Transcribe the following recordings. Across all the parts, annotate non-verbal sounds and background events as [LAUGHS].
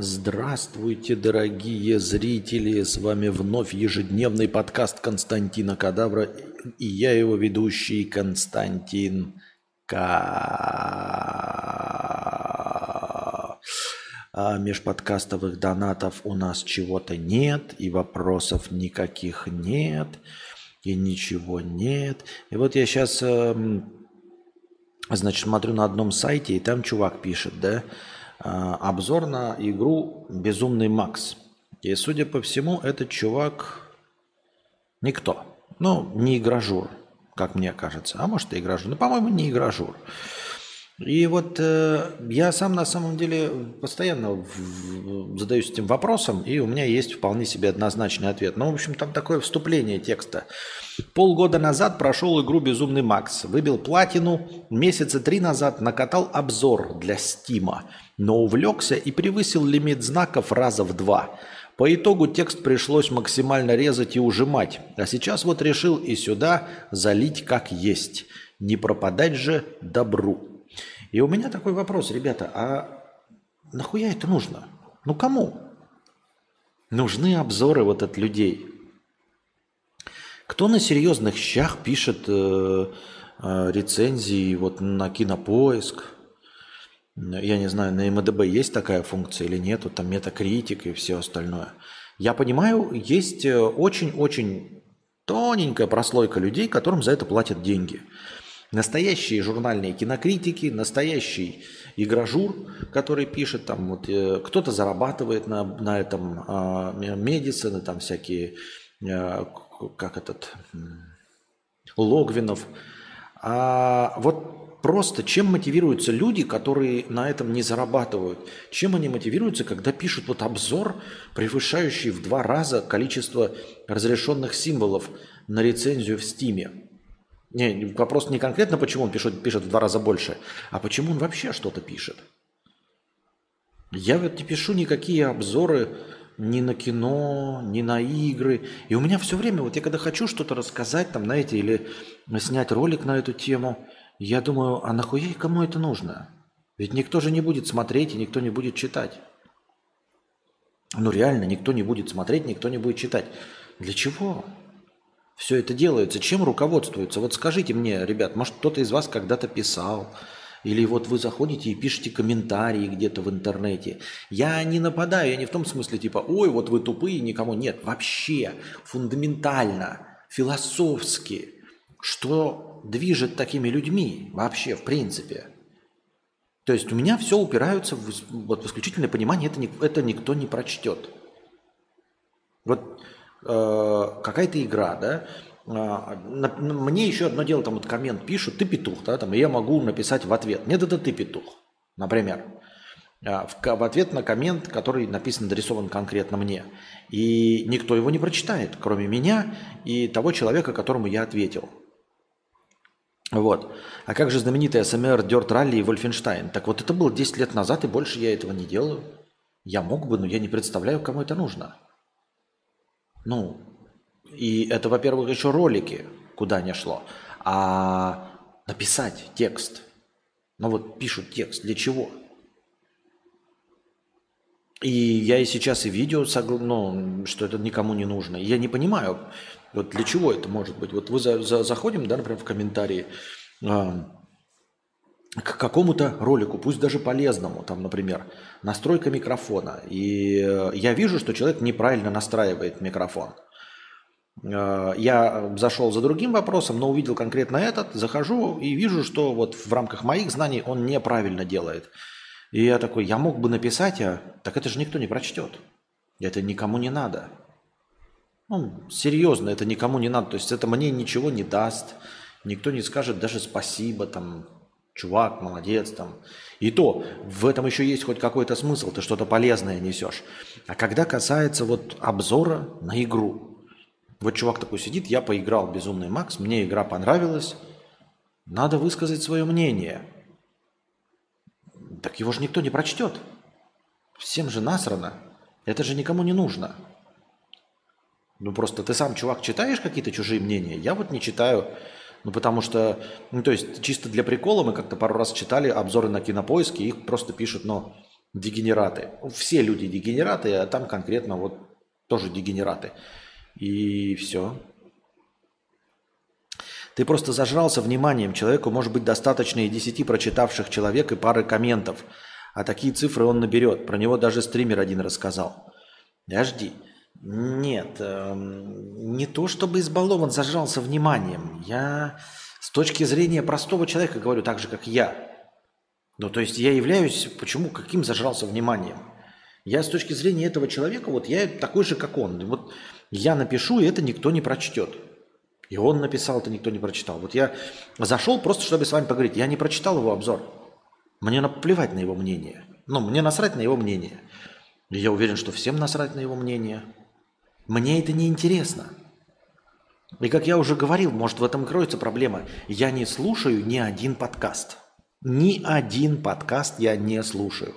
Здравствуйте, дорогие зрители! С вами вновь ежедневный подкаст Константина Кадавра и я его ведущий Константин К. А межподкастовых донатов у нас чего-то нет, и вопросов никаких нет, и ничего нет. И вот я сейчас, эм, значит, смотрю на одном сайте, и там чувак пишет, да, обзор на игру «Безумный Макс». И, судя по всему, этот чувак никто. Ну, не игражур, как мне кажется. А может и игражур. Но, по-моему, не игражур. И вот э, я сам на самом деле постоянно в, в, задаюсь этим вопросом, и у меня есть вполне себе однозначный ответ. Ну, в общем, там такое вступление текста. Полгода назад прошел игру «Безумный Макс». Выбил платину. Месяца три назад накатал обзор для Стима, но увлекся и превысил лимит знаков раза в два. По итогу текст пришлось максимально резать и ужимать. А сейчас вот решил и сюда залить как есть. Не пропадать же добру. И у меня такой вопрос, ребята, а нахуя это нужно? Ну кому? Нужны обзоры вот от людей. Кто на серьезных щах пишет э, э, рецензии вот на кинопоиск? Я не знаю, на МДБ есть такая функция или нет, вот там метакритик и все остальное. Я понимаю, есть э, очень-очень тоненькая прослойка людей, которым за это платят деньги. Настоящие журнальные кинокритики, настоящий игражур, который пишет, там вот э, кто-то зарабатывает на, на этом э, медицины, там всякие, э, как этот, Логвинов. А вот просто чем мотивируются люди, которые на этом не зарабатывают? Чем они мотивируются, когда пишут вот обзор, превышающий в два раза количество разрешенных символов на рецензию в Стиме? Не, вопрос не конкретно, почему он пишет, пишет в два раза больше, а почему он вообще что-то пишет. Я вот не пишу никакие обзоры ни на кино, ни на игры. И у меня все время, вот я когда хочу что-то рассказать, там, знаете, или снять ролик на эту тему, я думаю, а нахуя кому это нужно? Ведь никто же не будет смотреть и никто не будет читать. Ну реально, никто не будет смотреть, никто не будет читать. Для чего? все это делается? Чем руководствуется? Вот скажите мне, ребят, может кто-то из вас когда-то писал, или вот вы заходите и пишете комментарии где-то в интернете. Я не нападаю, я не в том смысле типа, ой, вот вы тупые, никому нет. Вообще, фундаментально, философски, что движет такими людьми вообще, в принципе. То есть у меня все упираются в, вот, в исключительное понимание, это, не, это никто не прочтет. Вот Э, какая-то игра, да, а, мне еще одно дело, там вот коммент пишут, ты петух, да, там, и я могу написать в ответ, нет, это ты петух, например, а, в, в ответ на коммент, который написан, дорисован конкретно мне. И никто его не прочитает, кроме меня и того человека, которому я ответил. Вот. А как же знаменитый СМР Дёрт Ралли и Вольфенштайн? Так вот это было 10 лет назад, и больше я этого не делаю. Я мог бы, но я не представляю, кому это нужно. Ну, и это, во-первых, еще ролики, куда не шло. А написать текст. Ну вот пишут текст. Для чего? И я и сейчас и видео, ну, что это никому не нужно. Я не понимаю, вот для чего это может быть. Вот вы за, за, заходим, да, например, в комментарии э, к какому-то ролику, пусть даже полезному, там, например, настройка микрофона. И э, я вижу, что человек неправильно настраивает микрофон. Э, я зашел за другим вопросом, но увидел конкретно этот, захожу и вижу, что вот в рамках моих знаний он неправильно делает. И я такой, я мог бы написать, а так это же никто не прочтет. Это никому не надо. Ну, серьезно, это никому не надо. То есть это мне ничего не даст. Никто не скажет даже спасибо, там, чувак, молодец там. И то, в этом еще есть хоть какой-то смысл, ты что-то полезное несешь. А когда касается вот обзора на игру, вот чувак такой сидит, я поиграл Безумный Макс, мне игра понравилась, надо высказать свое мнение. Так его же никто не прочтет. Всем же насрано. Это же никому не нужно. Ну просто ты сам, чувак, читаешь какие-то чужие мнения? Я вот не читаю ну, потому что, ну, то есть, чисто для прикола мы как-то пару раз читали обзоры на кинопоиске, их просто пишут, ну, дегенераты. Все люди дегенераты, а там конкретно вот тоже дегенераты. И все. Ты просто зажрался вниманием. Человеку может быть достаточно и 10 прочитавших человек и пары комментов. А такие цифры он наберет. Про него даже стример один рассказал. Подожди. Нет, эм, не то чтобы избалован, зажрался вниманием. Я с точки зрения простого человека говорю так же, как я. Ну, то есть я являюсь, почему, каким зажрался вниманием? Я с точки зрения этого человека, вот я такой же, как он. Вот я напишу, и это никто не прочтет. И он написал, это никто не прочитал. Вот я зашел просто, чтобы с вами поговорить. Я не прочитал его обзор. Мне наплевать на его мнение. Ну, мне насрать на его мнение. Я уверен, что всем насрать на его мнение. Мне это не интересно. И как я уже говорил, может в этом кроется проблема. Я не слушаю ни один подкаст. Ни один подкаст я не слушаю.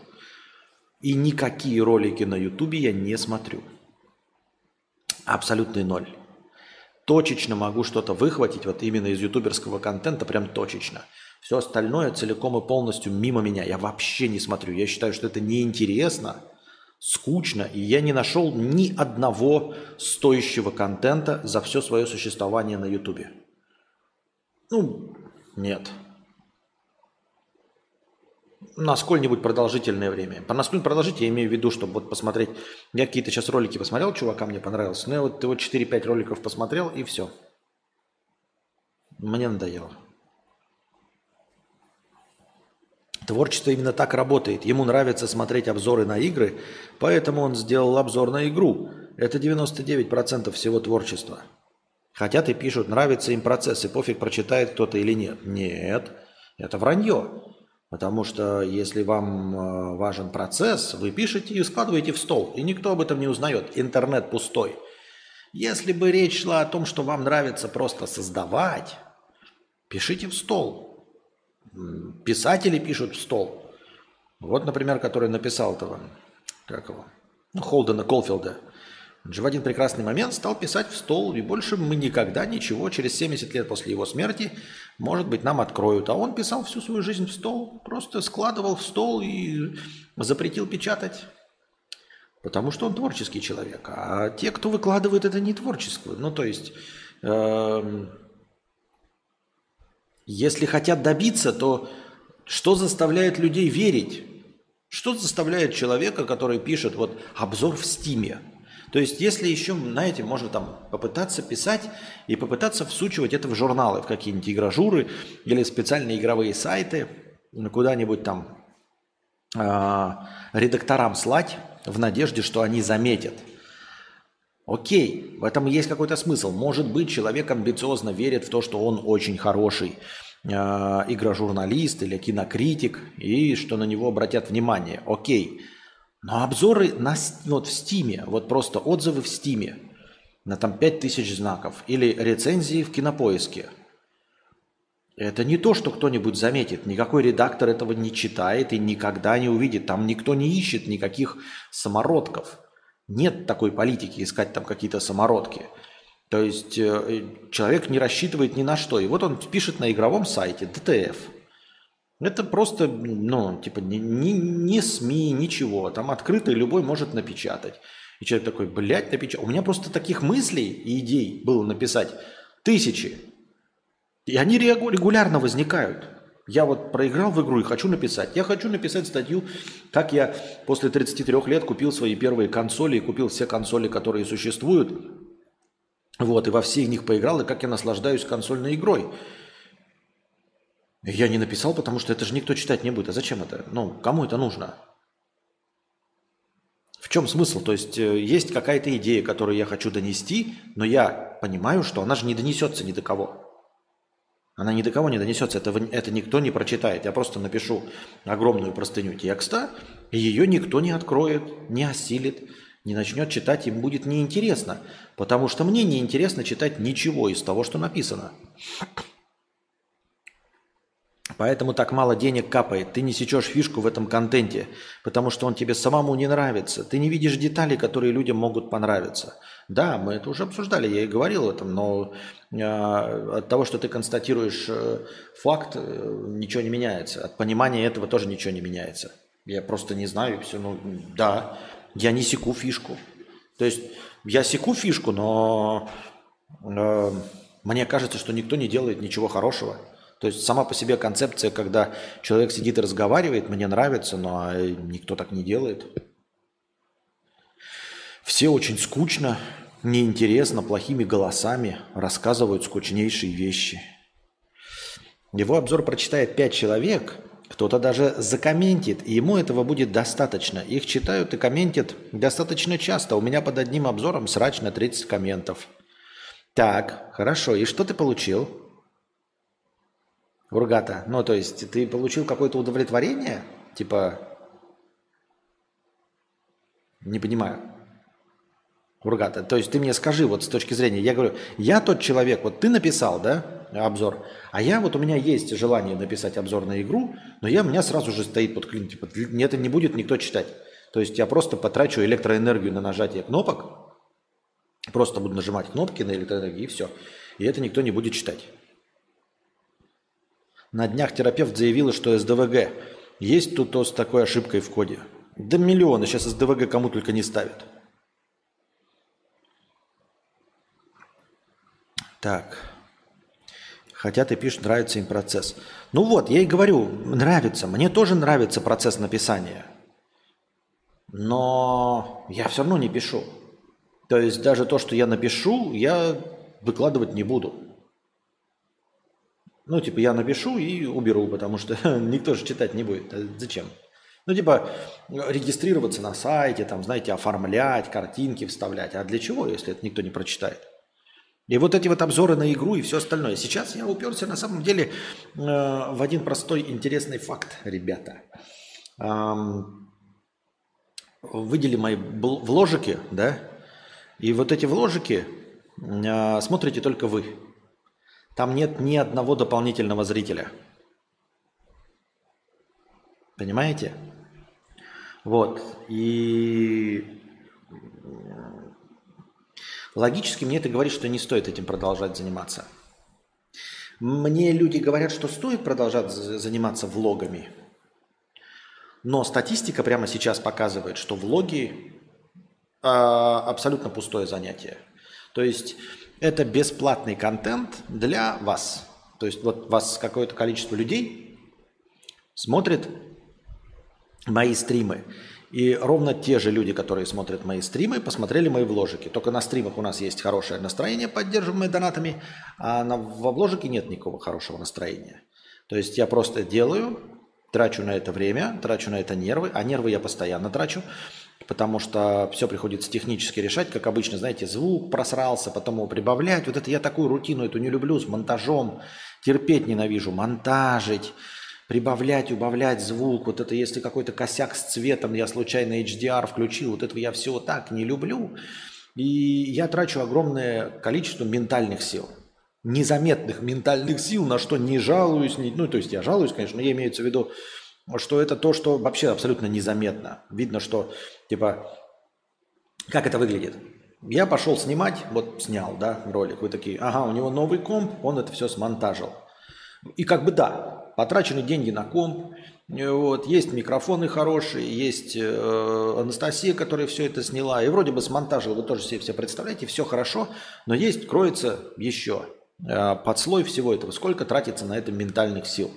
И никакие ролики на ютубе я не смотрю. Абсолютный ноль. Точечно могу что-то выхватить вот именно из ютуберского контента, прям точечно. Все остальное целиком и полностью мимо меня. Я вообще не смотрю. Я считаю, что это неинтересно, скучно, и я не нашел ни одного стоящего контента за все свое существование на ютубе. Ну, нет на сколь-нибудь продолжительное время. По насколько продолжить, я имею в виду, чтобы вот посмотреть. Я какие-то сейчас ролики посмотрел, чувака мне понравился. Ну, я вот, вот 4-5 роликов посмотрел, и все. Мне надоело. Творчество именно так работает. Ему нравится смотреть обзоры на игры, поэтому он сделал обзор на игру. Это 99% всего творчества. Хотят и пишут, нравится им процесс, и пофиг, прочитает кто-то или нет. Нет, это вранье. Потому что если вам э, важен процесс, вы пишете и складываете в стол, и никто об этом не узнает. Интернет пустой. Если бы речь шла о том, что вам нравится просто создавать, пишите в стол. Писатели пишут в стол. Вот, например, который написал этого, как его, ну, Холдена Колфилда – он же в один прекрасный момент стал писать в стол, и больше мы никогда ничего через 70 лет после его смерти, может быть, нам откроют. А он писал всю свою жизнь в стол, просто складывал в стол и запретил печатать. Потому что он творческий человек. А те, кто выкладывает, это не творчество. Ну, то есть, э, если хотят добиться, то что заставляет людей верить? Что заставляет человека, который пишет вот обзор в Стиме – то есть, если еще, знаете, можно там попытаться писать и попытаться всучивать это в журналы, в какие-нибудь игражуры или специальные игровые сайты, куда-нибудь там э, редакторам слать в надежде, что они заметят. Окей, в этом есть какой-то смысл. Может быть, человек амбициозно верит в то, что он очень хороший э, игрожурналист или кинокритик, и что на него обратят внимание. Окей. Но обзоры на, вот в Стиме, вот просто отзывы в Стиме на там 5000 знаков или рецензии в Кинопоиске. Это не то, что кто-нибудь заметит. Никакой редактор этого не читает и никогда не увидит. Там никто не ищет никаких самородков. Нет такой политики искать там какие-то самородки. То есть э, человек не рассчитывает ни на что. И вот он пишет на игровом сайте ДТФ – это просто, ну, типа, не, не, не СМИ, ничего. Там открыто любой может напечатать. И человек такой, блядь, напечатать. У меня просто таких мыслей и идей было написать тысячи. И они регулярно возникают. Я вот проиграл в игру и хочу написать. Я хочу написать статью, как я после 33 лет купил свои первые консоли и купил все консоли, которые существуют. Вот, и во все них поиграл, и как я наслаждаюсь консольной игрой. Я не написал, потому что это же никто читать не будет. А зачем это? Ну, кому это нужно? В чем смысл? То есть э, есть какая-то идея, которую я хочу донести, но я понимаю, что она же не донесется ни до кого. Она ни до кого не донесется, это, это никто не прочитает. Я просто напишу огромную простыню текста, и ее никто не откроет, не осилит, не начнет читать, им будет неинтересно, потому что мне неинтересно читать ничего из того, что написано. Поэтому так мало денег капает. Ты не сечешь фишку в этом контенте, потому что он тебе самому не нравится. Ты не видишь деталей, которые людям могут понравиться. Да, мы это уже обсуждали, я и говорил об этом, но э, от того, что ты констатируешь э, факт, э, ничего не меняется. От понимания этого тоже ничего не меняется. Я просто не знаю, все. Ну, да, я не секу фишку. То есть я секу фишку, но э, мне кажется, что никто не делает ничего хорошего. То есть сама по себе концепция, когда человек сидит и разговаривает, мне нравится, но никто так не делает. Все очень скучно, неинтересно, плохими голосами рассказывают скучнейшие вещи. Его обзор прочитает пять человек, кто-то даже закомментит, и ему этого будет достаточно. Их читают и комментят достаточно часто. У меня под одним обзором срач на 30 комментов. Так, хорошо. И что ты получил? Ургата. Ну, то есть ты получил какое-то удовлетворение? Типа... Не понимаю. Ургата. То есть ты мне скажи вот с точки зрения, я говорю, я тот человек, вот ты написал, да, обзор, а я вот у меня есть желание написать обзор на игру, но я, у меня сразу же стоит под клин, типа, это не будет никто читать. То есть я просто потрачу электроэнергию на нажатие кнопок, просто буду нажимать кнопки на электроэнергию и все. И это никто не будет читать. На днях терапевт заявила, что СДВГ. Есть тут с такой ошибкой в коде. Да миллионы сейчас СДВГ кому только не ставят. Так. Хотя ты пишешь, нравится им процесс. Ну вот, я и говорю, нравится. Мне тоже нравится процесс написания. Но я все равно не пишу. То есть даже то, что я напишу, я выкладывать не буду. Ну, типа, я напишу и уберу, потому что [LAUGHS] никто же читать не будет. Зачем? Ну, типа, регистрироваться на сайте, там, знаете, оформлять, картинки вставлять. А для чего, если это никто не прочитает? И вот эти вот обзоры на игру и все остальное. Сейчас я уперся на самом деле э, в один простой интересный факт, ребята. Эм, выдели мои вложики, да, и вот эти вложики э, смотрите только вы. Там нет ни одного дополнительного зрителя. Понимаете? Вот. И Логически мне это говорит, что не стоит этим продолжать заниматься. Мне люди говорят, что стоит продолжать заниматься влогами. Но статистика прямо сейчас показывает, что влоги э, абсолютно пустое занятие. То есть это бесплатный контент для вас. То есть вот вас какое-то количество людей смотрит мои стримы. И ровно те же люди, которые смотрят мои стримы, посмотрели мои вложики. Только на стримах у нас есть хорошее настроение, поддерживаемое донатами, а на, во вложике нет никакого хорошего настроения. То есть я просто делаю, трачу на это время, трачу на это нервы, а нервы я постоянно трачу, потому что все приходится технически решать, как обычно, знаете, звук просрался, потом его прибавлять. Вот это я такую рутину эту не люблю с монтажом, терпеть ненавижу, монтажить прибавлять, убавлять звук, вот это если какой-то косяк с цветом, я случайно HDR включил, вот этого я все так не люблю. И я трачу огромное количество ментальных сил. Незаметных ментальных сил, на что не жалуюсь. Не, ну, то есть я жалуюсь, конечно, но я имею в виду, что это то, что вообще абсолютно незаметно. Видно, что, типа, как это выглядит? Я пошел снимать, вот снял, да, ролик. Вы такие, ага, у него новый комп, он это все смонтажил. И как бы да, потрачены деньги на комп, вот, есть микрофоны хорошие, есть э, Анастасия, которая все это сняла, и вроде бы смонтажила, вы тоже себе все представляете, все хорошо, но есть, кроется еще э, под слой всего этого, сколько тратится на это ментальных сил.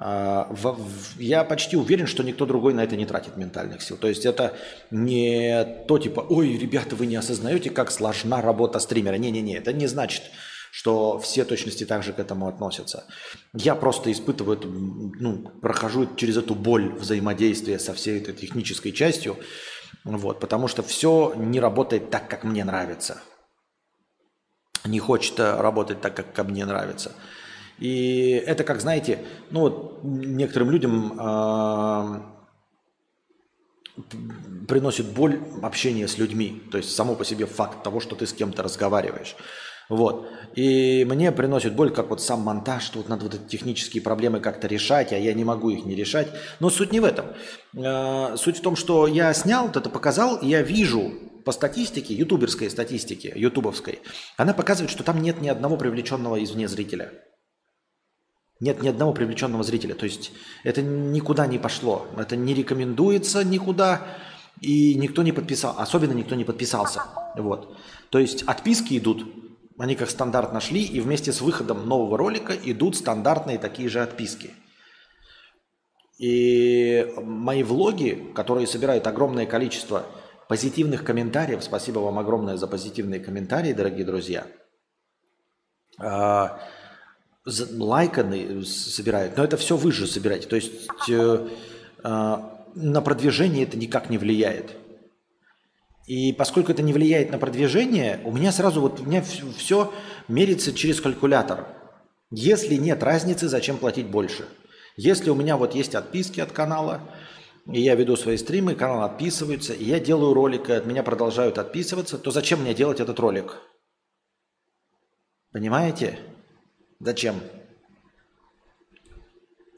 Э, в, я почти уверен, что никто другой на это не тратит ментальных сил. То есть это не то типа, ой, ребята, вы не осознаете, как сложна работа стримера. Не-не-не, это не значит, что все точности также к этому относятся. Я просто испытываю, эту, ну, прохожу через эту боль взаимодействия со всей этой технической частью, вот, потому что все не работает так, как мне нравится. Не хочет работать так, как мне нравится. И это, как знаете, ну вот некоторым людям э, приносит боль общение с людьми. То есть само по себе факт того, что ты с кем-то разговариваешь. Вот. И мне приносит боль, как вот сам монтаж, что вот надо вот эти технические проблемы как-то решать, а я не могу их не решать. Но суть не в этом. Э, суть в том, что я снял, вот это показал, и я вижу по статистике, ютуберской статистике, ютубовской, она показывает, что там нет ни одного привлеченного извне зрителя. Нет ни одного привлеченного зрителя. То есть это никуда не пошло. Это не рекомендуется никуда. И никто не подписал. Особенно никто не подписался. Вот. То есть отписки идут. Они как стандарт нашли. И вместе с выходом нового ролика идут стандартные такие же отписки. И мои влоги, которые собирают огромное количество позитивных комментариев, спасибо вам огромное за позитивные комментарии, дорогие друзья, а, лайканы собирают, но это все вы же собираете. То есть э, а, на продвижение это никак не влияет. И поскольку это не влияет на продвижение, у меня сразу вот у меня все мерится через калькулятор. Если нет разницы, зачем платить больше? Если у меня вот есть отписки от канала, и я веду свои стримы, канал отписывается, и я делаю ролик, и от меня продолжают отписываться, то зачем мне делать этот ролик? Понимаете? Зачем?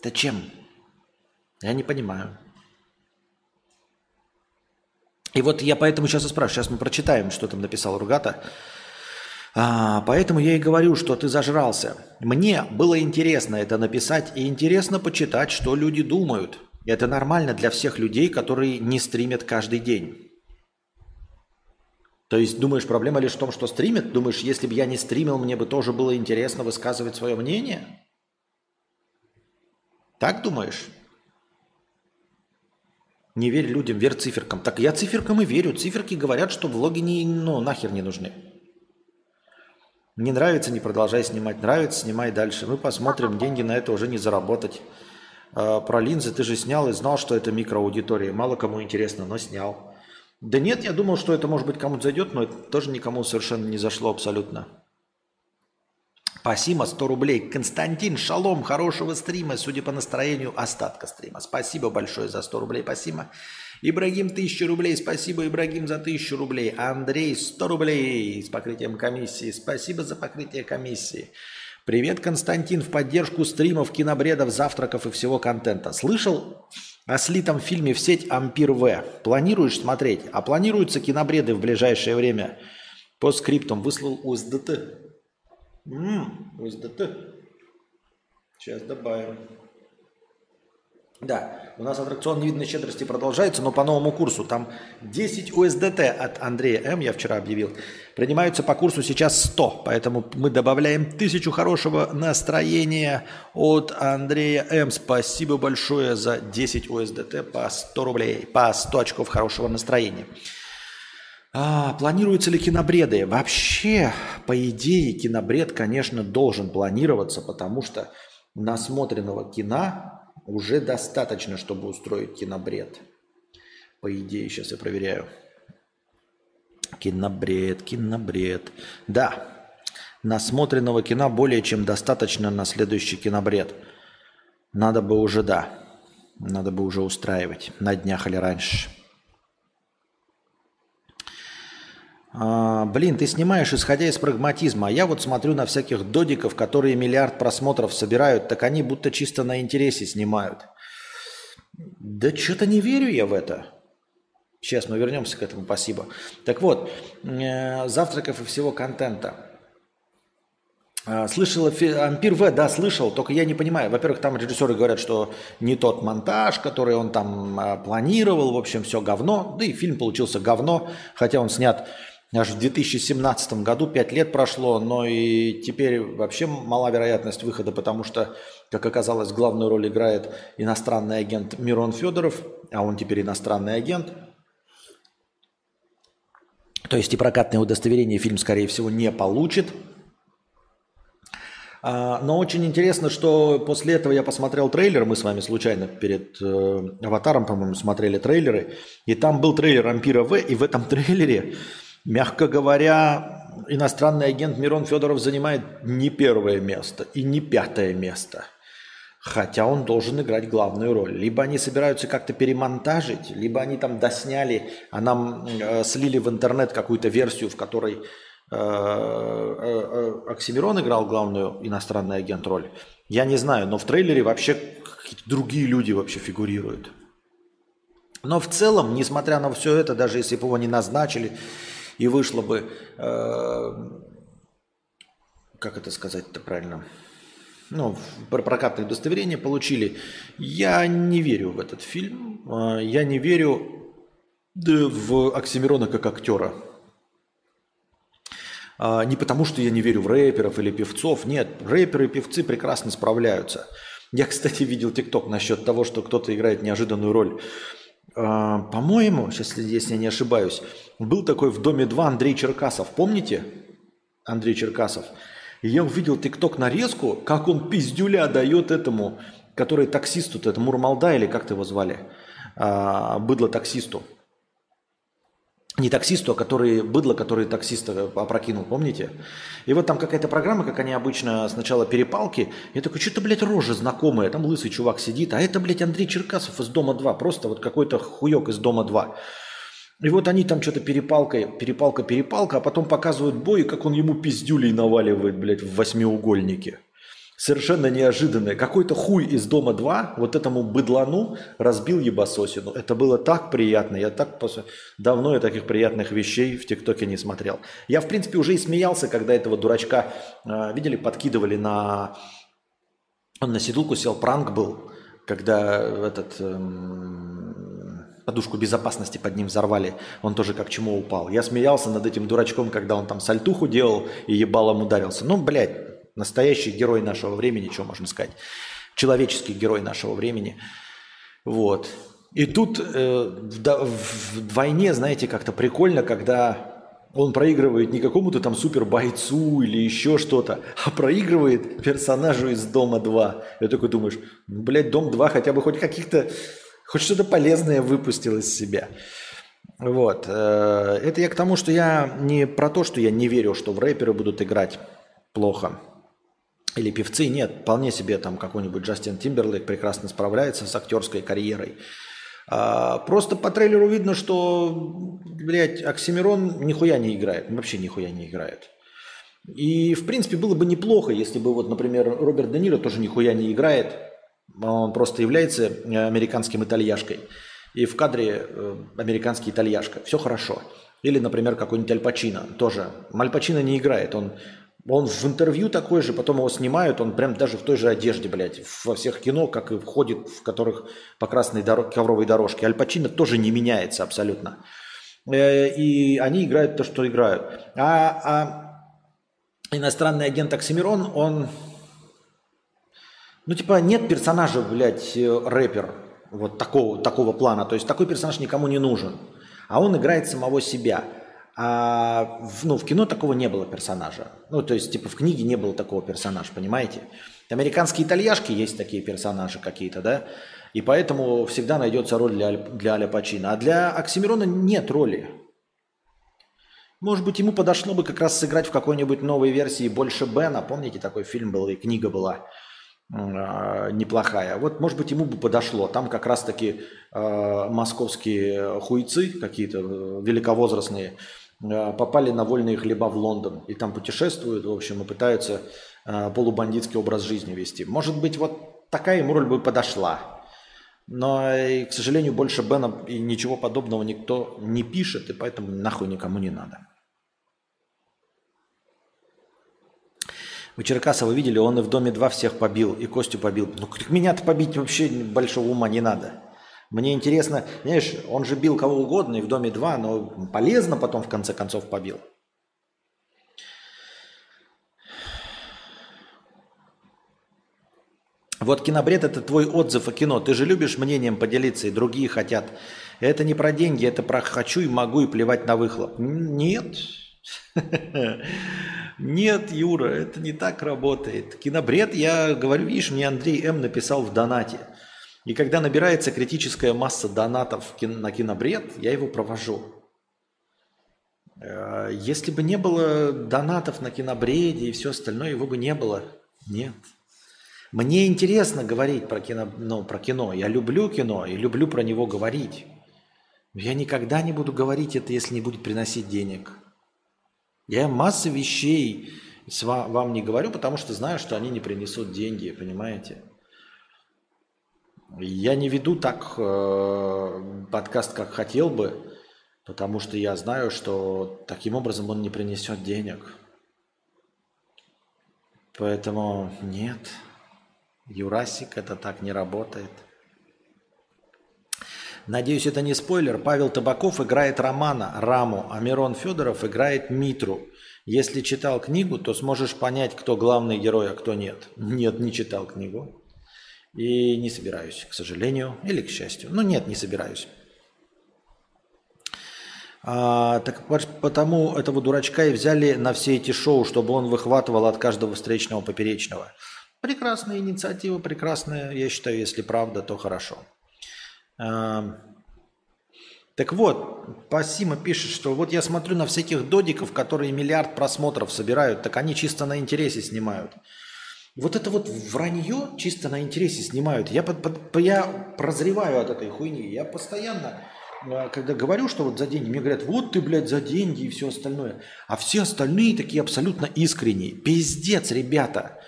Зачем? Я не понимаю. И вот я поэтому сейчас и спрашиваю. Сейчас мы прочитаем, что там написал Ругата. А, поэтому я и говорю, что ты зажрался. Мне было интересно это написать и интересно почитать, что люди думают. Это нормально для всех людей, которые не стримят каждый день. То есть думаешь, проблема лишь в том, что стримят? Думаешь, если бы я не стримил, мне бы тоже было интересно высказывать свое мнение? Так думаешь? Не верь людям, верь циферкам. Так я циферкам и верю. Циферки говорят, что влоги не, ну, нахер не нужны. Не нравится, не продолжай снимать. Нравится, снимай дальше. Мы посмотрим, деньги на это уже не заработать. А, про линзы ты же снял и знал, что это микроаудитория. Мало кому интересно, но снял. Да нет, я думал, что это может быть кому-то зайдет, но это тоже никому совершенно не зашло абсолютно. Спасибо, 100 рублей. Константин, шалом, хорошего стрима, судя по настроению остатка стрима. Спасибо большое за 100 рублей, спасибо. Ибрагим, 1000 рублей, спасибо, Ибрагим, за 1000 рублей. Андрей, 100 рублей с покрытием комиссии. Спасибо за покрытие комиссии. Привет, Константин, в поддержку стримов, кинобредов, завтраков и всего контента. Слышал о слитом фильме в сеть «Ампир В»? Планируешь смотреть? А планируются кинобреды в ближайшее время? По скриптам выслал УСДТ. М-м, УСДТ. Сейчас добавим. Да, у нас аттракцион невидной щедрости продолжается, но по новому курсу. Там 10 USDT от Андрея М, я вчера объявил. Принимаются по курсу сейчас 100, поэтому мы добавляем тысячу хорошего настроения от Андрея М. Спасибо большое за 10 USDT по 100 рублей, по 100 очков хорошего настроения. А, планируются ли кинобреды? Вообще, по идее, кинобред, конечно, должен планироваться, потому что насмотренного кино уже достаточно, чтобы устроить кинобред. По идее, сейчас я проверяю. Кинобред, кинобред. Да, насмотренного кино более чем достаточно на следующий кинобред. Надо бы уже, да, надо бы уже устраивать на днях или раньше. А, блин, ты снимаешь, исходя из прагматизма. А я вот смотрю на всяких додиков, которые миллиард просмотров собирают, так они будто чисто на интересе снимают. Да что-то не верю я в это. Сейчас мы вернемся к этому, спасибо. Так вот, э, завтраков и всего контента. Э, слышал Ампир В, да, слышал, только я не понимаю. Во-первых, там режиссеры говорят, что не тот монтаж, который он там э, планировал, в общем, все говно. Да и фильм получился говно, хотя он снят Аж в 2017 году 5 лет прошло, но и теперь вообще мала вероятность выхода, потому что, как оказалось, главную роль играет иностранный агент Мирон Федоров, а он теперь иностранный агент. То есть и прокатное удостоверение фильм, скорее всего, не получит. А, но очень интересно, что после этого я посмотрел трейлер, мы с вами случайно перед э, «Аватаром», по-моему, смотрели трейлеры, и там был трейлер «Ампира В», и в этом трейлере Мягко говоря, иностранный агент Мирон Федоров занимает не первое место и не пятое место. Хотя он должен играть главную роль. Либо они собираются как-то перемонтажить, либо они там досняли, а нам э, слили в интернет какую-то версию, в которой э, э, э, Оксимирон играл главную иностранный агент роль. Я не знаю, но в трейлере вообще какие-то другие люди вообще фигурируют. Но в целом, несмотря на все это, даже если бы его не назначили, и вышло бы, э, как это сказать-то правильно, ну, прокатное удостоверение получили. Я не верю в этот фильм. А, я не верю в Оксимирона как актера. А, не потому, что я не верю в рэперов или певцов. Нет, рэперы и певцы прекрасно справляются. Я, кстати, видел тикток насчет того, что кто-то играет неожиданную роль. А, по-моему, сейчас, если я не ошибаюсь, был такой в «Доме 2» Андрей Черкасов. Помните? Андрей Черкасов. И я увидел тикток нарезку, как он пиздюля дает этому, который таксисту, это Мурмалда или как ты его звали, а, быдло таксисту. Не таксисту, а который, быдло, который таксиста опрокинул, помните? И вот там какая-то программа, как они обычно, сначала перепалки. Я такой, что-то, блядь, рожа знакомая. Там лысый чувак сидит. А это, блядь, Андрей Черкасов из Дома-2. Просто вот какой-то хуек из Дома-2. И вот они там что-то перепалкой, перепалка, перепалка, а потом показывают бой, как он ему пиздюлей наваливает, блядь, в восьмиугольнике совершенно неожиданное. Какой-то хуй из дома 2 вот этому быдлану разбил ебасосину. Это было так приятно. Я так после... давно я таких приятных вещей в ТикТоке не смотрел. Я, в принципе, уже и смеялся, когда этого дурачка, э, видели, подкидывали на... Он на седулку сел, пранк был, когда этот... Эм подушку безопасности под ним взорвали, он тоже как чему упал. Я смеялся над этим дурачком, когда он там сальтуху делал и ебалом ударился. Ну, блядь, Настоящий герой нашего времени, что можно сказать. Человеческий герой нашего времени. Вот. И тут э, в, в войне, знаете, как-то прикольно, когда он проигрывает не какому-то там супер бойцу или еще что-то, а проигрывает персонажу из Дома 2. Я такой думаешь, ну, блядь, Дом 2 хотя бы хоть каких-то, хоть что-то полезное выпустил из себя. Вот. Э, это я к тому, что я не про то, что я не верю, что в рэперы будут играть плохо или певцы, нет, вполне себе там какой-нибудь Джастин Тимберлейк прекрасно справляется с актерской карьерой. А, просто по трейлеру видно, что, блядь, Оксимирон нихуя не играет, вообще нихуя не играет. И, в принципе, было бы неплохо, если бы, вот, например, Роберт Де Ниро тоже нихуя не играет, он просто является американским итальяшкой. И в кадре э, американский итальяшка. Все хорошо. Или, например, какой-нибудь Аль Пачино тоже. Аль Пачино не играет, он он в интервью такой же, потом его снимают, он прям даже в той же одежде, блядь, во всех кино, как и входит, в которых по красной дор- ковровой дорожке. Аль Пачино тоже не меняется абсолютно. Э, и они играют то, что играют. А, а иностранный агент Оксимирон, он... Ну, типа, нет персонажа, блядь, рэпер вот такого, такого плана. То есть такой персонаж никому не нужен. А он играет самого себя. А в, ну, в кино такого не было персонажа. Ну, то есть, типа, в книге не было такого персонажа, понимаете? Американские итальяшки есть такие персонажи какие-то, да? И поэтому всегда найдется роль для, для Аля Пачино. А для Оксимирона нет роли. Может быть, ему подошло бы как раз сыграть в какой-нибудь новой версии «Больше Бена». Помните, такой фильм был и книга была э, неплохая. Вот, может быть, ему бы подошло. Там как раз-таки э, московские хуйцы какие-то э, великовозрастные – попали на вольные хлеба в Лондон и там путешествуют, в общем, и пытаются э, полубандитский образ жизни вести. Может быть, вот такая ему роль бы подошла. Но, и, к сожалению, больше Бена и ничего подобного никто не пишет, и поэтому нахуй никому не надо. Вы Черкасова видели, он и в Доме 2 всех побил, и Костю побил. Ну, меня-то побить вообще большого ума не надо. Мне интересно, знаешь, он же бил кого угодно и в Доме 2, но полезно потом в конце концов побил. Вот кинобред – это твой отзыв о кино. Ты же любишь мнением поделиться, и другие хотят. Это не про деньги, это про хочу и могу и плевать на выхлоп. Нет. [LAUGHS] Нет, Юра, это не так работает. Кинобред, я говорю, видишь, мне Андрей М. написал в донате – и когда набирается критическая масса донатов на кинобред, я его провожу. Э, если бы не было донатов на кинобреде и все остальное, его бы не было. Нет. Мне интересно говорить про кино, ну, про кино. Я люблю кино и люблю про него говорить. я никогда не буду говорить это, если не будет приносить денег. Я массы вещей вам не говорю, потому что знаю, что они не принесут деньги, понимаете? Я не веду так э, подкаст, как хотел бы, потому что я знаю, что таким образом он не принесет денег. Поэтому нет. Юрасик, это так не работает. Надеюсь, это не спойлер. Павел Табаков играет Романа, Раму, а Мирон Федоров играет Митру. Если читал книгу, то сможешь понять, кто главный герой, а кто нет. Нет, не читал книгу. И не собираюсь, к сожалению, или к счастью. Ну нет, не собираюсь. А, так потому этого дурачка и взяли на все эти шоу, чтобы он выхватывал от каждого встречного поперечного. Прекрасная инициатива, прекрасная. Я считаю, если правда, то хорошо. А, так вот, Пасима пишет, что вот я смотрю на всяких додиков, которые миллиард просмотров собирают, так они чисто на интересе снимают. Вот это вот вранье чисто на интересе снимают. Я, под, под, я прозреваю от этой хуйни. Я постоянно а, когда говорю, что вот за деньги, мне говорят, вот ты, блядь, за деньги и все остальное. А все остальные такие абсолютно искренние. Пиздец, ребята.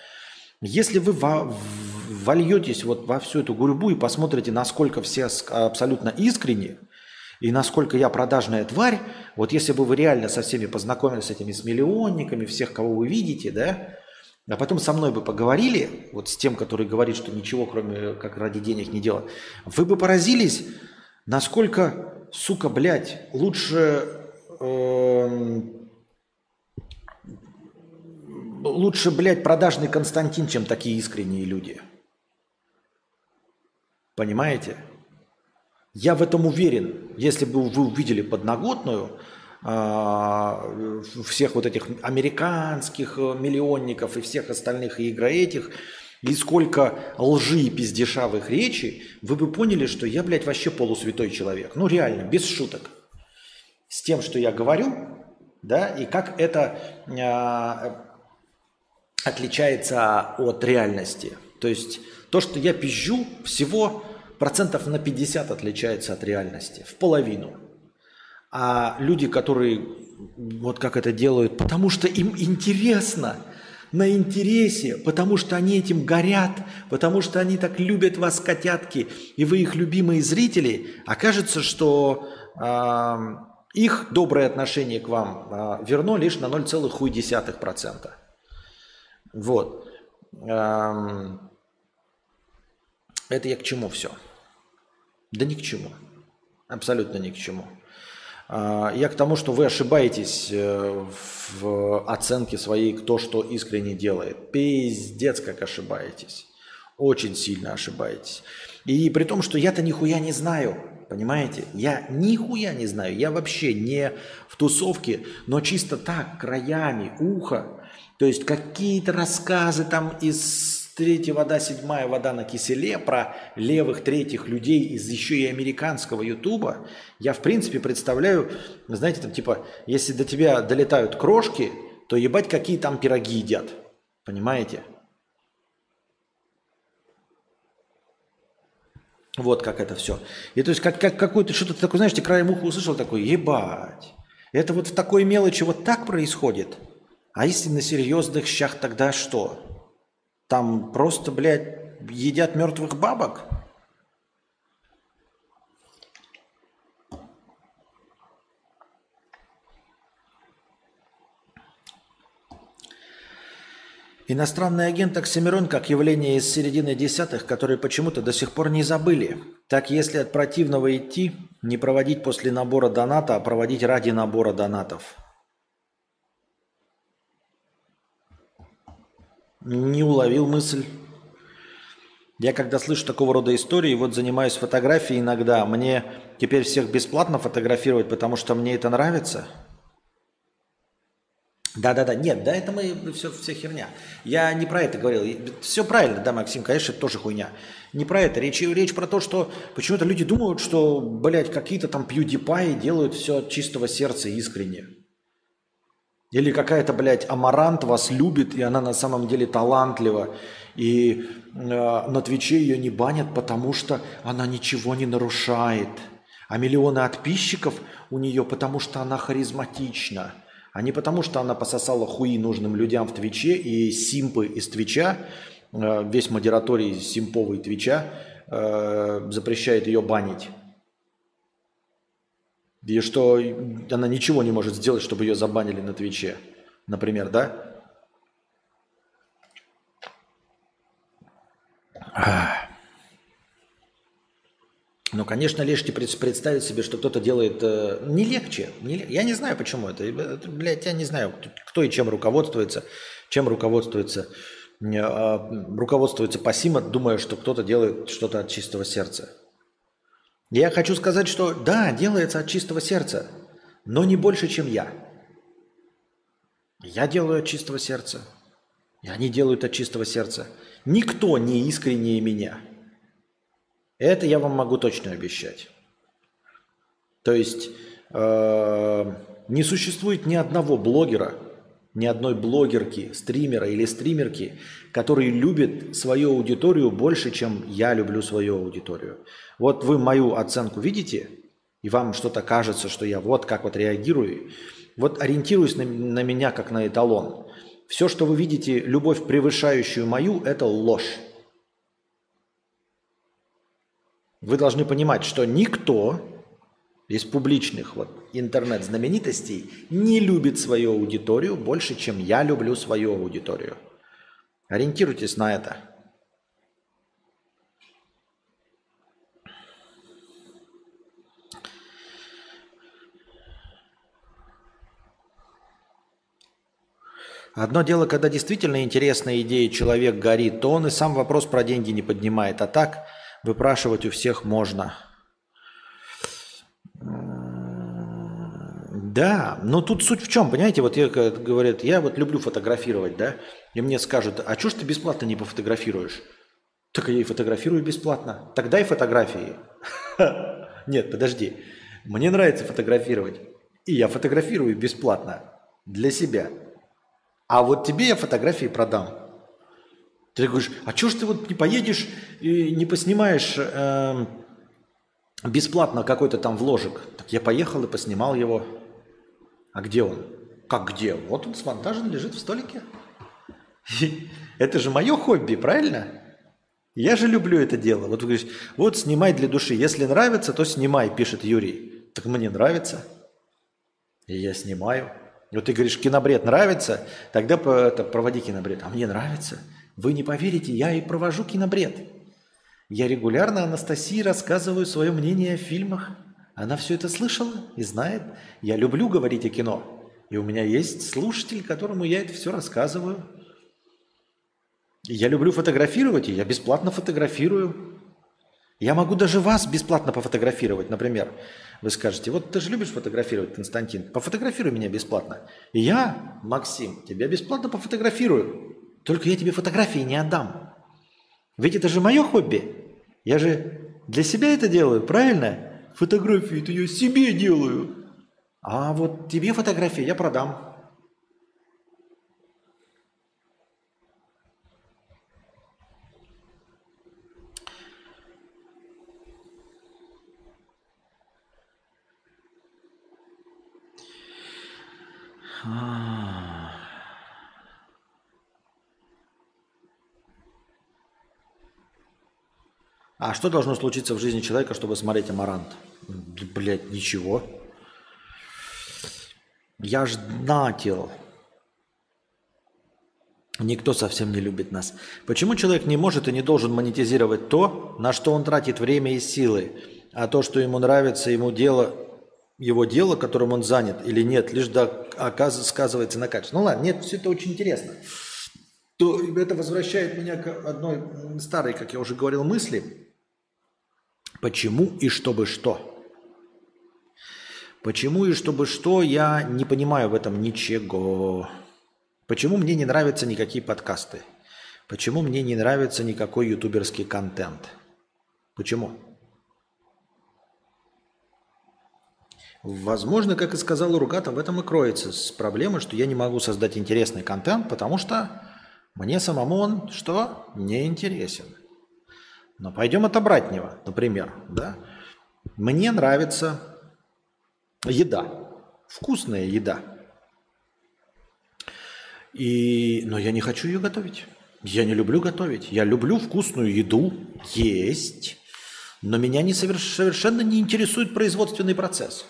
Если вы во, вольетесь вот во всю эту гурьбу и посмотрите, насколько все абсолютно искренние, и насколько я продажная тварь, вот если бы вы реально со всеми познакомились с этими с миллионниками, всех, кого вы видите, да, а потом со мной бы поговорили, вот с тем, который говорит, что ничего, кроме как ради денег не делает, вы бы поразились, Насколько, сука, блядь, лучше, э, лучше, блядь, продажный Константин, чем такие искренние люди. Понимаете? Я в этом уверен. Если бы вы увидели подноготную всех вот этих американских миллионников и всех остальных и игра этих – и сколько лжи и пиздеша в их речи, вы бы поняли, что я, блядь, вообще полусвятой человек. Ну, реально, без шуток. С тем, что я говорю, да, и как это э, отличается от реальности. То есть то, что я пизжу, всего процентов на 50 отличается от реальности, в половину. А люди, которые вот как это делают, потому что им интересно – на интересе, потому что они этим горят, потому что они так любят вас, котятки, и вы их любимые зрители, окажется, что э, их доброе отношение к вам э, верно лишь на 0,1%. Вот. Э, это я к чему все? Да ни к чему. Абсолютно ни к чему. А, я к тому, что вы ошибаетесь э, в оценке своей, кто что искренне делает. Пиздец, как ошибаетесь. Очень сильно ошибаетесь. И при том, что я-то нихуя не знаю, понимаете? Я нихуя не знаю. Я вообще не в тусовке, но чисто так, краями, ухо. То есть какие-то рассказы там из третья вода, седьмая вода на киселе, про левых третьих людей из еще и американского ютуба, я в принципе представляю, знаете, там типа, если до тебя долетают крошки, то ебать какие там пироги едят. Понимаете? Вот как это все. И то есть как, как какой-то что-то такое, знаешь, ты краем уха услышал такой, ебать. Это вот в такой мелочи вот так происходит. А если на серьезных щах, тогда что? Там просто, блядь, едят мертвых бабок? Иностранный агент Оксимирон как явление из середины десятых, которые почему-то до сих пор не забыли. Так если от противного идти, не проводить после набора доната, а проводить ради набора донатов. Не уловил мысль. Я когда слышу такого рода истории, вот занимаюсь фотографией иногда, мне теперь всех бесплатно фотографировать, потому что мне это нравится? Да-да-да, нет, да, это мы все, все херня. Я не про это говорил. Все правильно, да, Максим, конечно, это тоже хуйня. Не про это. Речь, речь про то, что почему-то люди думают, что, блядь, какие-то там PewDiePie делают все от чистого сердца искренне. Или какая-то, блядь, амарант вас любит, и она на самом деле талантлива. И э, на Твиче ее не банят, потому что она ничего не нарушает. А миллионы подписчиков у нее, потому что она харизматична. А не потому, что она пососала хуи нужным людям в Твиче, и симпы из Твича, э, весь модераторий симповый Твича э, запрещает ее банить. И что она ничего не может сделать, чтобы ее забанили на Твиче. Например, да? Ну, конечно, легче представить себе, что кто-то делает... Э, не легче. Не, я не знаю, почему это. это. Блядь, я не знаю, кто и чем руководствуется. Чем руководствуется. Э, руководствуется пассимо, думая, что кто-то делает что-то от чистого сердца. Я хочу сказать, что да, делается от чистого сердца, но не больше, чем я. Я делаю от чистого сердца. И они делают от чистого сердца. Никто не искреннее меня – это я вам могу точно обещать. То есть э, не существует ни одного блогера, ни одной блогерки, стримера или стримерки, который любит свою аудиторию больше, чем я люблю свою аудиторию. Вот вы мою оценку видите, и вам что-то кажется, что я вот как вот реагирую, вот ориентируюсь на, на меня как на эталон. Все, что вы видите, любовь, превышающую мою, это ложь. Вы должны понимать, что никто из публичных вот, интернет-знаменитостей не любит свою аудиторию больше, чем я люблю свою аудиторию. Ориентируйтесь на это. Одно дело, когда действительно интересная идея человек горит, то он и сам вопрос про деньги не поднимает. А так – Выпрашивать у всех можно. Да, но тут суть в чем, понимаете, вот я, говорят, я вот люблю фотографировать, да, и мне скажут, а что ж ты бесплатно не пофотографируешь? Так я и фотографирую бесплатно. Тогда и фотографии. [LAUGHS] Нет, подожди. Мне нравится фотографировать. И я фотографирую бесплатно. Для себя. А вот тебе я фотографии продам. Ты говоришь, а что ж ты вот не поедешь и не поснимаешь э, бесплатно какой-то там вложек? Так я поехал и поснимал его. А где он? Как где? Вот он смонтажен, лежит в столике. Это же мое хобби, правильно? Я же люблю это дело. Вот вы говорите, вот снимай для души. Если нравится, то снимай, пишет Юрий. Так мне нравится. И я снимаю. Вот ты говоришь, кинобред нравится, тогда это, проводи кинобред. А мне нравится. Вы не поверите, я и провожу кинобред. Я регулярно Анастасии рассказываю свое мнение о фильмах. Она все это слышала и знает. Я люблю говорить о кино. И у меня есть слушатель, которому я это все рассказываю. Я люблю фотографировать, и я бесплатно фотографирую. Я могу даже вас бесплатно пофотографировать, например. Вы скажете, вот ты же любишь фотографировать, Константин, пофотографируй меня бесплатно. И я, Максим, тебя бесплатно пофотографирую. Только я тебе фотографии не отдам. Ведь это же мое хобби. Я же для себя это делаю, правильно? Фотографии это я себе делаю. А вот тебе фотографии я продам. А что должно случиться в жизни человека, чтобы смотреть «Амарант»? Блять, ничего. Я ж донатил. Никто совсем не любит нас. Почему человек не может и не должен монетизировать то, на что он тратит время и силы, а то, что ему нравится, ему дело, его дело, которым он занят или нет, лишь да, сказывается на качестве. Ну ладно, нет, все это очень интересно. То это возвращает меня к одной старой, как я уже говорил, мысли – Почему и чтобы что? Почему и чтобы что, я не понимаю в этом ничего. Почему мне не нравятся никакие подкасты? Почему мне не нравится никакой ютуберский контент? Почему? Возможно, как и сказал Ругата, в этом и кроется с проблемой, что я не могу создать интересный контент, потому что мне самому он что? Не интересен. Но пойдем от обратного, например. Да? Мне нравится еда, вкусная еда. И... Но я не хочу ее готовить. Я не люблю готовить. Я люблю вкусную еду есть, но меня не совершенно не интересует производственный процесс.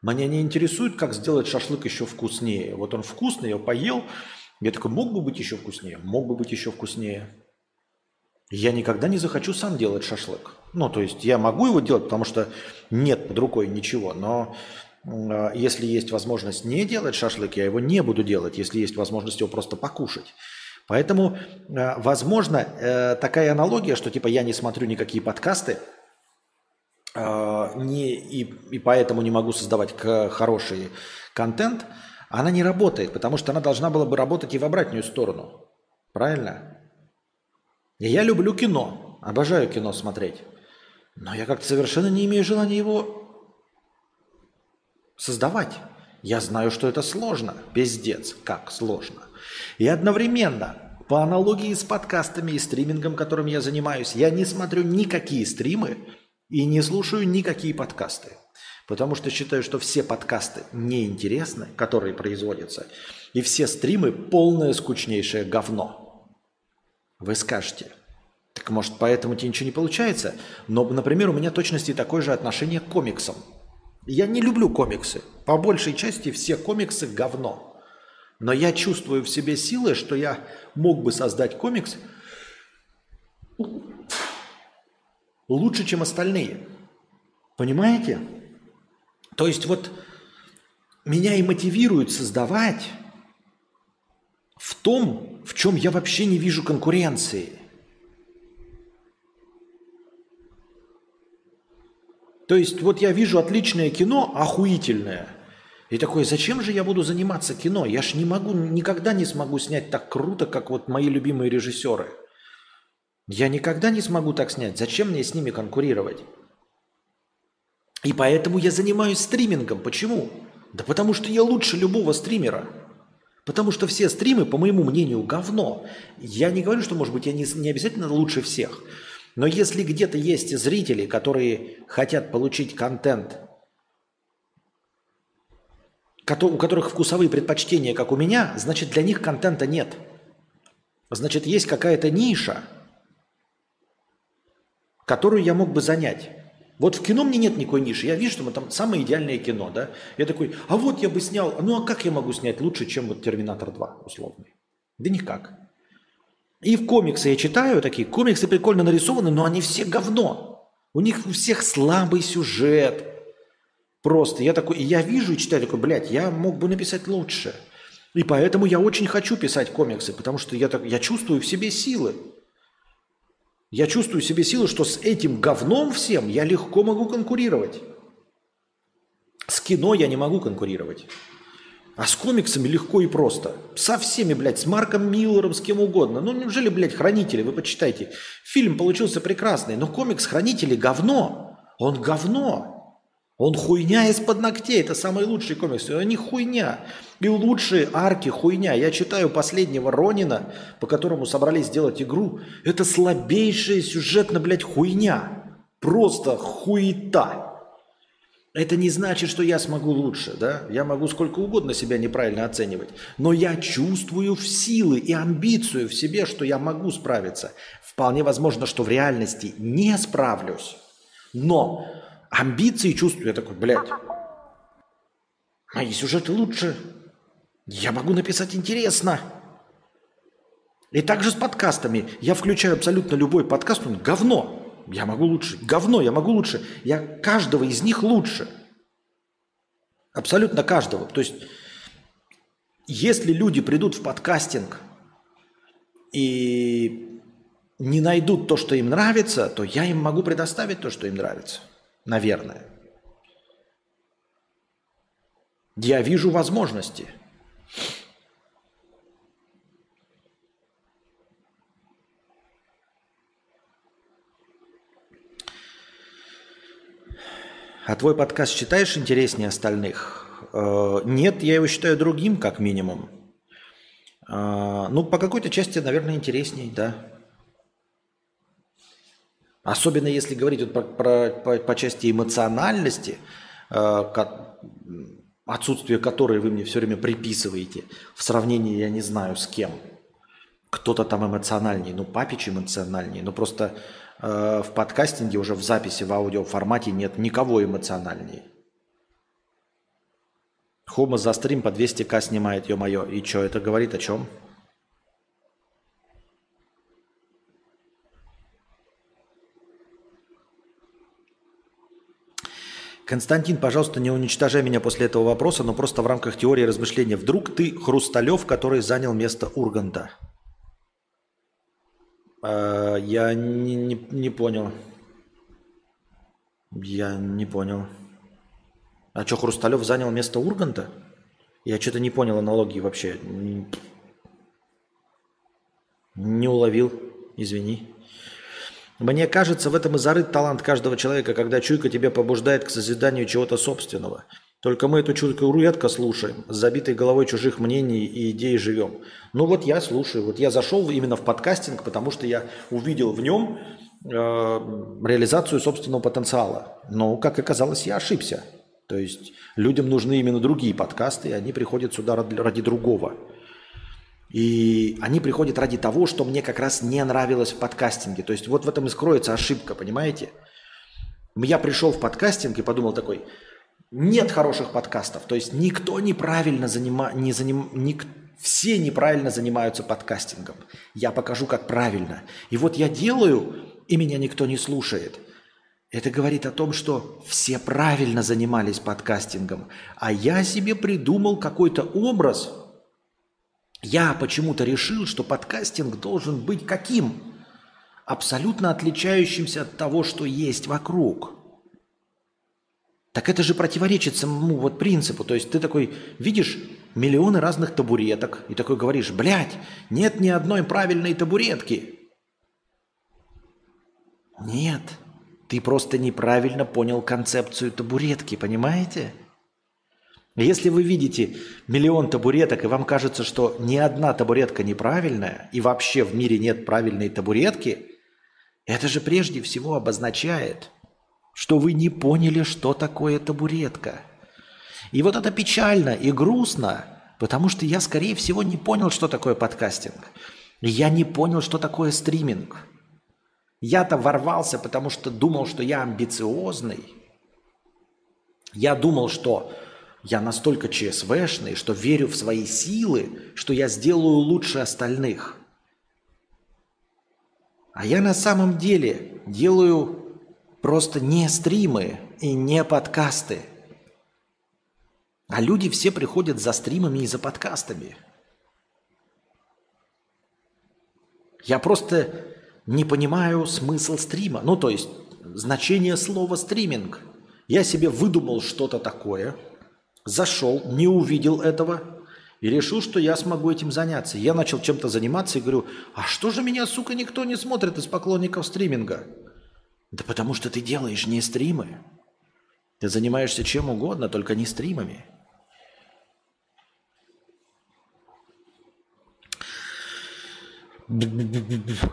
Меня не интересует, как сделать шашлык еще вкуснее. Вот он вкусный, я поел. Я такой, мог бы быть еще вкуснее? Мог бы быть еще вкуснее. Я никогда не захочу сам делать шашлык. Ну, то есть я могу его делать, потому что нет под рукой ничего, но э, если есть возможность не делать шашлык, я его не буду делать, если есть возможность его просто покушать. Поэтому, э, возможно, э, такая аналогия, что типа я не смотрю никакие подкасты, э, не, и, и поэтому не могу создавать хороший контент, она не работает, потому что она должна была бы работать и в обратную сторону. Правильно? Я люблю кино, обожаю кино смотреть. Но я как-то совершенно не имею желания его создавать. Я знаю, что это сложно. Пиздец, как сложно. И одновременно, по аналогии с подкастами и стримингом, которым я занимаюсь, я не смотрю никакие стримы и не слушаю никакие подкасты. Потому что считаю, что все подкасты неинтересны, которые производятся, и все стримы полное скучнейшее говно. Вы скажете, так может поэтому тебе ничего не получается? Но, например, у меня точности такое же отношение к комиксам. Я не люблю комиксы. По большей части все комиксы говно. Но я чувствую в себе силы, что я мог бы создать комикс лучше, чем остальные. Понимаете? То есть вот меня и мотивирует создавать в том, в чем я вообще не вижу конкуренции. То есть вот я вижу отличное кино, охуительное – и такой, зачем же я буду заниматься кино? Я ж не могу, никогда не смогу снять так круто, как вот мои любимые режиссеры. Я никогда не смогу так снять. Зачем мне с ними конкурировать? И поэтому я занимаюсь стримингом. Почему? Да потому что я лучше любого стримера. Потому что все стримы, по моему мнению, говно. Я не говорю, что, может быть, я не, не обязательно лучше всех. Но если где-то есть зрители, которые хотят получить контент у которых вкусовые предпочтения, как у меня, значит, для них контента нет. Значит, есть какая-то ниша, которую я мог бы занять. Вот в кино мне нет никакой ниши. Я вижу, что там самое идеальное кино, да? Я такой, а вот я бы снял, ну а как я могу снять лучше, чем вот «Терминатор 2» условный? Да никак. И в комиксы я читаю такие, комиксы прикольно нарисованы, но они все говно. У них у всех слабый сюжет, Просто я такой, я вижу и читаю, такой, блядь, я мог бы написать лучше. И поэтому я очень хочу писать комиксы, потому что я, так, я чувствую в себе силы. Я чувствую себе силы, что с этим говном всем я легко могу конкурировать. С кино я не могу конкурировать. А с комиксами легко и просто. Со всеми, блядь, с Марком Миллером, с кем угодно. Ну, неужели, блядь, «Хранители», вы почитайте. Фильм получился прекрасный, но комикс «Хранители» говно. Он говно. Он хуйня из-под ногтей. Это самый лучший комикс. Они хуйня. И лучшие арки хуйня. Я читаю последнего Ронина, по которому собрались сделать игру. Это слабейшая сюжетно, блядь, хуйня. Просто хуета. Это не значит, что я смогу лучше, да? Я могу сколько угодно себя неправильно оценивать. Но я чувствую в силы и амбицию в себе, что я могу справиться. Вполне возможно, что в реальности не справлюсь. Но амбиции чувствую. Я такой, блядь, мои сюжеты лучше. Я могу написать интересно. И также с подкастами. Я включаю абсолютно любой подкаст, он говно. Я могу лучше. Говно, я могу лучше. Я каждого из них лучше. Абсолютно каждого. То есть, если люди придут в подкастинг и не найдут то, что им нравится, то я им могу предоставить то, что им нравится. Наверное. Я вижу возможности. А твой подкаст считаешь интереснее остальных? Э, нет, я его считаю другим, как минимум. Э, ну, по какой-то части, наверное, интересней, да. Особенно если говорить вот про, про, по, по части эмоциональности, э, отсутствие которой вы мне все время приписываете в сравнении, я не знаю, с кем. Кто-то там эмоциональнее, ну, папич эмоциональнее, но просто э, в подкастинге уже в записи, в аудиоформате нет никого эмоциональнее. Хома за стрим по 200к снимает, ё-моё. И что, это говорит о чем? Константин, пожалуйста, не уничтожай меня после этого вопроса, но просто в рамках теории размышления. Вдруг ты Хрусталев, который занял место Урганта? А, я не, не, не понял. Я не понял. А что, Хрусталев занял место Урганта? Я что-то не понял аналогии вообще. Не уловил, извини. Мне кажется, в этом и зарыт талант каждого человека, когда чуйка тебя побуждает к созиданию чего-то собственного. Только мы эту чуйку редко слушаем, с забитой головой чужих мнений и идей живем. Ну вот я слушаю, вот я зашел именно в подкастинг, потому что я увидел в нем э, реализацию собственного потенциала. Но, как оказалось, я ошибся. То есть людям нужны именно другие подкасты, и они приходят сюда ради, другого. И они приходят ради того, что мне как раз не нравилось в подкастинге. То есть вот в этом и скроется ошибка, понимаете? Я пришел в подкастинг и подумал такой, нет хороших подкастов. То есть никто неправильно занима, не заним, ник, все неправильно занимаются подкастингом. Я покажу, как правильно. И вот я делаю, и меня никто не слушает. Это говорит о том, что все правильно занимались подкастингом, а я себе придумал какой-то образ – я почему-то решил, что подкастинг должен быть каким? Абсолютно отличающимся от того, что есть вокруг. Так это же противоречит самому вот принципу. То есть ты такой видишь миллионы разных табуреток и такой говоришь, блядь, нет ни одной правильной табуретки. Нет, ты просто неправильно понял концепцию табуретки, понимаете? Если вы видите миллион табуреток, и вам кажется, что ни одна табуретка неправильная, и вообще в мире нет правильной табуретки, это же прежде всего обозначает, что вы не поняли, что такое табуретка. И вот это печально и грустно, потому что я, скорее всего, не понял, что такое подкастинг. Я не понял, что такое стриминг. Я-то ворвался, потому что думал, что я амбициозный. Я думал, что я настолько ЧСВшный, что верю в свои силы, что я сделаю лучше остальных. А я на самом деле делаю просто не стримы и не подкасты. А люди все приходят за стримами и за подкастами. Я просто не понимаю смысл стрима. Ну, то есть, значение слова стриминг. Я себе выдумал что-то такое – зашел, не увидел этого и решил, что я смогу этим заняться. Я начал чем-то заниматься и говорю, а что же меня, сука, никто не смотрит из поклонников стриминга? Да потому что ты делаешь не стримы. Ты занимаешься чем угодно, только не стримами.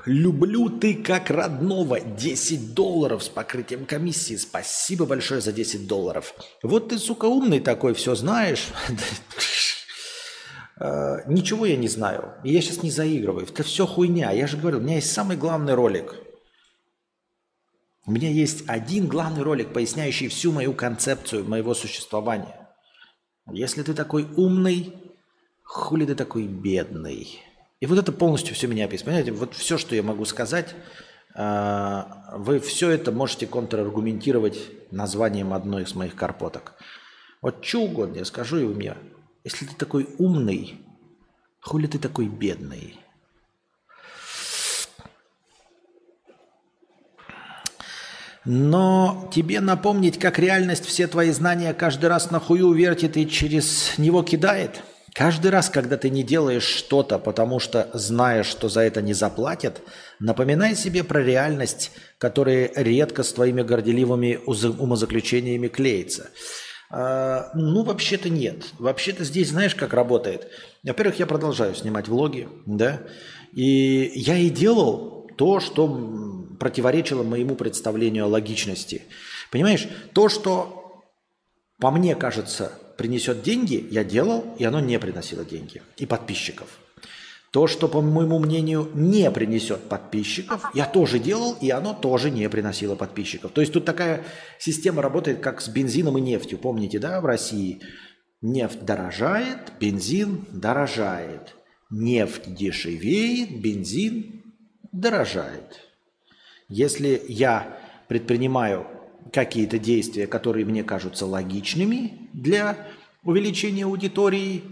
Люблю ты как родного. 10 долларов с покрытием комиссии. Спасибо большое за 10 долларов. Вот ты, сука, умный такой, все знаешь. А, [LAUGHS] ничего я не знаю. Я сейчас не заигрываю. Это все хуйня. Я же говорю, у меня есть самый главный ролик. У меня есть один главный ролик, поясняющий всю мою концепцию моего существования. Если ты такой умный, хули ты такой бедный? И вот это полностью все меня описывает. Понимаете, вот все, что я могу сказать, а, вы все это можете контраргументировать названием одной из моих карпоток. Вот что угодно я скажу, и вы мне, если ты такой умный, хули ты такой бедный? Но тебе напомнить, как реальность все твои знания каждый раз на хую вертит и через него кидает – Каждый раз, когда ты не делаешь что-то, потому что знаешь, что за это не заплатят, напоминай себе про реальность, которая редко с твоими горделивыми умозаключениями клеится. А, ну, вообще-то нет. Вообще-то здесь знаешь, как работает? Во-первых, я продолжаю снимать влоги, да, и я и делал то, что противоречило моему представлению о логичности. Понимаешь, то, что по мне кажется принесет деньги, я делал, и оно не приносило деньги. И подписчиков. То, что, по моему мнению, не принесет подписчиков, я тоже делал, и оно тоже не приносило подписчиков. То есть тут такая система работает, как с бензином и нефтью. Помните, да, в России нефть дорожает, бензин дорожает. Нефть дешевеет, бензин дорожает. Если я предпринимаю какие-то действия, которые мне кажутся логичными для увеличения аудитории,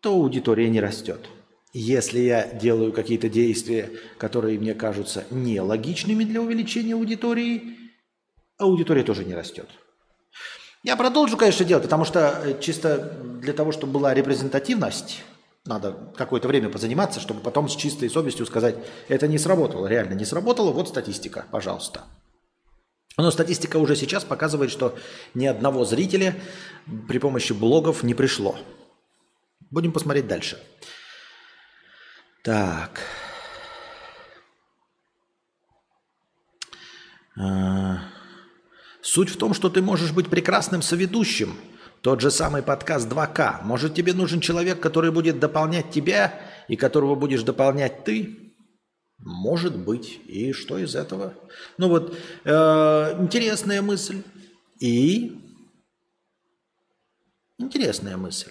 то аудитория не растет. Если я делаю какие-то действия, которые мне кажутся нелогичными для увеличения аудитории, аудитория тоже не растет. Я продолжу, конечно, делать, потому что э, чисто для того, чтобы была репрезентативность, надо какое-то время позаниматься, чтобы потом с чистой совестью сказать, это не сработало, реально не сработало, вот статистика, пожалуйста. Но статистика уже сейчас показывает, что ни одного зрителя при помощи блогов не пришло. Будем посмотреть дальше. Так. А, суть в том, что ты можешь быть прекрасным соведущим. Тот же самый подкаст 2К. Может, тебе нужен человек, который будет дополнять тебя и которого будешь дополнять ты? Может быть. И что из этого? Ну вот, э, интересная мысль. И? Интересная мысль.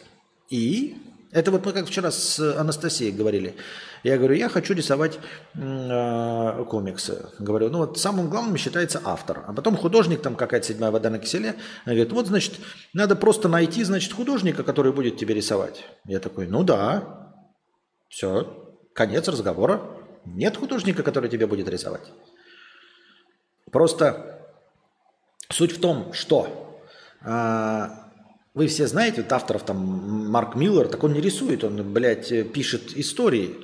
И? Это вот мы как вчера с Анастасией говорили. Я говорю, я хочу рисовать э, комиксы. Говорю, ну вот самым главным считается автор. А потом художник, там какая-то седьмая вода на киселе. Она говорит, вот, значит, надо просто найти, значит, художника, который будет тебе рисовать. Я такой, ну да. Все, конец разговора. Нет художника, который тебе будет рисовать. Просто суть в том, что э, вы все знаете, вот авторов там Марк Миллер, так он не рисует, он, блядь, пишет истории.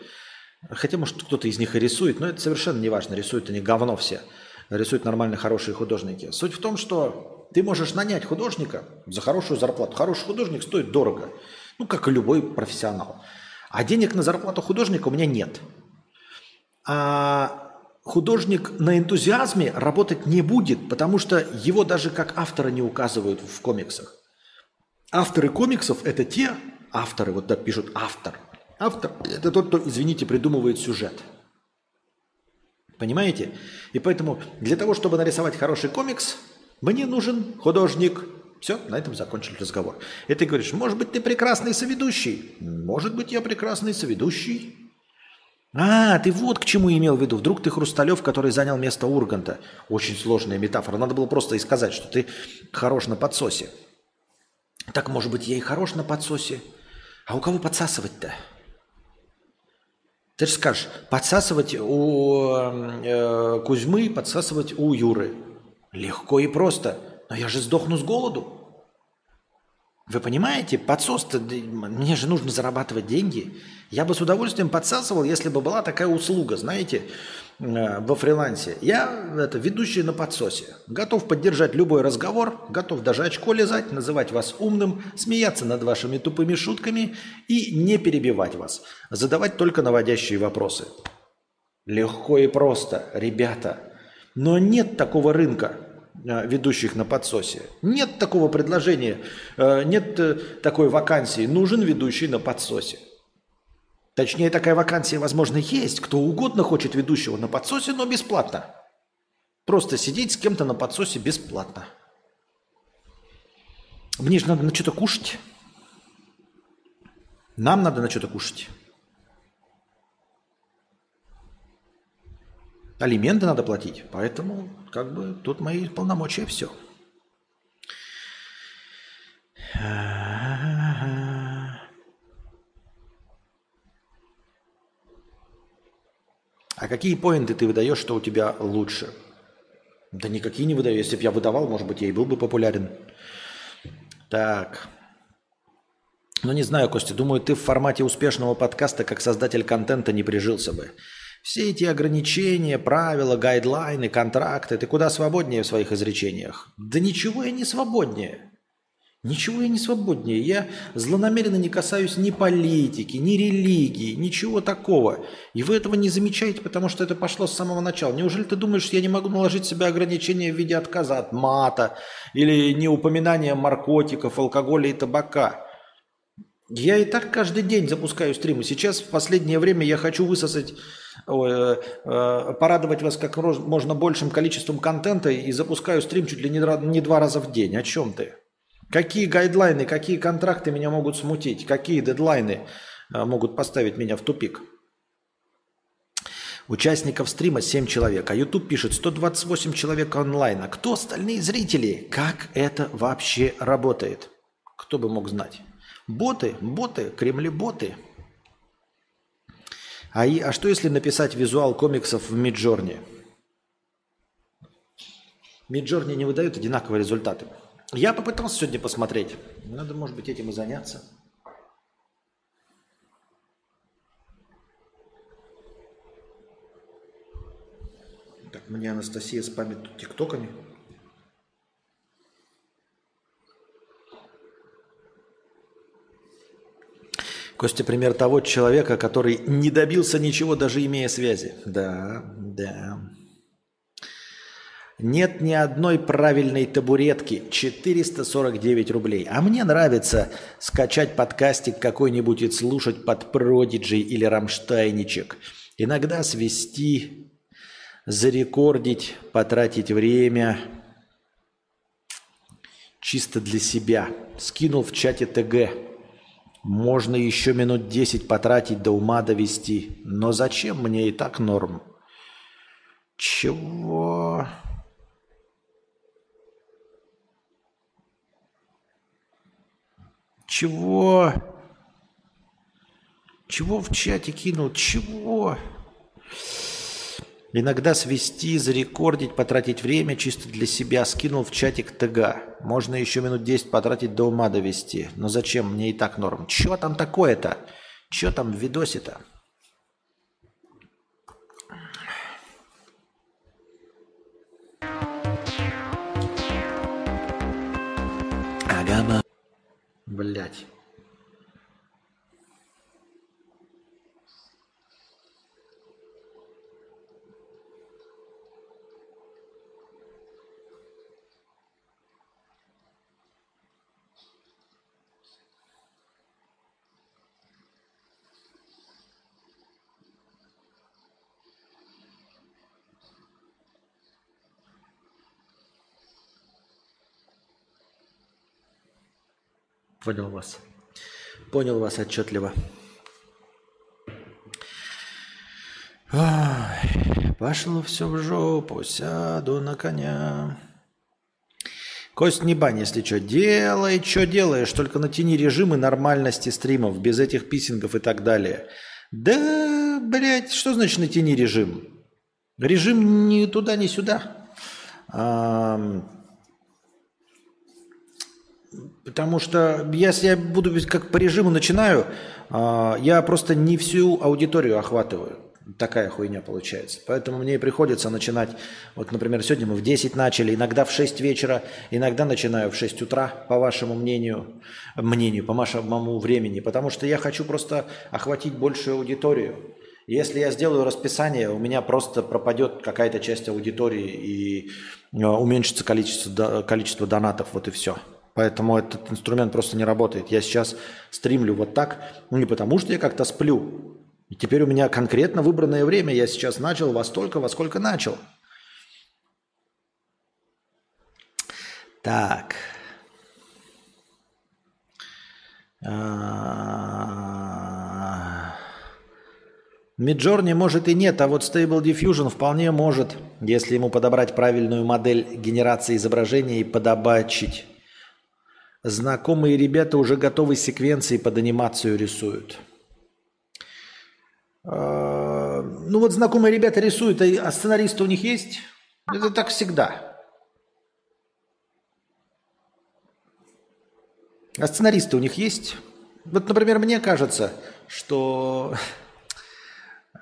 Хотя, может, кто-то из них и рисует, но это совершенно не важно, рисуют они говно все. Рисуют нормально хорошие художники. Суть в том, что ты можешь нанять художника за хорошую зарплату. Хороший художник стоит дорого, ну, как и любой профессионал. А денег на зарплату художника у меня нет. А художник на энтузиазме работать не будет, потому что его даже как автора не указывают в комиксах. Авторы комиксов – это те авторы, вот так пишут автор. Автор – это тот, кто, извините, придумывает сюжет. Понимаете? И поэтому для того, чтобы нарисовать хороший комикс, мне нужен художник. Все, на этом закончили разговор. И ты говоришь, может быть, ты прекрасный соведущий. Может быть, я прекрасный соведущий. А, ты вот к чему имел в виду. Вдруг ты Хрусталев, который занял место Урганта. Очень сложная метафора. Надо было просто и сказать, что ты хорош на подсосе. Так, может быть, я и хорош на подсосе. А у кого подсасывать-то? Ты же скажешь, подсасывать у э, Кузьмы, подсасывать у Юры. Легко и просто. Но я же сдохну с голоду. Вы понимаете, подсос-то, мне же нужно зарабатывать деньги. Я бы с удовольствием подсасывал, если бы была такая услуга, знаете, э, во фрилансе. Я это, ведущий на подсосе. Готов поддержать любой разговор, готов даже очко лизать, называть вас умным, смеяться над вашими тупыми шутками и не перебивать вас. Задавать только наводящие вопросы. Легко и просто, ребята. Но нет такого рынка, ведущих на подсосе. Нет такого предложения, э, нет э, такой вакансии. Нужен ведущий на подсосе. Точнее, такая вакансия, возможно, есть. Кто угодно хочет ведущего на подсосе, но бесплатно. Просто сидеть с кем-то на подсосе бесплатно. Мне же надо на что-то кушать. Нам надо на что-то кушать. Алименты надо платить. Поэтому, как бы, тут мои полномочия все. А какие поинты ты выдаешь, что у тебя лучше? Да никакие не выдаю. Если бы я выдавал, может быть, я и был бы популярен. Так. Ну, не знаю, Костя, думаю, ты в формате успешного подкаста как создатель контента не прижился бы. Все эти ограничения, правила, гайдлайны, контракты, ты куда свободнее в своих изречениях? Да ничего я не свободнее. Ничего я не свободнее. Я злонамеренно не касаюсь ни политики, ни религии, ничего такого. И вы этого не замечаете, потому что это пошло с самого начала. Неужели ты думаешь, что я не могу наложить себе ограничения в виде отказа от мата или неупоминания наркотиков, алкоголя и табака? Я и так каждый день запускаю стримы. Сейчас в последнее время я хочу высосать порадовать вас как можно большим количеством контента и запускаю стрим чуть ли не, два раза в день. О чем ты? Какие гайдлайны, какие контракты меня могут смутить? Какие дедлайны э, могут поставить меня в тупик? Участников стрима 7 человек, а YouTube пишет 128 человек онлайн. А кто остальные зрители? Как это вообще работает? Кто бы мог знать? Боты, боты, кремли-боты. А, и, а что если написать визуал комиксов в Миджорне? Миджорни не выдают одинаковые результаты. Я попытался сегодня посмотреть. Надо, может быть, этим и заняться. Так, мне Анастасия спамит тут тиктоками. Костя пример того человека, который не добился ничего, даже имея связи. Да, да. Нет ни одной правильной табуретки. 449 рублей. А мне нравится скачать подкастик какой-нибудь и слушать под Продиджи или Рамштайничек. Иногда свести, зарекордить, потратить время. Чисто для себя. Скинул в чате ТГ. Можно еще минут 10 потратить, до ума довести. Но зачем мне и так норм? Чего? Чего? Чего в чате кинул? Чего? Иногда свести, зарекордить, потратить время чисто для себя. Скинул в чатик ТГ. Можно еще минут 10 потратить до ума довести. Но зачем? Мне и так норм. Чего там такое-то? Чего там в видосе-то? Агама. Блять. Понял вас. Понял вас отчетливо. Ой, пошло все в жопу, сяду на коня. Кость не бань, если что. Делай, что делаешь, только натяни режимы нормальности стримов, без этих писингов и так далее. Да, блядь, что значит натяни режим? Режим ни туда, ни сюда. А, Потому что если я буду как по режиму начинаю, а, я просто не всю аудиторию охватываю. Такая хуйня получается. Поэтому мне приходится начинать. Вот, например, сегодня мы в 10 начали, иногда в 6 вечера, иногда начинаю в 6 утра, по вашему мнению, мнению, по вашему времени. Потому что я хочу просто охватить большую аудиторию. Если я сделаю расписание, у меня просто пропадет какая-то часть аудитории и а, уменьшится количество, количество донатов. Вот и все. Поэтому этот инструмент просто не работает. Я сейчас стримлю вот так, ну не потому что я как-то сплю. И теперь у меня конкретно выбранное время. Я сейчас начал во столько, во сколько начал. Так. Midjourney может и нет, а вот Stable Diffusion вполне может, если ему подобрать правильную модель генерации изображения и подобачить Знакомые ребята уже готовы секвенции под анимацию рисуют. А, ну вот знакомые ребята рисуют, а сценаристы у них есть? Это так всегда. А сценаристы у них есть? Вот, например, мне кажется, что... [LAUGHS]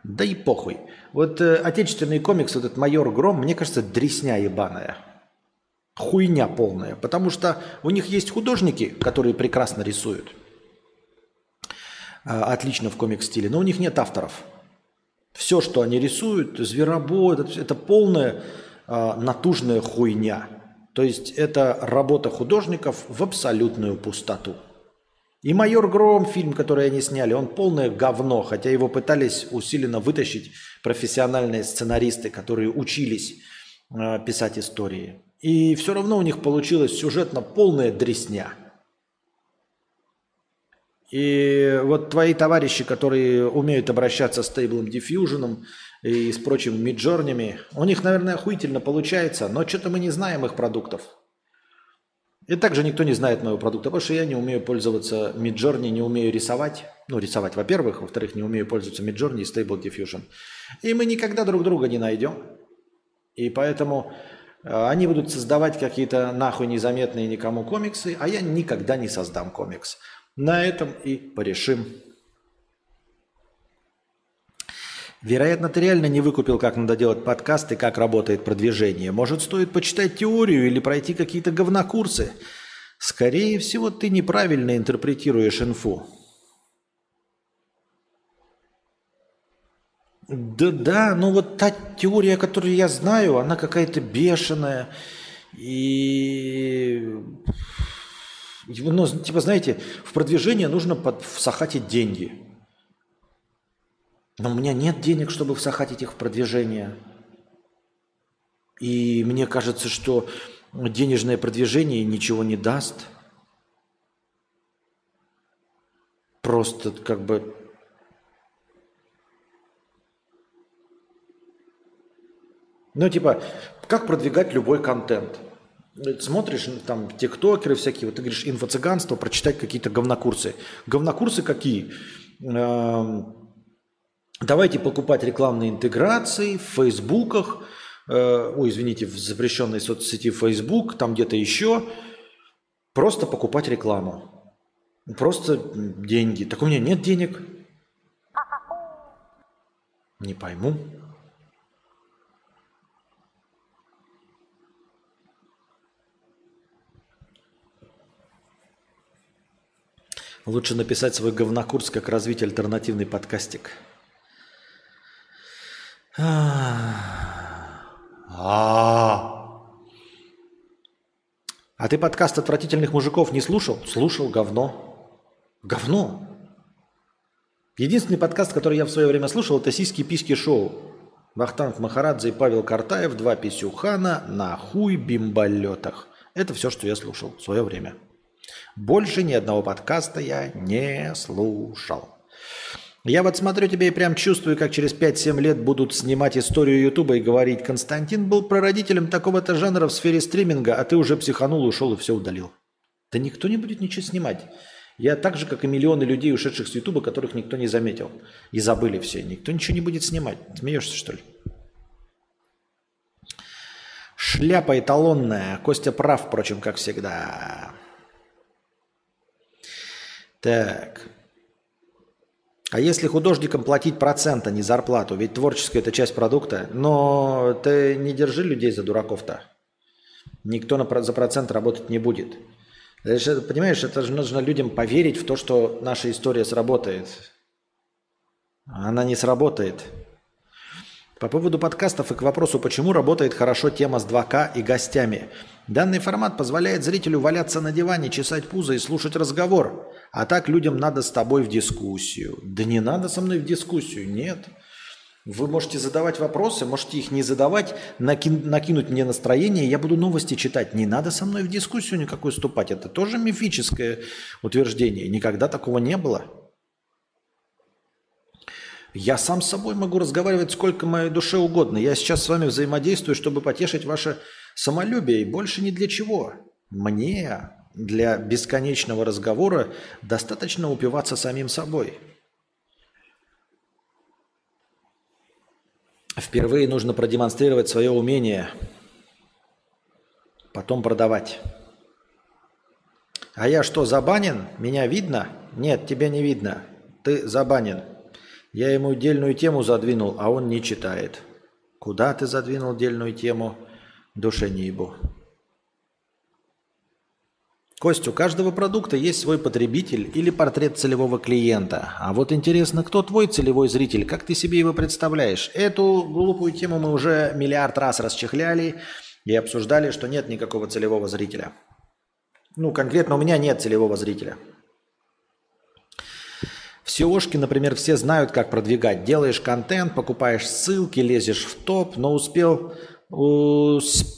Да и похуй. Вот э, отечественный комикс, вот этот «Майор Гром», мне кажется, дресня ебаная хуйня полная. Потому что у них есть художники, которые прекрасно рисуют. А, отлично в комик-стиле. Но у них нет авторов. Все, что они рисуют, зверобой, это, это полная а, натужная хуйня. То есть это работа художников в абсолютную пустоту. И «Майор Гром» фильм, который они сняли, он полное говно, хотя его пытались усиленно вытащить профессиональные сценаристы, которые учились э, писать истории. И все равно у них получилась сюжетно полная дресня. И вот твои товарищи, которые умеют обращаться с Stable Diffusion, и с прочими миджорнями. У них, наверное, охуительно получается, но что-то мы не знаем их продуктов. И также никто не знает моего продукта, потому что я не умею пользоваться Midjourney, не умею рисовать. Ну, рисовать, во-первых. Во-вторых, не умею пользоваться Midjourney и Stable Diffusion. И мы никогда друг друга не найдем. И поэтому они будут создавать какие-то нахуй незаметные никому комиксы, а я никогда не создам комикс. На этом и порешим. Вероятно, ты реально не выкупил, как надо делать подкаст и как работает продвижение. Может, стоит почитать теорию или пройти какие-то говнокурсы? Скорее всего, ты неправильно интерпретируешь инфу. Да, да, ну вот та теория, которую я знаю, она какая-то бешеная. И, ну, типа, знаете, в продвижение нужно под, всахатить деньги. Но у меня нет денег, чтобы всахатить их в продвижение. И мне кажется, что денежное продвижение ничего не даст. Просто как бы... Ну, типа, как продвигать любой контент? Смотришь, там, тиктокеры всякие, вот ты говоришь, инфо-цыганство, прочитать какие-то говнокурсы. Говнокурсы какие? Эм, Давайте покупать рекламные интеграции в фейсбуках, э, ой, извините, в запрещенной соцсети Facebook, там где-то еще. Просто покупать рекламу. Просто деньги. Так у меня нет денег. Не пойму. Лучше написать свой говнокурс, как развить альтернативный подкастик. А ты подкаст отвратительных мужиков не слушал? Слушал, говно. Говно. Единственный подкаст, который я в свое время слушал, это «Сиськи-письки шоу». Вахтанг Махарадзе и Павел Картаев, два писюхана на хуй бимболетах. Это все, что я слушал в свое время. Больше ни одного подкаста я не слушал. Я вот смотрю тебя и прям чувствую, как через 5-7 лет будут снимать историю Ютуба и говорить, Константин был прародителем такого-то жанра в сфере стриминга, а ты уже психанул, ушел и все удалил. Да никто не будет ничего снимать. Я так же, как и миллионы людей, ушедших с Ютуба, которых никто не заметил. И забыли все. Никто ничего не будет снимать. Смеешься, что ли? Шляпа эталонная. Костя прав, впрочем, как всегда. Так. А если художникам платить процент, а не зарплату, ведь творческое это часть продукта, но ты не держи людей за дураков-то. Никто на, за процент работать не будет. Понимаешь, это же нужно людям поверить в то, что наша история сработает. Она не сработает. По поводу подкастов и к вопросу, почему работает хорошо тема с 2К и гостями. Данный формат позволяет зрителю валяться на диване, чесать пузо и слушать разговор. А так людям надо с тобой в дискуссию. Да не надо со мной в дискуссию, нет. Вы можете задавать вопросы, можете их не задавать, наки- накинуть мне настроение, я буду новости читать. Не надо со мной в дискуссию никакой вступать. Это тоже мифическое утверждение. Никогда такого не было. Я сам с собой могу разговаривать сколько моей душе угодно. Я сейчас с вами взаимодействую, чтобы потешить ваше самолюбие, и больше ни для чего. Мне для бесконечного разговора достаточно упиваться самим собой. Впервые нужно продемонстрировать свое умение, потом продавать. А я что, забанен? Меня видно? Нет, тебя не видно. Ты забанен. Я ему дельную тему задвинул, а он не читает. Куда ты задвинул дельную тему? Душе не ебу. Кость, у каждого продукта есть свой потребитель или портрет целевого клиента. А вот интересно, кто твой целевой зритель? Как ты себе его представляешь? Эту глупую тему мы уже миллиард раз расчехляли и обсуждали, что нет никакого целевого зрителя. Ну, конкретно у меня нет целевого зрителя. В например, все знают, как продвигать. Делаешь контент, покупаешь ссылки, лезешь в топ, но успел успешных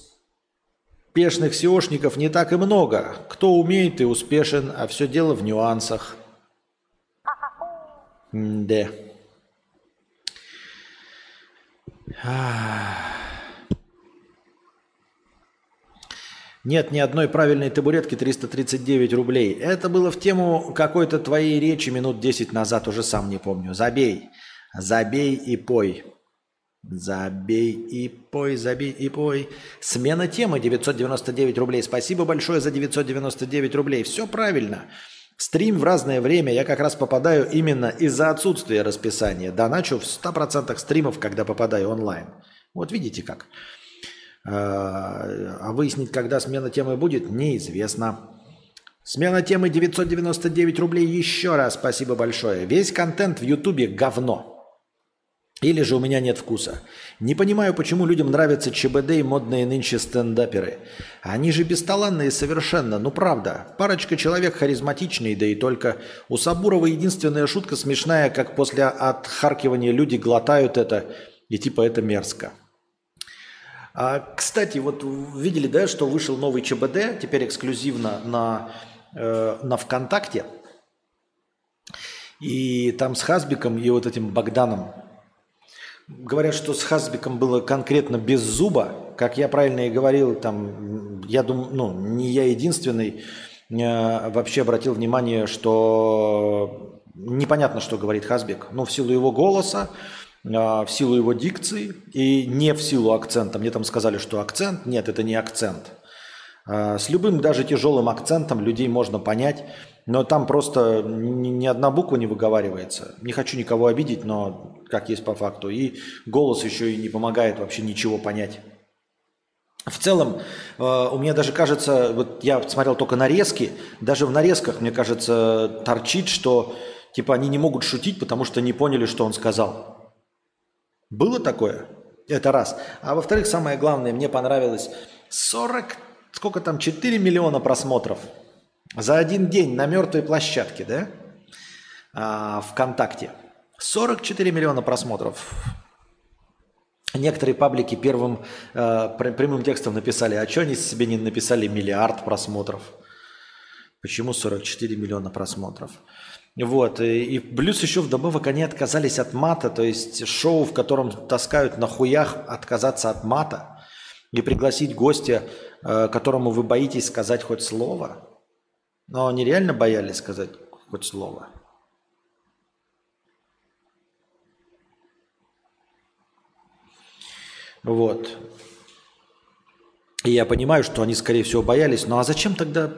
SEOшников не так и много. Кто умеет и успешен, а все дело в нюансах. Да. Нет ни одной правильной табуретки 339 рублей. Это было в тему какой-то твоей речи минут 10 назад, уже сам не помню. Забей. Забей и пой. Забей и пой, забей и пой. Смена темы 999 рублей. Спасибо большое за 999 рублей. Все правильно. Стрим в разное время я как раз попадаю именно из-за отсутствия расписания. Доначу в 100% стримов, когда попадаю онлайн. Вот видите как. А, а выяснить, когда смена темы будет, неизвестно. Смена темы 999 рублей еще раз. Спасибо большое. Весь контент в Ютубе говно. Или же у меня нет вкуса. Не понимаю, почему людям нравятся ЧБД и модные нынче стендаперы. Они же бесталанные совершенно, ну правда. Парочка человек харизматичные, да и только. У Сабурова единственная шутка смешная, как после отхаркивания люди глотают это, и типа это мерзко. А, кстати, вот видели, да, что вышел новый ЧБД, теперь эксклюзивно на, э, на ВКонтакте. И там с Хазбиком и вот этим Богданом. Говорят, что с Хазбиком было конкретно без зуба. Как я правильно и говорил, там, я думаю, ну, не я единственный э, вообще обратил внимание, что непонятно, что говорит Хазбик. Но в силу его голоса, в силу его дикции и не в силу акцента. Мне там сказали, что акцент. Нет, это не акцент. А, с любым, даже тяжелым акцентом людей можно понять, но там просто ни одна буква не выговаривается. Не хочу никого обидеть, но как есть по факту. И голос еще и не помогает вообще ничего понять. В целом, а, у меня даже кажется, вот я смотрел только нарезки, даже в нарезках, мне кажется, торчит, что типа они не могут шутить, потому что не поняли, что он сказал. Было такое? Это раз. А во-вторых, самое главное, мне понравилось 40, сколько там, 4 миллиона просмотров за один день на мертвой площадке, да? А, ВКонтакте. 44 миллиона просмотров. Некоторые паблики первым э, прямым текстом написали, а что они себе не написали миллиард просмотров? Почему 44 миллиона просмотров? Вот, и, и плюс еще вдобавок они отказались от мата, то есть шоу, в котором таскают на хуях отказаться от мата и пригласить гостя, э, которому вы боитесь сказать хоть слово. Но они реально боялись сказать хоть слово. Вот. И я понимаю, что они, скорее всего, боялись. Ну а зачем тогда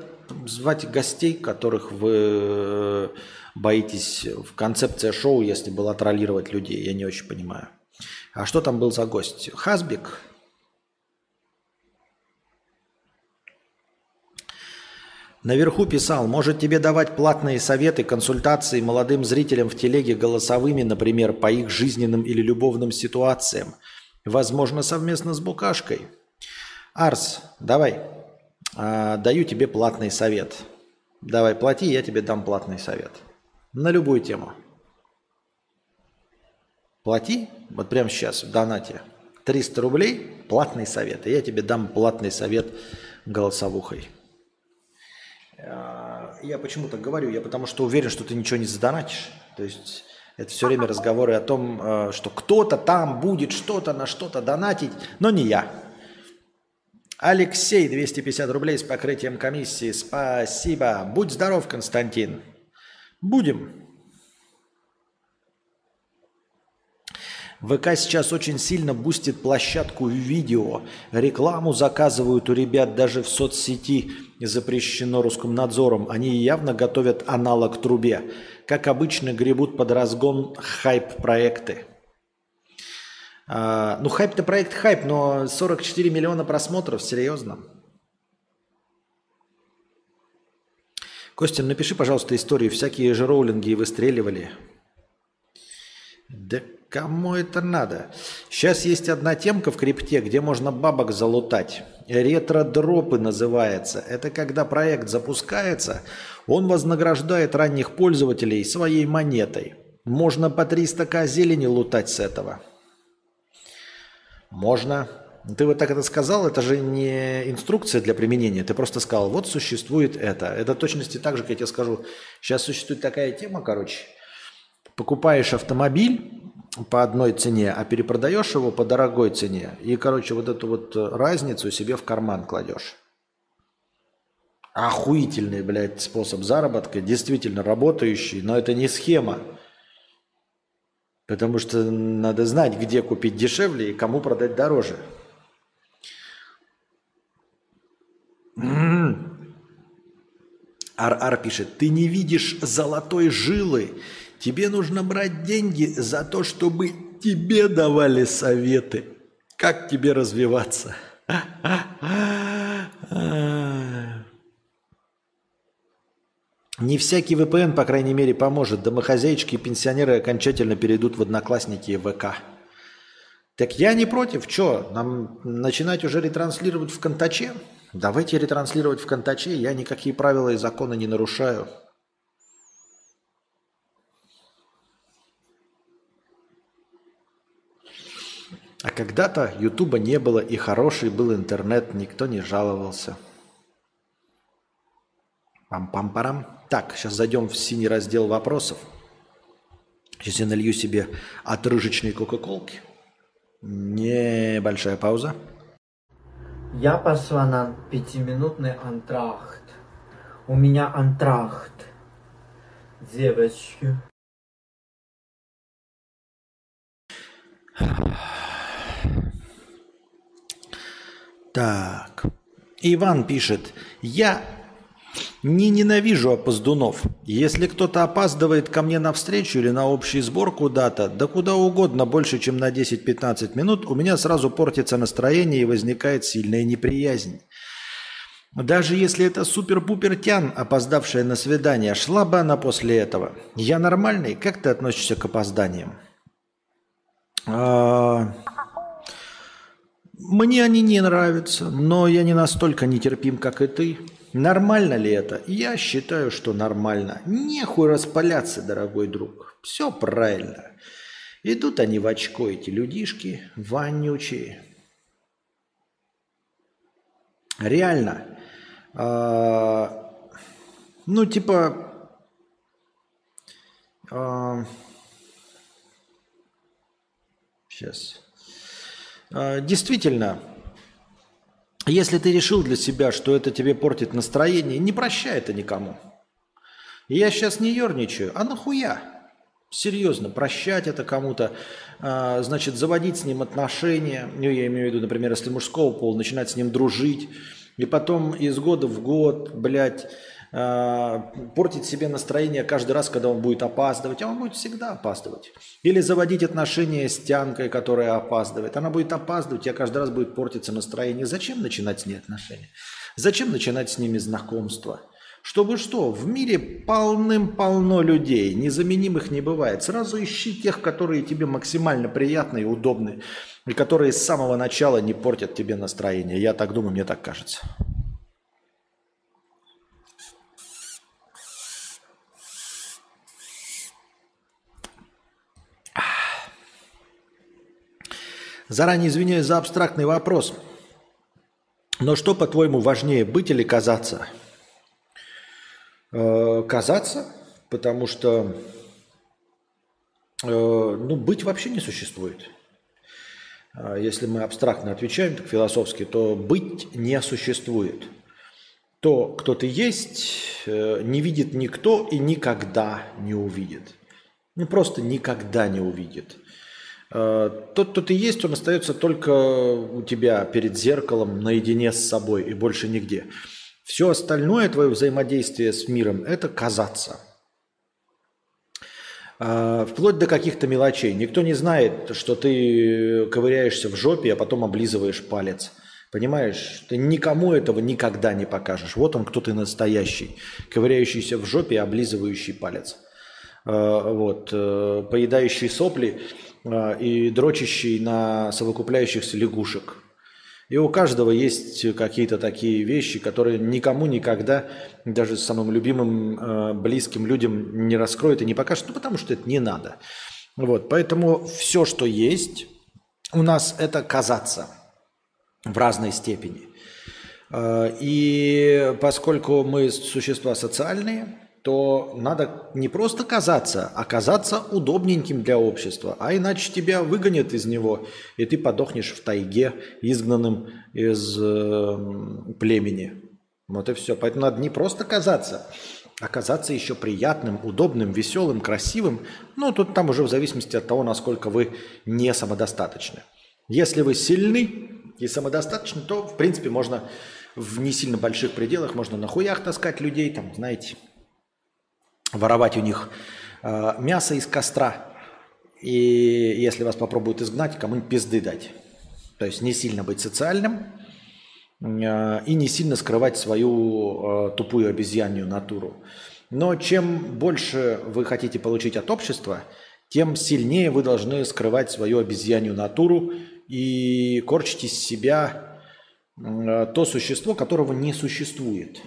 звать гостей, которых вы боитесь в концепция шоу, если была троллировать людей? Я не очень понимаю. А что там был за гость? Хасбик? Наверху писал, может тебе давать платные советы, консультации молодым зрителям в телеге голосовыми, например, по их жизненным или любовным ситуациям. Возможно, совместно с Букашкой. Арс, давай, а, даю тебе платный совет. Давай, плати, я тебе дам платный совет. На любую тему. Плати, вот прямо сейчас в донате, 300 рублей, платный совет. И я тебе дам платный совет голосовухой. А, я почему так говорю? Я потому что уверен, что ты ничего не задонатишь. То есть это все время разговоры о том, а, что кто-то там будет что-то на что-то донатить, но не я. Алексей, 250 рублей с покрытием комиссии. Спасибо. Будь здоров, Константин. Будем. ВК сейчас очень сильно бустит площадку видео. Рекламу заказывают у ребят даже в соцсети, запрещено русским надзором. Они явно готовят аналог трубе. Как обычно, гребут под разгон хайп-проекты. А, ну, хайп-то проект хайп, но 44 миллиона просмотров, серьезно. Костя, напиши, пожалуйста, историю. Всякие же роулинги выстреливали. Да Кому это надо? Сейчас есть одна темка в крипте, где можно бабок залутать. Ретро-дропы называется. Это когда проект запускается, он вознаграждает ранних пользователей своей монетой. Можно по 300к зелени лутать с этого. Можно. Ты вот так это сказал, это же не инструкция для применения. Ты просто сказал, вот существует это. Это точности так же, как я тебе скажу. Сейчас существует такая тема, короче. Покупаешь автомобиль, по одной цене, а перепродаешь его по дорогой цене. И, короче, вот эту вот разницу себе в карман кладешь. Охуительный, блядь, способ заработка, действительно работающий, но это не схема. Потому что надо знать, где купить дешевле и кому продать дороже. Ар-Ар пишет, ты не видишь золотой жилы. Тебе нужно брать деньги за то, чтобы тебе давали советы. Как тебе развиваться? Не всякий VPN, по крайней мере, поможет. Домохозяйчики и пенсионеры окончательно перейдут в одноклассники и ВК. Так я не против. Что, нам начинать уже ретранслировать в Контаче? Давайте ретранслировать в Контаче. Я никакие правила и законы не нарушаю. А когда-то Ютуба не было, и хороший был интернет, никто не жаловался. Пам-пам-парам. Так, сейчас зайдем в синий раздел вопросов. Сейчас я налью себе отрыжечной кока-колки. Небольшая пауза. Я пошла на пятиминутный антрахт. У меня антрахт. Девочки. Так. Иван пишет. Я не ненавижу опоздунов. Если кто-то опаздывает ко мне на встречу или на общий сбор куда-то, да куда угодно больше, чем на 10-15 минут, у меня сразу портится настроение и возникает сильная неприязнь. Даже если это супер-пупер тян, опоздавшая на свидание, шла бы она после этого. Я нормальный? Как ты относишься к опозданиям? А... Мне они не нравятся, но я не настолько нетерпим, как и ты. Нормально ли это? Я считаю, что нормально. Нехуй распаляться, дорогой друг. Все правильно. Идут они в очко, эти людишки, вонючие. Реально. А, ну, типа... А, сейчас. А, действительно, если ты решил для себя, что это тебе портит настроение, не прощай это никому. Я сейчас не ерничаю, а нахуя? Серьезно, прощать это кому-то, а, значит, заводить с ним отношения, ну, я имею в виду, например, если мужского пола, начинать с ним дружить, и потом из года в год, блядь, портить себе настроение каждый раз, когда он будет опаздывать, а он будет всегда опаздывать. Или заводить отношения с тянкой, которая опаздывает. Она будет опаздывать, а каждый раз будет портиться настроение. Зачем начинать с ней отношения? Зачем начинать с ними знакомство? Чтобы что, в мире полным-полно людей, незаменимых не бывает. Сразу ищи тех, которые тебе максимально приятны и удобны, и которые с самого начала не портят тебе настроение. Я так думаю, мне так кажется. Заранее извиняюсь за абстрактный вопрос. Но что, по-твоему, важнее, быть или казаться? Э, казаться, потому что э, ну, быть вообще не существует. А если мы абстрактно отвечаем, так философски, то быть не существует. То, кто ты есть, э, не видит никто и никогда не увидит. Ну, просто никогда не увидит. Э, тот, кто ты есть, он остается только у тебя перед зеркалом, наедине с собой и больше нигде. Все остальное твое взаимодействие с миром – это казаться. Э, вплоть до каких-то мелочей. Никто не знает, что ты ковыряешься в жопе, а потом облизываешь палец. Понимаешь? Ты никому этого никогда не покажешь. Вот он, кто ты настоящий. Ковыряющийся в жопе облизывающий палец. Э, вот. Поедающий сопли и дрочащий на совокупляющихся лягушек. И у каждого есть какие-то такие вещи, которые никому никогда, даже самым любимым, а, близким людям не раскроет и не покажет, ну потому что это не надо. Вот, поэтому все, что есть, у нас это казаться в разной степени. А, и поскольку мы существа социальные, то надо не просто казаться, а казаться удобненьким для общества. А иначе тебя выгонят из него, и ты подохнешь в тайге, изгнанным из э, племени. Вот и все. Поэтому надо не просто казаться, а казаться еще приятным, удобным, веселым, красивым. Ну, тут там уже в зависимости от того, насколько вы не самодостаточны. Если вы сильны и самодостаточны, то, в принципе, можно в не сильно больших пределах, можно на хуях таскать людей, там, знаете, воровать у них э, мясо из костра. И если вас попробуют изгнать, кому-нибудь пизды дать. То есть не сильно быть социальным э, и не сильно скрывать свою э, тупую обезьянью натуру. Но чем больше вы хотите получить от общества, тем сильнее вы должны скрывать свою обезьянью натуру и корчить из себя э, то существо, которого не существует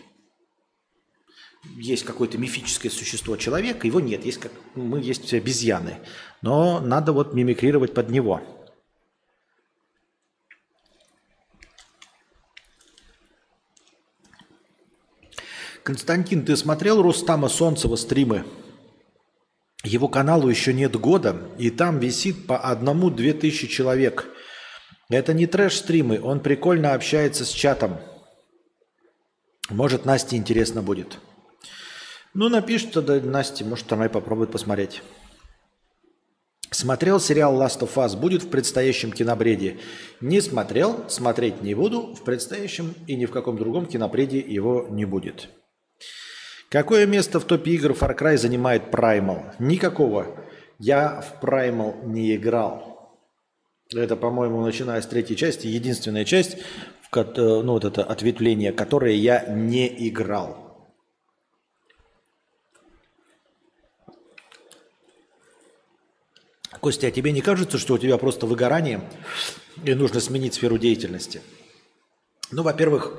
есть какое-то мифическое существо человека, его нет, есть как мы есть обезьяны, но надо вот мимикрировать под него. Константин, ты смотрел Рустама Солнцева стримы? Его каналу еще нет года, и там висит по одному-две тысячи человек. Это не трэш-стримы, он прикольно общается с чатом. Может, Насте интересно будет. Ну, напишет тогда Насте, может, она и попробует посмотреть. Смотрел сериал Last of Us, будет в предстоящем кинобреде. Не смотрел, смотреть не буду, в предстоящем и ни в каком другом кинобреде его не будет. Какое место в топе игр Far Cry занимает Primal? Никакого. Я в Primal не играл. Это, по-моему, начиная с третьей части, единственная часть, в, ну, вот это ответвление, которое я не играл. Костя, а тебе не кажется, что у тебя просто выгорание и нужно сменить сферу деятельности? Ну, во-первых,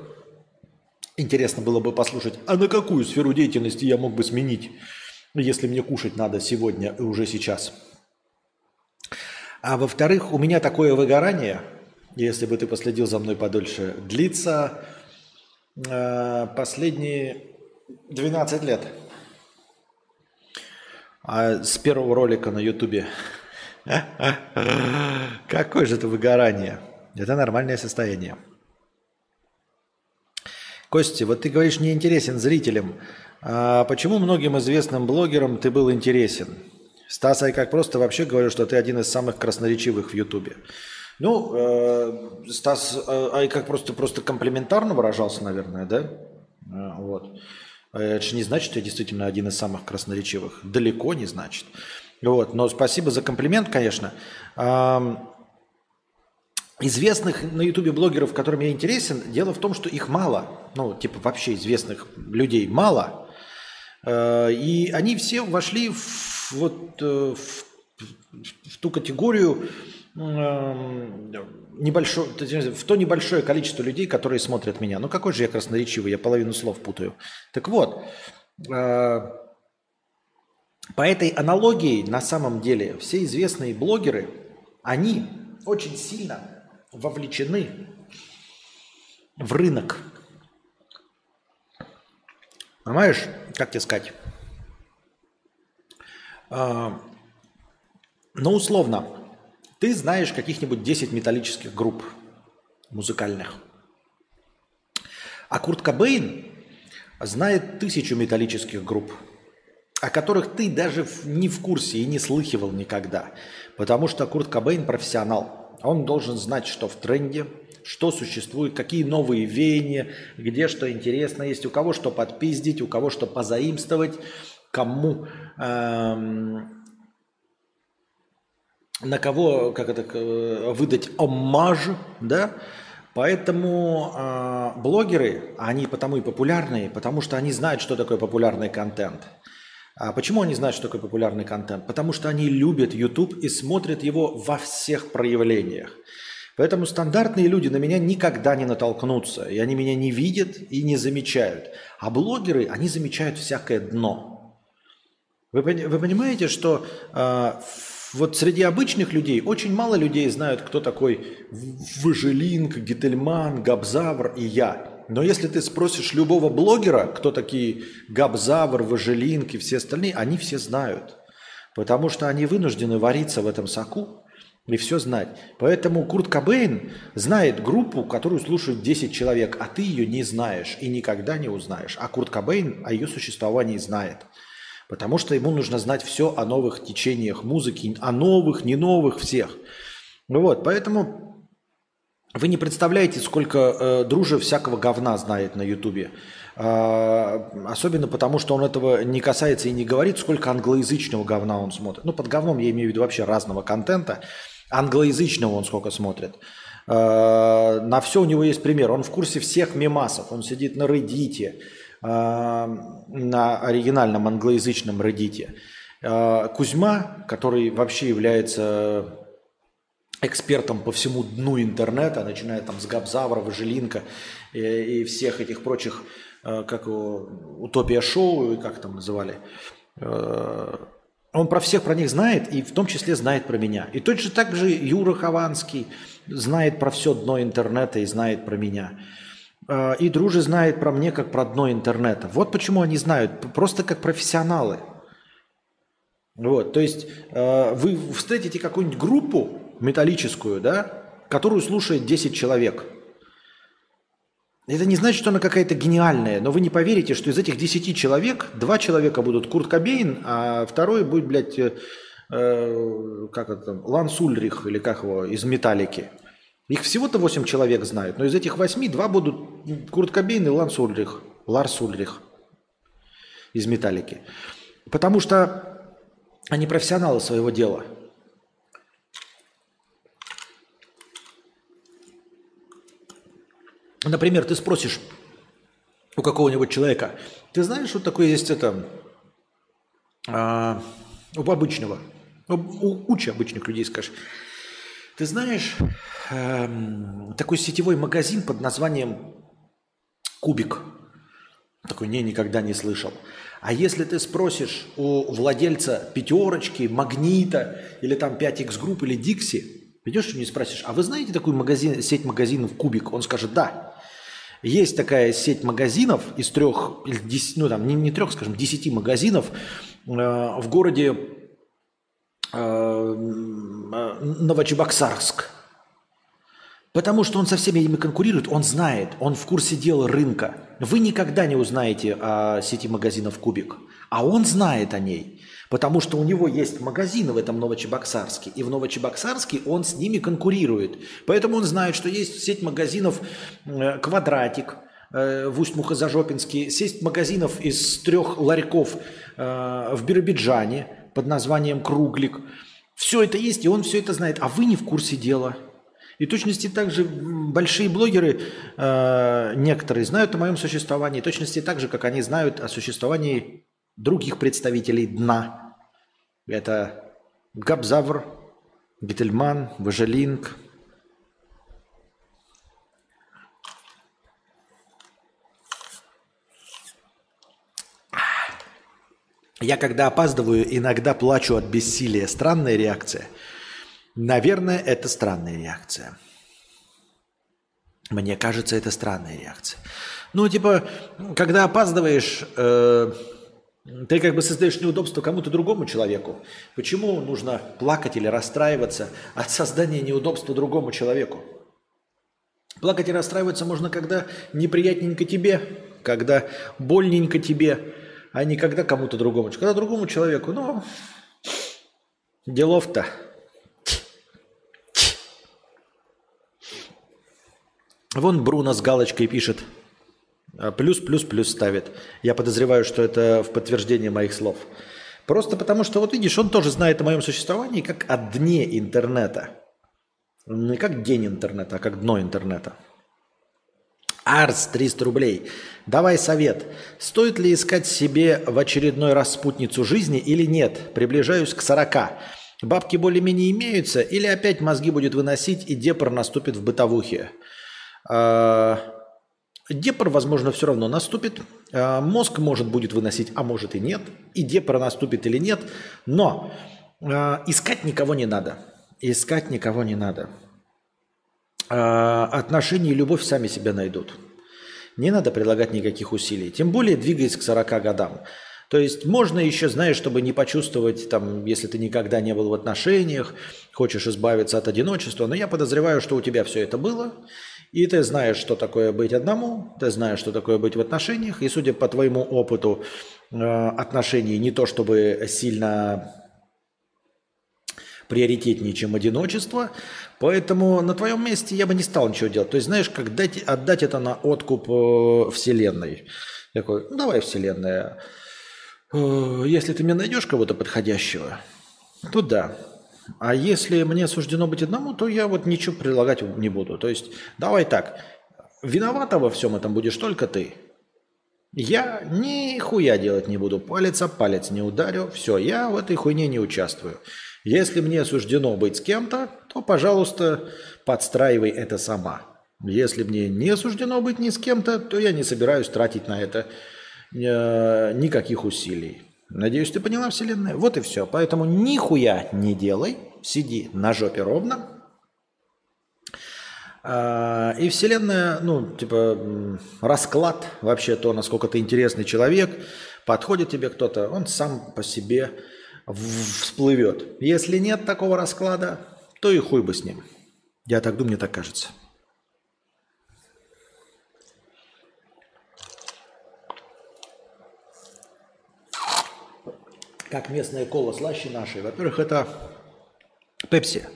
интересно было бы послушать, а на какую сферу деятельности я мог бы сменить, если мне кушать надо сегодня и уже сейчас? А во-вторых, у меня такое выгорание, если бы ты последил за мной подольше, длится э, последние 12 лет. А с первого ролика на Ютубе [LAUGHS] Какое же это выгорание? Это нормальное состояние. Костя, вот ты говоришь, не интересен зрителям. А почему многим известным блогерам ты был интересен? Стас, как просто вообще говорю, что ты один из самых красноречивых в Ютубе. Ну, э, Стас, э, а как просто, просто комплиментарно выражался, наверное, да? Э, вот. Это же не значит, что я действительно один из самых красноречивых. Далеко не значит. Вот, но спасибо за комплимент, конечно. Известных на Ютубе блогеров, которым я интересен, дело в том, что их мало. Ну, типа вообще известных людей мало. Э, и они все вошли в, вот, э, в, в ту категорию небольшое, в то небольшое количество людей, которые смотрят меня. Ну какой же я красноречивый, я половину слов путаю. Так вот, э, по этой аналогии, на самом деле, все известные блогеры, они очень сильно вовлечены в рынок. Понимаешь, как тебе сказать? А, ну, условно, ты знаешь каких-нибудь 10 металлических групп музыкальных. А Курт Кобейн знает тысячу металлических групп – о которых ты даже не в курсе и не слыхивал никогда. Потому что Курт Кобейн профессионал. Он должен знать, что в тренде, что существует, какие новые веяния, где что интересно есть, у кого что подпиздить, у кого что позаимствовать, кому, эм, на кого, как это, э, выдать оммаж, да, Поэтому э, блогеры, они потому и популярные, потому что они знают, что такое популярный контент. А почему они знают, что такое популярный контент? Потому что они любят YouTube и смотрят его во всех проявлениях. Поэтому стандартные люди на меня никогда не натолкнутся, и они меня не видят и не замечают. А блогеры, они замечают всякое дно. Вы, вы понимаете, что э, вот среди обычных людей очень мало людей знают, кто такой Важелинг, Гительман, Габзавр и я. Но если ты спросишь любого блогера, кто такие Габзавр, Важелинки, все остальные, они все знают. Потому что они вынуждены вариться в этом соку и все знать. Поэтому Курт Кобейн знает группу, которую слушают 10 человек, а ты ее не знаешь и никогда не узнаешь. А Курт Кобейн о ее существовании знает. Потому что ему нужно знать все о новых течениях музыки, о новых, не новых, всех. Ну вот, поэтому вы не представляете, сколько э, дружи всякого говна знает на Ютубе. Э, особенно потому, что он этого не касается и не говорит, сколько англоязычного говна он смотрит. Ну, под говном я имею в виду вообще разного контента. Англоязычного он сколько смотрит. Э, на все у него есть пример. Он в курсе всех мемасов. Он сидит на Reddit, э, на оригинальном англоязычном Reddit. Кузьма, который вообще является экспертом по всему дну интернета, начиная там с Габзавра, Важелинка и, и всех этих прочих, э, как его, Утопия Шоу, как там называли. Э, он про всех про них знает, и в том числе знает про меня. И точно так же Юра Хованский знает про все дно интернета и знает про меня. Э, и Дружи знает про мне как про дно интернета. Вот почему они знают, просто как профессионалы. Вот, то есть вы встретите какую-нибудь группу, металлическую, да, которую слушает 10 человек. Это не значит, что она какая-то гениальная, но вы не поверите, что из этих 10 человек два человека будут Курт Кобейн, а второй будет, блядь, э, э, как это, Ланс Ульрих или как его, из Металлики. Их всего-то 8 человек знают, но из этих 8 два будут Курт Кобейн и Ланс Ульрих, Ларс Ульрих из Металлики. Потому что они профессионалы своего дела – Например, ты спросишь у какого-нибудь человека, ты знаешь, что такое есть это а, у обычного, у кучи обычных людей скажешь, ты знаешь э, такой сетевой магазин под названием Кубик? Такой, не, никогда не слышал. А если ты спросишь у владельца пятерочки, магнита, или там 5X групп, или Дикси, идешь и не спросишь, а вы знаете такую магазин, сеть магазинов Кубик? Он скажет, да. Есть такая сеть магазинов из трех, ну там не, не трех, скажем, десяти магазинов э, в городе э, Новочебоксарск. Потому что он со всеми ими конкурирует, он знает, он в курсе дела рынка. Вы никогда не узнаете о сети магазинов «Кубик», а он знает о ней. Потому что у него есть магазины в этом Новочебоксарске, и в Новочебоксарске он с ними конкурирует. Поэтому он знает, что есть сеть магазинов э, «Квадратик», э, в Усть-Мухозажопинске, сеть магазинов из трех ларьков э, в Биробиджане под названием «Круглик». Все это есть, и он все это знает, а вы не в курсе дела. И точности также большие блогеры, некоторые знают о моем существовании, точности так же, как они знают о существовании других представителей дна. Это Габзавр, Гительман, Важелинг. Я когда опаздываю, иногда плачу от бессилия. Странная реакция. Наверное, это странная реакция. Мне кажется, это странная реакция. Ну, типа, когда опаздываешь, э, ты как бы создаешь неудобство кому-то другому человеку. Почему нужно плакать или расстраиваться от создания неудобства другому человеку? Плакать и расстраиваться можно, когда неприятненько тебе, когда больненько тебе, а не когда кому-то другому. Когда другому человеку, ну, делов-то. Вон Бруно с галочкой пишет – плюс, плюс, плюс ставит. Я подозреваю, что это в подтверждение моих слов. Просто потому, что вот видишь, он тоже знает о моем существовании как о дне интернета. Не как день интернета, а как дно интернета. Арс, 300 рублей. Давай совет. Стоит ли искать себе в очередной раз спутницу жизни или нет? Приближаюсь к 40. Бабки более-менее имеются или опять мозги будет выносить и депр наступит в бытовухе? А, Депр, возможно, все равно наступит. А, мозг может будет выносить, а может и нет. И депр наступит или нет. Но а, искать никого не надо. Искать никого не надо. А, отношения и любовь сами себя найдут. Не надо прилагать никаких усилий. Тем более двигаясь к 40 годам. То есть можно еще, знаешь, чтобы не почувствовать, там, если ты никогда не был в отношениях, хочешь избавиться от одиночества, но я подозреваю, что у тебя все это было, и ты знаешь, что такое быть одному, ты знаешь, что такое быть в отношениях, и судя по твоему опыту э, отношений, не то чтобы сильно приоритетнее, чем одиночество. Поэтому на твоем месте я бы не стал ничего делать. То есть, знаешь, как дать, отдать это на откуп э, Вселенной. Такой, ну, давай, Вселенная, э, если ты мне найдешь кого-то подходящего, то да. А если мне суждено быть одному, то я вот ничего прилагать не буду. То есть, давай так, виновата во всем этом будешь только ты. Я нихуя делать не буду, палец о палец не ударю, все, я в этой хуйне не участвую. Если мне суждено быть с кем-то, то, пожалуйста, подстраивай это сама. Если мне не суждено быть ни с кем-то, то я не собираюсь тратить на это э, никаких усилий. Надеюсь, ты поняла, Вселенная? Вот и все. Поэтому нихуя не делай, сиди на жопе ровно. А, и Вселенная, ну, типа, расклад, вообще то, насколько ты интересный человек, подходит тебе кто-то, он сам по себе всплывет. Если нет такого расклада, то и хуй бы с ним. Я так думаю, мне так кажется. Как местная кола слаще нашей. Во-первых, это пепси.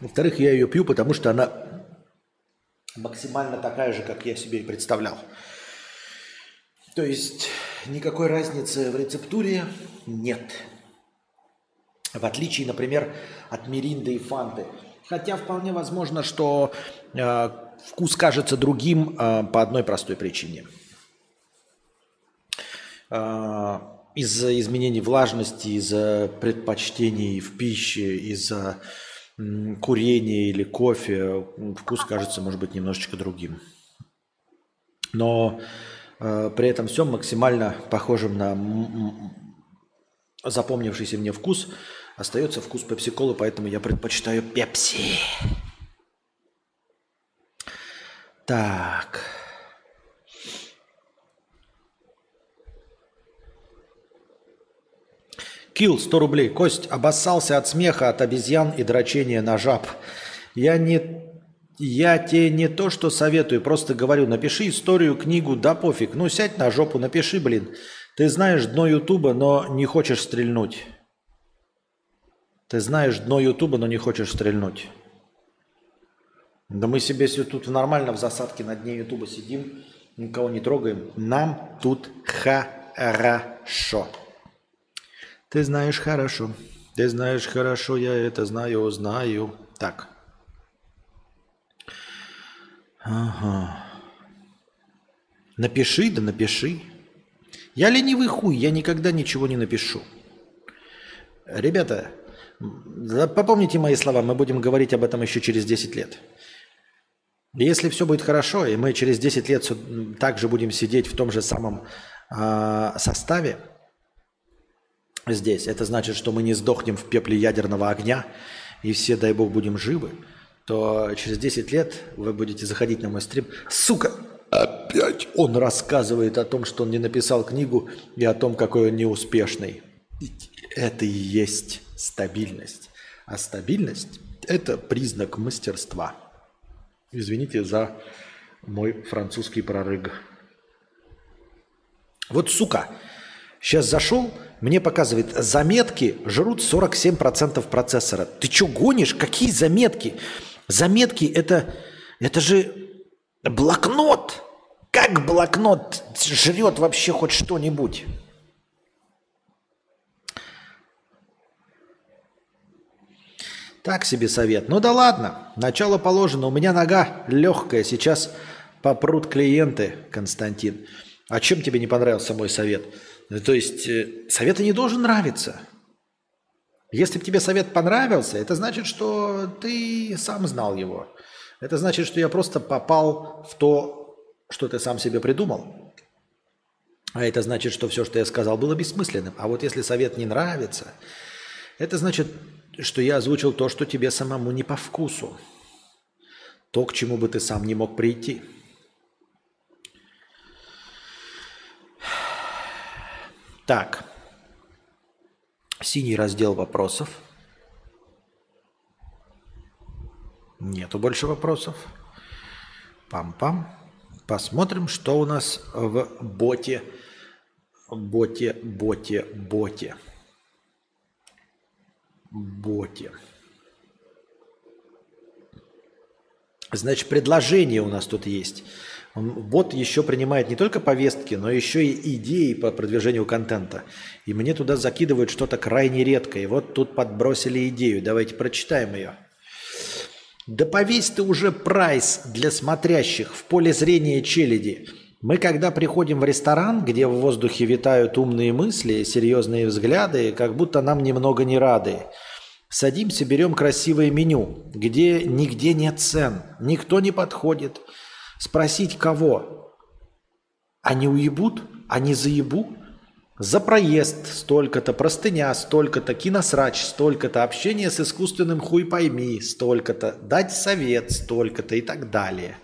Во-вторых, я ее пью, потому что она максимально такая же, как я себе и представлял. То есть никакой разницы в рецептуре нет. В отличие, например, от Миринды и Фанты. Хотя вполне возможно, что э, вкус кажется другим э, по одной простой причине. Э, из-за изменений влажности, из-за предпочтений в пище, из-за курения или кофе вкус кажется, может быть, немножечко другим. Но Э, при этом всем максимально похожим на запомнившийся мне вкус остается вкус пепси-колы, поэтому я предпочитаю пепси. Так. Килл 100 рублей. Кость обоссался от смеха, от обезьян и дрочения на жаб. Я не я тебе не то, что советую, просто говорю, напиши историю, книгу, да пофиг. Ну, сядь на жопу, напиши, блин. Ты знаешь дно Ютуба, но не хочешь стрельнуть. Ты знаешь дно Ютуба, но не хочешь стрельнуть. Да мы себе тут нормально в засадке на дне Ютуба сидим, никого не трогаем. Нам тут хорошо. Ты знаешь хорошо. Ты знаешь хорошо, я это знаю, знаю. Так. Ага. Напиши, да напиши. Я ленивый хуй, я никогда ничего не напишу. Ребята, попомните мои слова, мы будем говорить об этом еще через 10 лет. Если все будет хорошо, и мы через 10 лет также будем сидеть в том же самом э, составе здесь, это значит, что мы не сдохнем в пепле ядерного огня, и все, дай бог, будем живы – то через 10 лет вы будете заходить на мой стрим. Сука, опять он рассказывает о том, что он не написал книгу и о том, какой он неуспешный. Это и есть стабильность. А стабильность – это признак мастерства. Извините за мой французский прорыг. Вот сука, сейчас зашел, мне показывает, заметки жрут 47% процессора. Ты что гонишь? Какие заметки? Заметки это, это же блокнот. Как блокнот жрет вообще хоть что-нибудь? Так себе совет. Ну да ладно, начало положено. У меня нога легкая. Сейчас попрут клиенты, Константин. А чем тебе не понравился мой совет? То есть э, совет не должен нравиться. Если бы тебе совет понравился, это значит, что ты сам знал его. Это значит, что я просто попал в то, что ты сам себе придумал. А это значит, что все, что я сказал, было бессмысленным. А вот если совет не нравится, это значит, что я озвучил то, что тебе самому не по вкусу. То, к чему бы ты сам не мог прийти. Так. Синий раздел вопросов. Нету больше вопросов. Пам-пам. Посмотрим, что у нас в боте. Боте, боте, боте. Боте. Значит, предложение у нас тут есть. Бот еще принимает не только повестки, но еще и идеи по продвижению контента. И мне туда закидывают что-то крайне редкое. И вот тут подбросили идею. Давайте прочитаем ее. Да повесь ты уже прайс для смотрящих в поле зрения челяди. Мы, когда приходим в ресторан, где в воздухе витают умные мысли, серьезные взгляды, как будто нам немного не рады. Садимся, берем красивое меню, где нигде нет цен, никто не подходит. Спросить кого? Они уебут? Они заебу? За проезд столько-то, простыня столько-то, киносрач столько-то, общение с искусственным хуй пойми столько-то, дать совет столько-то и так далее.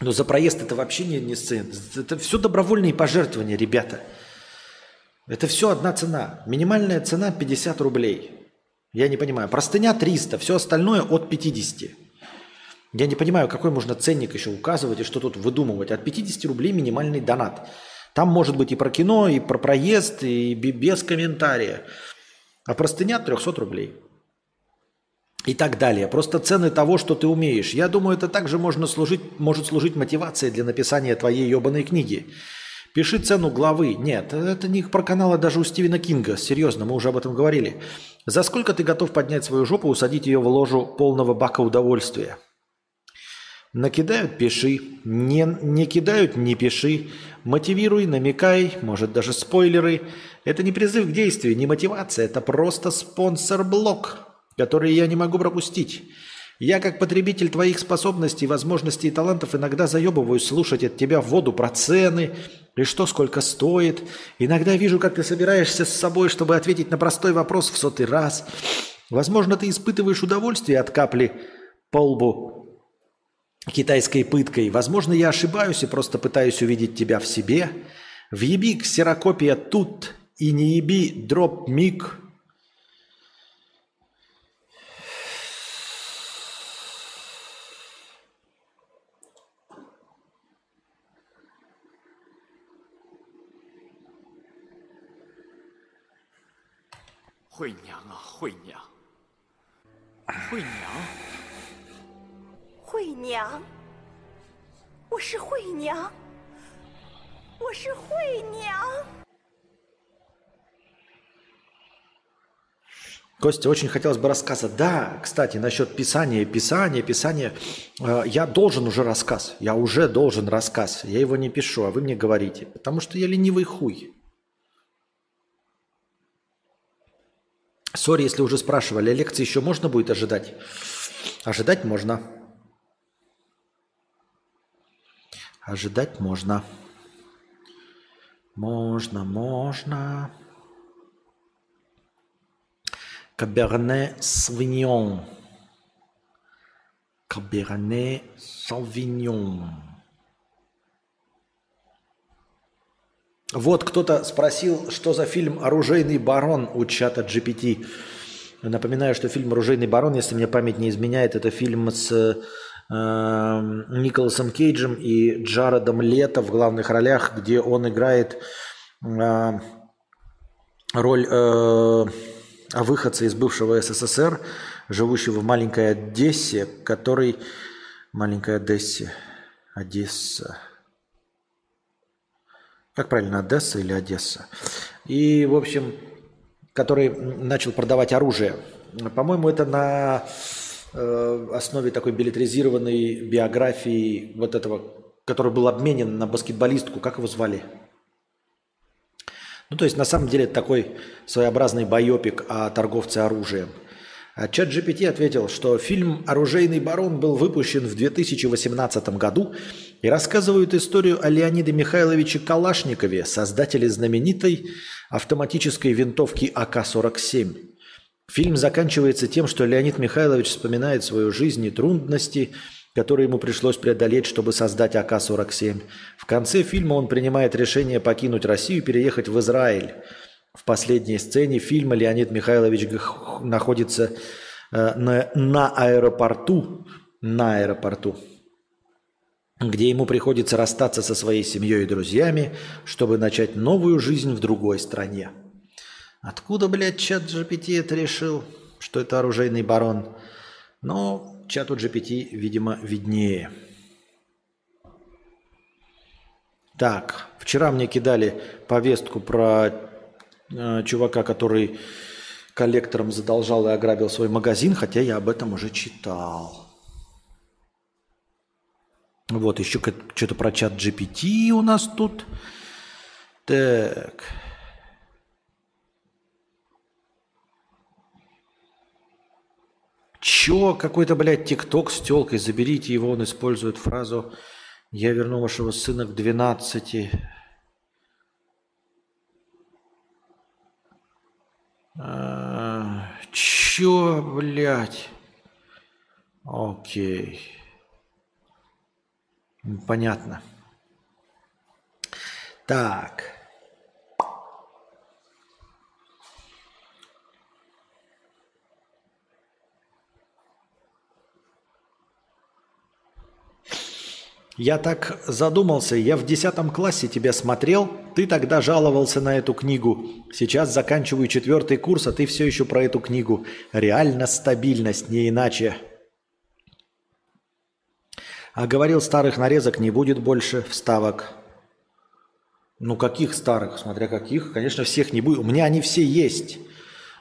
Но за проезд это вообще не, не сцена. Это все добровольные пожертвования, ребята. Это все одна цена. Минимальная цена 50 рублей. Я не понимаю. Простыня 300, все остальное от 50. Я не понимаю, какой можно ценник еще указывать и что тут выдумывать. От 50 рублей минимальный донат. Там может быть и про кино, и про проезд, и без комментария. А простыня 300 рублей. И так далее. Просто цены того, что ты умеешь. Я думаю, это также можно служить, может служить мотивацией для написания твоей ебаной книги. Пиши цену главы. Нет, это не про канала даже у Стивена Кинга. Серьезно, мы уже об этом говорили. За сколько ты готов поднять свою жопу усадить ее в ложу полного бака удовольствия? Накидают – пиши. Не, не кидают – не пиши. Мотивируй, намекай, может даже спойлеры. Это не призыв к действию, не мотивация, это просто спонсор-блок, который я не могу пропустить. Я, как потребитель твоих способностей, возможностей и талантов, иногда заебываюсь слушать от тебя в воду про цены и что сколько стоит. Иногда вижу, как ты собираешься с собой, чтобы ответить на простой вопрос в сотый раз. Возможно, ты испытываешь удовольствие от капли по лбу китайской пыткой. Возможно, я ошибаюсь и просто пытаюсь увидеть тебя в себе. Въеби ксерокопия тут и не еби дроп миг. Хуйня, а хуйня. Хуйня. 惠娘。惠娘，我是惠娘，我是惠娘。Костя, очень хотелось бы рассказа. Да, кстати, насчет писания, писания, писания. Э, я должен уже рассказ. Я уже должен рассказ. Я его не пишу, а вы мне говорите. Потому что я ленивый хуй. Сори, если уже спрашивали, а лекции еще можно будет ожидать? Ожидать можно. Ожидать можно. Можно, можно. Каберне Савиньон. Каберне Савиньон. Вот кто-то спросил, что за фильм «Оружейный барон» у чата GPT. Напоминаю, что фильм «Оружейный барон», если мне память не изменяет, это фильм с Николасом Кейджем и Джаредом Лето в главных ролях, где он играет э, роль э, выходца из бывшего СССР, живущего в маленькой Одессе, который... Маленькая Одессе. Одесса. Как правильно, Одесса или Одесса? И, в общем, который начал продавать оружие. По-моему, это на Э, основе такой билетризированной биографии вот этого, который был обменен на баскетболистку, как его звали? Ну, то есть, на самом деле, это такой своеобразный байопик о торговце оружием. А чат GPT ответил, что фильм «Оружейный барон» был выпущен в 2018 году и рассказывает историю о Леониде Михайловиче Калашникове, создателе знаменитой автоматической винтовки АК-47. Фильм заканчивается тем, что Леонид Михайлович вспоминает свою жизнь и трудности, которые ему пришлось преодолеть, чтобы создать АК-47. В конце фильма он принимает решение покинуть Россию и переехать в Израиль. В последней сцене фильма Леонид Михайлович находится э, на, на аэропорту, на аэропорту, где ему приходится расстаться со своей семьей и друзьями, чтобы начать новую жизнь в другой стране. Откуда, блядь, чат GPT это решил, что это оружейный барон? Но чату GPT, видимо, виднее. Так, вчера мне кидали повестку про э, чувака, который коллектором задолжал и ограбил свой магазин, хотя я об этом уже читал. Вот, еще что-то про чат GPT у нас тут. Так. Чё? Какой-то, блядь, тикток с телкой. Заберите его, он использует фразу «Я верну вашего сына к 12». А, чё, блядь? Окей. Понятно. Так. Я так задумался, я в десятом классе тебя смотрел, ты тогда жаловался на эту книгу. Сейчас заканчиваю четвертый курс, а ты все еще про эту книгу. Реально стабильность, не иначе. А говорил, старых нарезок не будет больше вставок. Ну каких старых, смотря каких, конечно, всех не будет. У меня они все есть.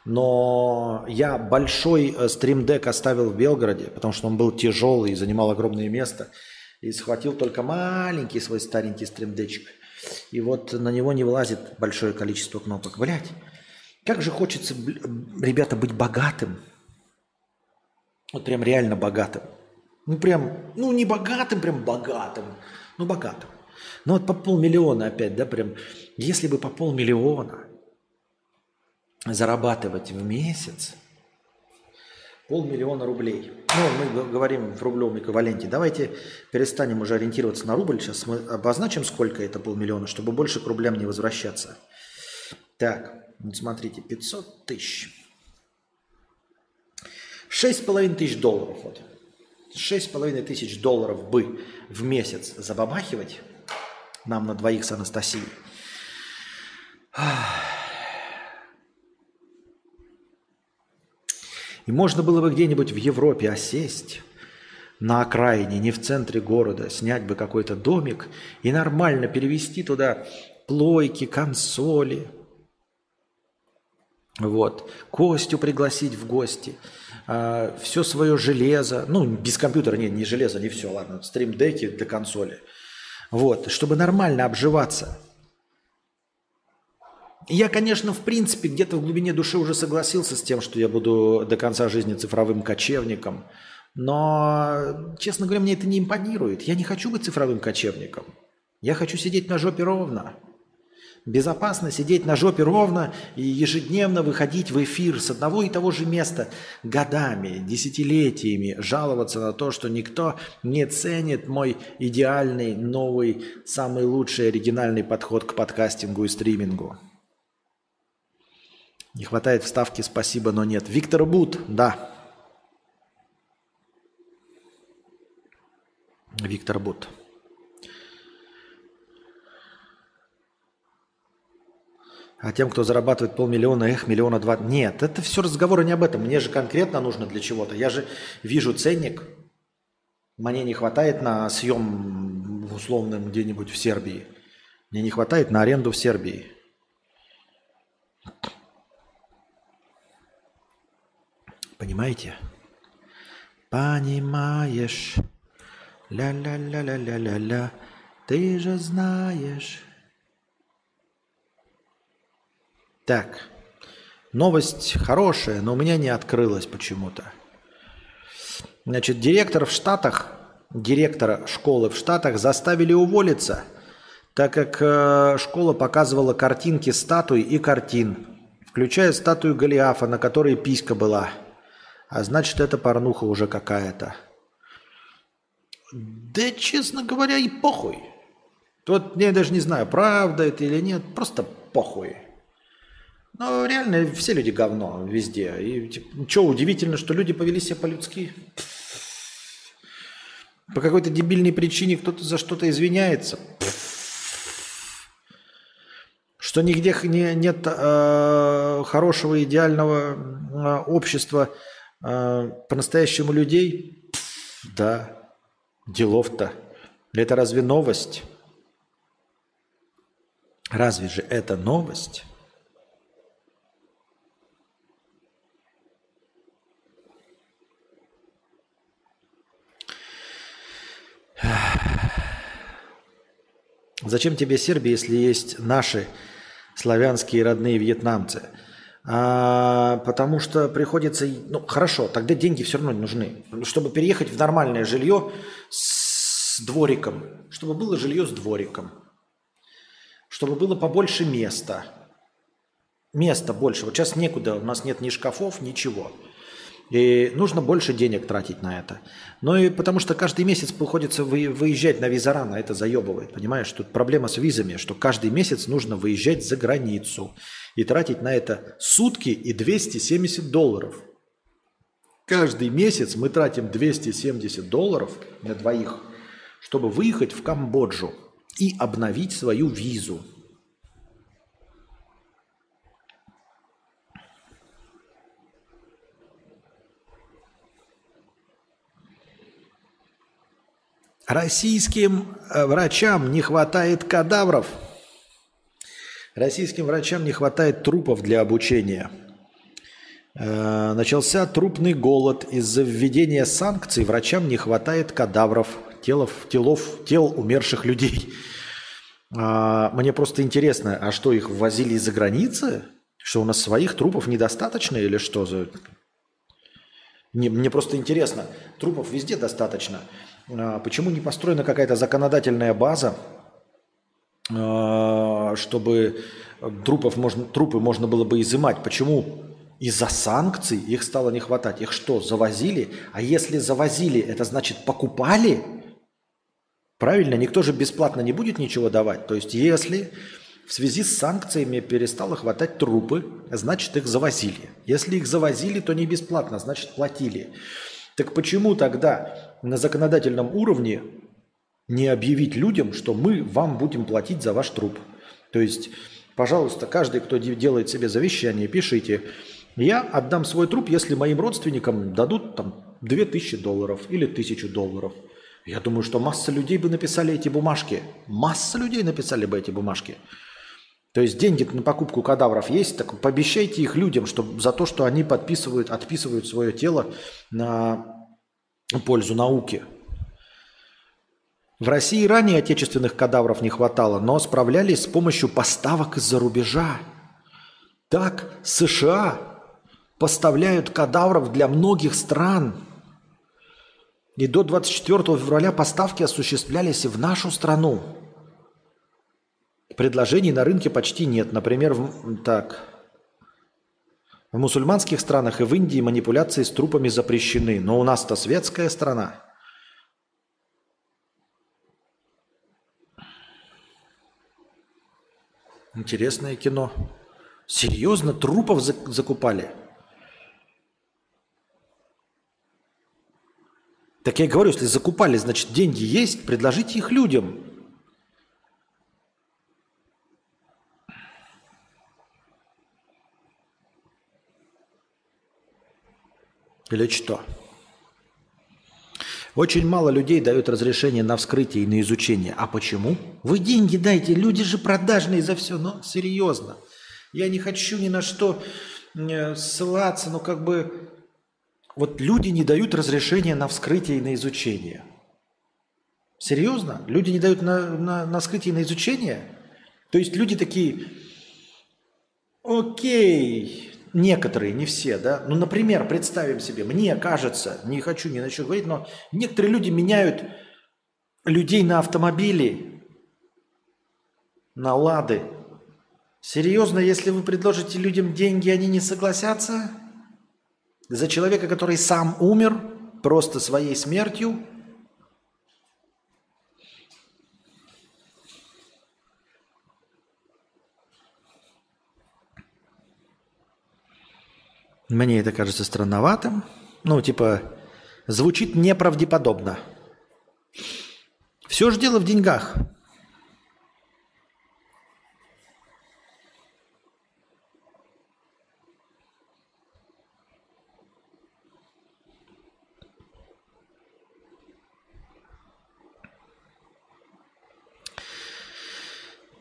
Но я большой э, стримдек оставил в Белгороде, потому что он был тяжелый и занимал огромное место – и схватил только маленький свой старенький стримдечик. И вот на него не вылазит большое количество кнопок. Блять, как же хочется, ребята, быть богатым. Вот прям реально богатым. Ну прям, ну не богатым, прям богатым, ну богатым. Ну вот по полмиллиона опять, да, прям, если бы по полмиллиона зарабатывать в месяц – Полмиллиона рублей. Ну, мы говорим в рублевом эквиваленте. Давайте перестанем уже ориентироваться на рубль. Сейчас мы обозначим, сколько это полмиллиона, чтобы больше к рублям не возвращаться. Так, смотрите, 500 тысяч. Шесть с половиной тысяч долларов. Вот. Шесть с половиной тысяч долларов бы в месяц забабахивать нам на двоих с Анастасией. И можно было бы где-нибудь в Европе осесть на окраине, не в центре города, снять бы какой-то домик и нормально перевести туда плойки, консоли. Вот. Костю пригласить в гости. А, все свое железо. Ну, без компьютера, нет, не железо, не все, ладно. Стримдеки для консоли. Вот. Чтобы нормально обживаться. Я, конечно, в принципе, где-то в глубине души уже согласился с тем, что я буду до конца жизни цифровым кочевником. Но, честно говоря, мне это не импонирует. Я не хочу быть цифровым кочевником. Я хочу сидеть на жопе ровно. Безопасно сидеть на жопе ровно и ежедневно выходить в эфир с одного и того же места годами, десятилетиями, жаловаться на то, что никто не ценит мой идеальный, новый, самый лучший оригинальный подход к подкастингу и стримингу. Не хватает вставки «Спасибо, но нет». Виктор Бут, да. Виктор Бут. А тем, кто зарабатывает полмиллиона, эх, миллиона два. Нет, это все разговоры не об этом. Мне же конкретно нужно для чего-то. Я же вижу ценник. Мне не хватает на съем условным где-нибудь в Сербии. Мне не хватает на аренду в Сербии. Понимаете? Понимаешь? Ля-ля-ля-ля-ля-ля-ля. Ты же знаешь. Так. Новость хорошая, но у меня не открылась почему-то. Значит, директор в Штатах, директора школы в Штатах заставили уволиться, так как э, школа показывала картинки статуй и картин включая статую Голиафа, на которой писька была. А значит, это порнуха уже какая-то. Да, честно говоря, и похуй. Тут я даже не знаю, правда это или нет, просто похуй. Но реально все люди говно везде. И типа, что удивительно, что люди повели себя по-людски. По какой-то дебильной причине кто-то за что-то извиняется. Что нигде не, нет э, хорошего идеального э, общества э, по-настоящему людей. да, делов-то. Это разве новость? Разве же это новость? Зачем тебе Сербия, если есть наши славянские родные вьетнамцы? А, потому что приходится... Ну, хорошо, тогда деньги все равно нужны. Чтобы переехать в нормальное жилье с двориком. Чтобы было жилье с двориком. Чтобы было побольше места. Места больше. Вот сейчас некуда, у нас нет ни шкафов, ничего. И нужно больше денег тратить на это. Ну и потому что каждый месяц приходится выезжать на визаран, а это заебывает. Понимаешь, тут проблема с визами, что каждый месяц нужно выезжать за границу и тратить на это сутки и 270 долларов. Каждый месяц мы тратим 270 долларов на двоих, чтобы выехать в Камбоджу и обновить свою визу. Российским э, врачам не хватает кадавров. Российским врачам не хватает трупов для обучения. Э, начался трупный голод. Из-за введения санкций врачам не хватает кадавров, телов, телов, тел умерших людей. А, мне просто интересно, а что, их ввозили из-за границы? Что у нас своих трупов недостаточно или что. Не, мне просто интересно. Трупов везде достаточно. А, почему не построена какая-то законодательная база, а, чтобы трупов можно, трупы можно было бы изымать? Почему из-за санкций их стало не хватать? Их что, завозили? А если завозили, это значит покупали? Правильно, никто же бесплатно не будет ничего давать. То есть если в связи с санкциями перестало хватать трупы, значит их завозили. Если их завозили, то не бесплатно, значит платили. Так почему тогда на законодательном уровне не объявить людям, что мы вам будем платить за ваш труп? То есть, пожалуйста, каждый, кто делает себе завещание, пишите, я отдам свой труп, если моим родственникам дадут там 2000 долларов или 1000 долларов. Я думаю, что масса людей бы написали эти бумажки. Масса людей написали бы эти бумажки. То есть деньги на покупку кадавров есть, так пообещайте их людям, чтобы за то, что они подписывают, отписывают свое тело на пользу науки. В России ранее отечественных кадавров не хватало, но справлялись с помощью поставок из-за рубежа. Так США поставляют кадавров для многих стран. И до 24 февраля поставки осуществлялись и в нашу страну. Предложений на рынке почти нет. Например, в, так, в мусульманских странах и в Индии манипуляции с трупами запрещены. Но у нас-то светская страна. Интересное кино. Серьезно, трупов закупали? Так я говорю, если закупали, значит деньги есть, предложите их людям. Или что? Очень мало людей дают разрешение на вскрытие и на изучение. А почему? Вы деньги дайте, люди же продажные за все. Но серьезно. Я не хочу ни на что э, ссылаться, но как бы вот люди не дают разрешения на вскрытие и на изучение. Серьезно? Люди не дают на, на, на вскрытие и на изучение? То есть люди такие, окей, некоторые, не все, да, ну, например, представим себе, мне кажется, не хочу ни на что говорить, но некоторые люди меняют людей на автомобили, на лады, Серьезно, если вы предложите людям деньги, они не согласятся? За человека, который сам умер просто своей смертью? Мне это кажется странноватым. Ну, типа, звучит неправдеподобно. Все же дело в деньгах.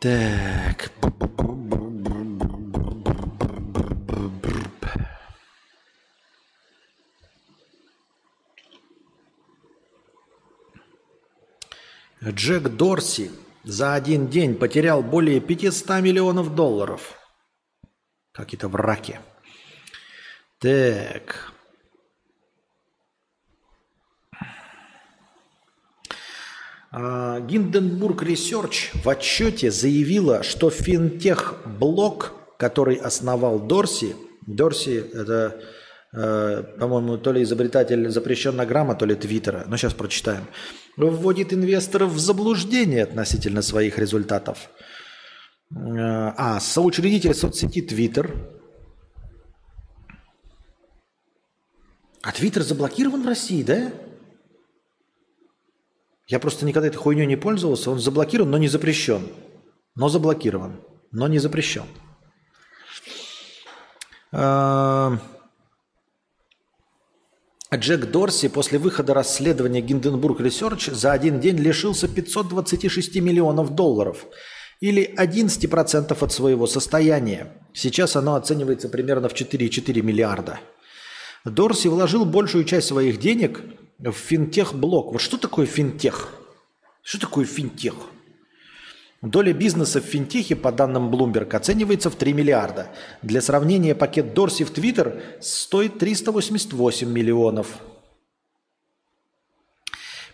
Так. Джек Дорси за один день потерял более 500 миллионов долларов. Какие-то враки. Так. А, Гинденбург Research в отчете заявила, что финтех-блок, который основал Дорси, Дорси это, по-моему, то ли изобретатель запрещенной грамма, то ли Твиттера, но сейчас прочитаем, вводит инвесторов в заблуждение относительно своих результатов. Э, а, соучредитель соцсети Твиттер. А Твиттер заблокирован в России, да? Я просто никогда этой хуйней не пользовался. Он заблокирован, но не запрещен. Но заблокирован, но не запрещен. А, Джек Дорси после выхода расследования Гинденбург Research за один день лишился 526 миллионов долларов или 11% от своего состояния. Сейчас оно оценивается примерно в 4,4 миллиарда. Дорси вложил большую часть своих денег в финтех-блок. Вот что такое финтех? Что такое финтех? Доля бизнеса в финтехе, по данным Bloomberg, оценивается в 3 миллиарда. Для сравнения, пакет Дорси в Твиттер стоит 388 миллионов.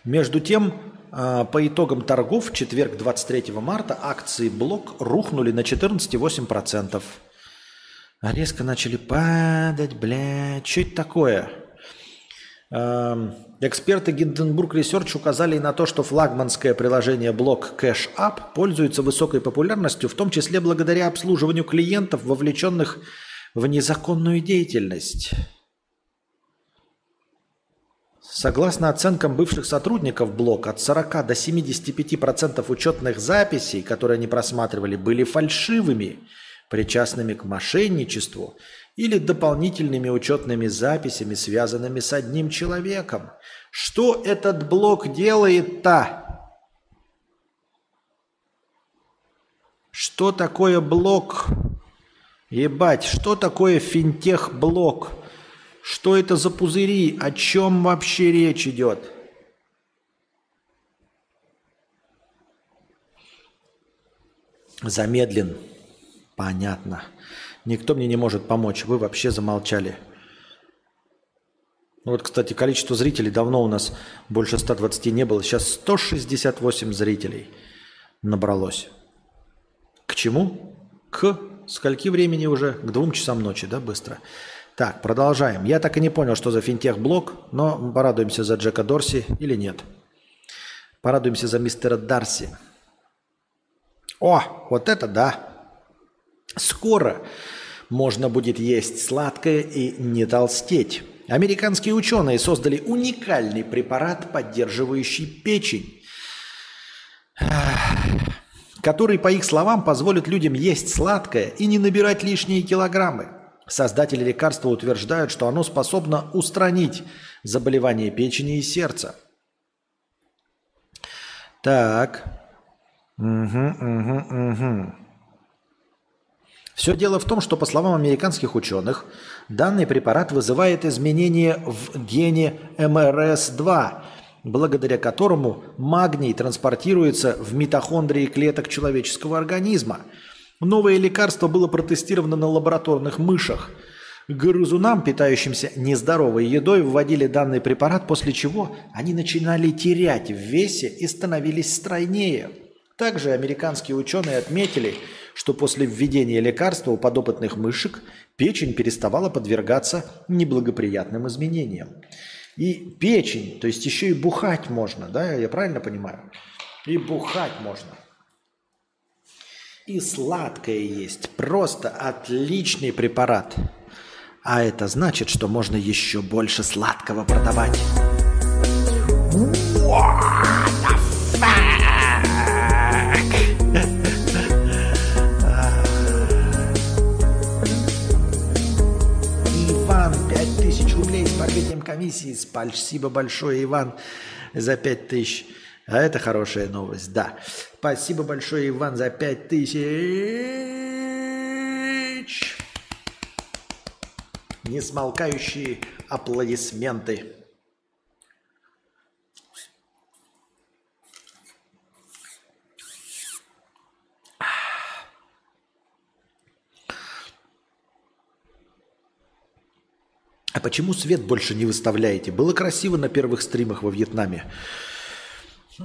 Между тем, а, по итогам торгов в четверг 23 марта акции Блок рухнули на 14,8%. Резко начали падать, блядь. Что это такое? Эксперты Гинденбург Research указали и на то, что флагманское приложение блок Cash App пользуется высокой популярностью, в том числе благодаря обслуживанию клиентов, вовлеченных в незаконную деятельность. Согласно оценкам бывших сотрудников блок, от 40 до 75% учетных записей, которые они просматривали, были фальшивыми, причастными к мошенничеству – или дополнительными учетными записями, связанными с одним человеком. Что этот блок делает-то? Что такое блок? Ебать, что такое финтех-блок? Что это за пузыри? О чем вообще речь идет? Замедлен. Понятно. Никто мне не может помочь. Вы вообще замолчали. Ну вот, кстати, количество зрителей давно у нас больше 120 не было. Сейчас 168 зрителей набралось. К чему? К скольки времени уже? К двум часам ночи, да, быстро? Так, продолжаем. Я так и не понял, что за финтех-блок, но порадуемся за Джека Дорси или нет. Порадуемся за мистера Дарси. О, вот это да. Скоро можно будет есть сладкое и не толстеть. Американские ученые создали уникальный препарат, поддерживающий печень, который, по их словам, позволит людям есть сладкое и не набирать лишние килограммы. Создатели лекарства утверждают, что оно способно устранить заболевания печени и сердца. Так. Угу, угу, угу. Все дело в том, что, по словам американских ученых, данный препарат вызывает изменения в гене МРС-2, благодаря которому магний транспортируется в митохондрии клеток человеческого организма. Новое лекарство было протестировано на лабораторных мышах. Грызунам, питающимся нездоровой едой, вводили данный препарат, после чего они начинали терять в весе и становились стройнее. Также американские ученые отметили, что после введения лекарства у подопытных мышек печень переставала подвергаться неблагоприятным изменениям. И печень, то есть еще и бухать можно, да, я правильно понимаю? И бухать можно. И сладкое есть. Просто отличный препарат. А это значит, что можно еще больше сладкого продавать. Покрытием комиссии. Спасибо большое, Иван, за 5000. А это хорошая новость, да. Спасибо большое, Иван, за 5000. Несмолкающие аплодисменты. А почему свет больше не выставляете? Было красиво на первых стримах во Вьетнаме.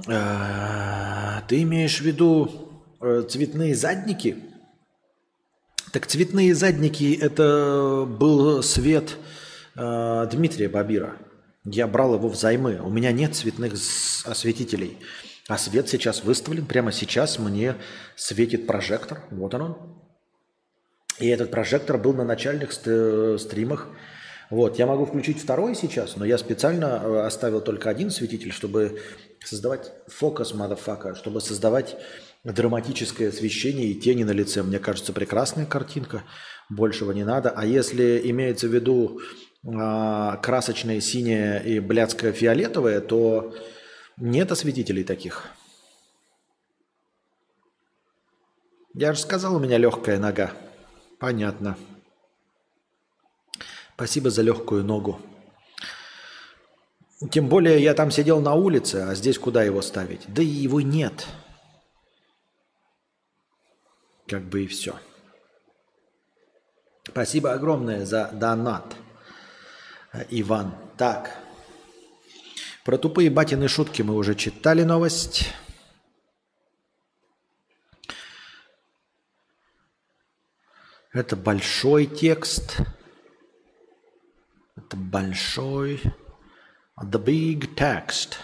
А, Ты имеешь в виду э, цветные задники? Так цветные задники – это был свет э, Дмитрия Бабира. Я брал его взаймы. У меня нет цветных осветителей. А свет сейчас выставлен. Прямо сейчас мне светит прожектор. Вот он. И этот прожектор был на начальных ст- стримах. Вот, я могу включить второй сейчас, но я специально э, оставил только один светитель, чтобы создавать фокус, motherfucker, чтобы создавать драматическое освещение и тени на лице. Мне кажется, прекрасная картинка, большего не надо. А если имеется в виду а, красочное синее и блядское фиолетовое, то нет осветителей таких. Я же сказал, у меня легкая нога. Понятно. Спасибо за легкую ногу. Тем более я там сидел на улице, а здесь куда его ставить? Да и его нет. Как бы и все. Спасибо огромное за донат, Иван. Так. Про тупые батины шутки мы уже читали новость. Это большой текст. Это большой. The big text.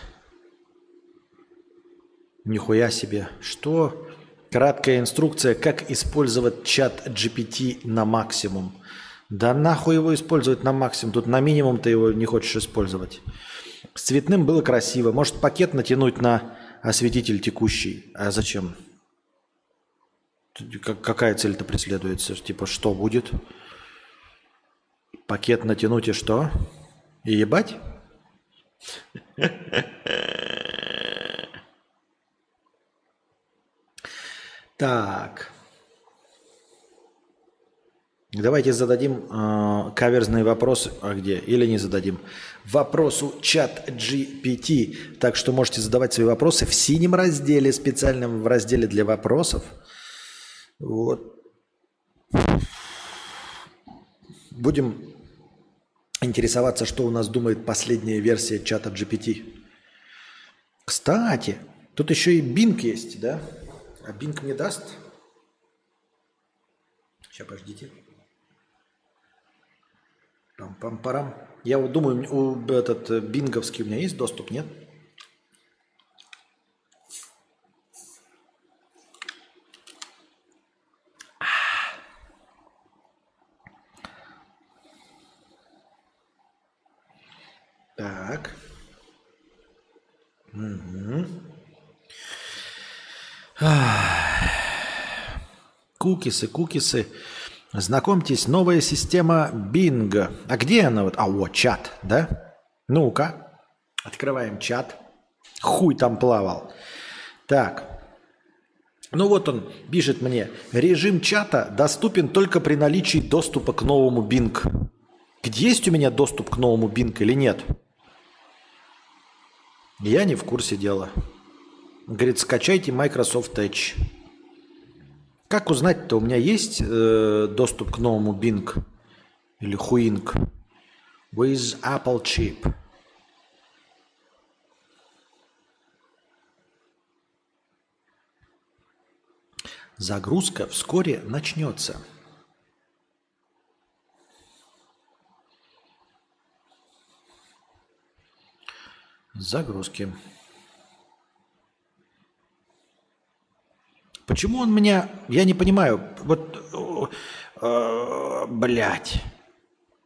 Нихуя себе. Что? Краткая инструкция, как использовать чат GPT на максимум. Да нахуй его использовать на максимум? Тут на минимум ты его не хочешь использовать. С цветным было красиво. Может пакет натянуть на осветитель текущий. А зачем? Какая цель-то преследуется? Типа что будет? Пакет натянуть и что? И ебать? Так. Давайте зададим э, каверзный вопрос. А где? Или не зададим? Вопросу чат GPT. Так что можете задавать свои вопросы в синем разделе, специальном в разделе для вопросов. Вот. Будем интересоваться, что у нас думает последняя версия чата GPT. Кстати, тут еще и Bing есть, да? А Bing мне даст? Сейчас, подождите. Пам-пам-парам. Я вот думаю, у этот э, бинговский у меня есть доступ, нет? Так. Ах. Кукисы, кукисы. Знакомьтесь, новая система Bing. А где она? Вот? А, вот, чат, да? Ну-ка. Открываем чат. Хуй там плавал. Так. Ну вот он пишет мне. Режим чата доступен только при наличии доступа к новому Bing. Где есть у меня доступ к новому Bing или нет? Я не в курсе дела. Говорит, скачайте Microsoft Edge. Как узнать-то, у меня есть э, доступ к новому Bing или Huing with Apple Chip? Загрузка вскоре начнется. Загрузки. Почему он меня... Я не понимаю. Вот... Э, блять.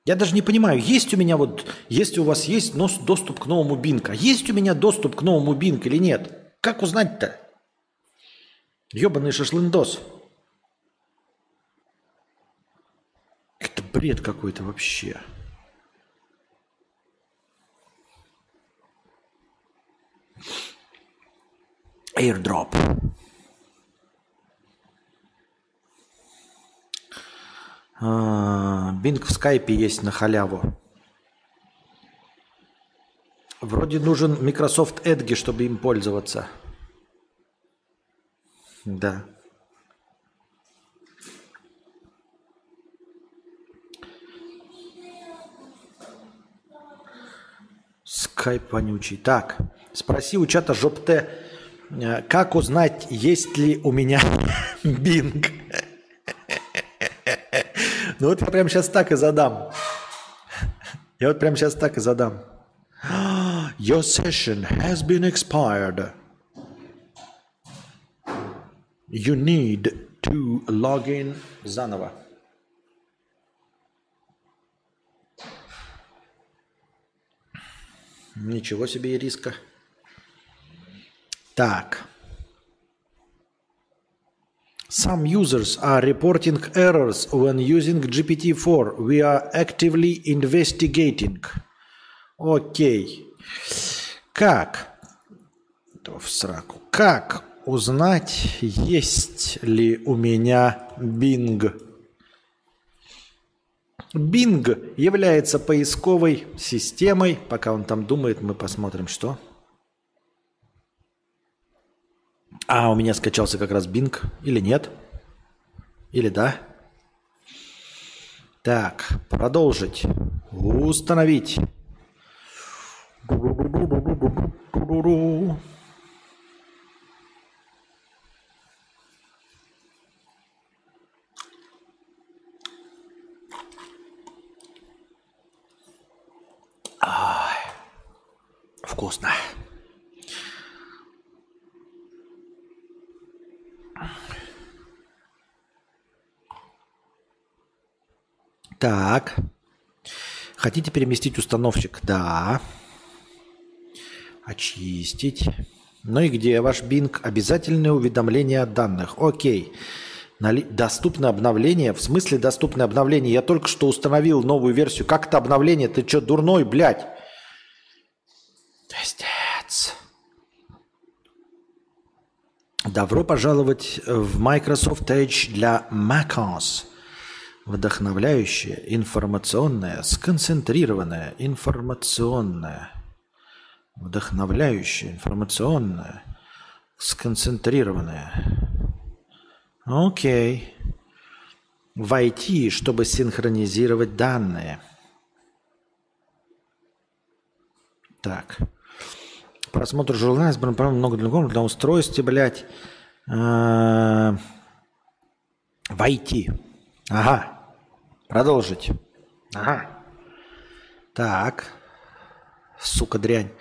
Я даже не понимаю, есть у меня вот... Если у вас есть нос, доступ к новому Бинг, а есть у меня доступ к новому Бинг или нет? Как узнать-то? Ебаный шашлындос. Это бред какой-то вообще. Airdrop. Бинг в скайпе есть на халяву. Вроде нужен Microsoft Edge, чтобы им пользоваться. Да. Скайп вонючий. Так, спроси у чата ЖопТ, э, как узнать, есть ли у меня [LAUGHS] Бинг? Ну вот я прямо сейчас так и задам. Я вот прямо сейчас так и задам. Your session has been expired. You need to log in заново. Ничего себе ириска. Так. Some users are reporting errors when using GPT-4. We are actively investigating. Окей. Как? В сраку. Как узнать, есть ли у меня Bing? Bing является поисковой системой. Пока он там думает, мы посмотрим, что. А, у меня скачался как раз Bing. Или нет? Или да? Так, продолжить. Установить. Вкусно. Так. Хотите переместить установщик? Да. Очистить. Ну и где ваш Bing? Обязательное уведомление о данных. Окей. Нали... Доступно обновление? В смысле доступное обновление? Я только что установил новую версию. Как это обновление? Ты что, дурной, блядь? Пиздец. Добро пожаловать в Microsoft Edge для macOS. Вдохновляющее, информационное, сконцентрированное, информационное. Вдохновляющее, информационное, сконцентрированное. Окей. Войти, чтобы синхронизировать данные. Так. Просмотр журнала, много другого для устройства, блядь. А, войти. Ага. Продолжить. Ага. Так. Сука, дрянь.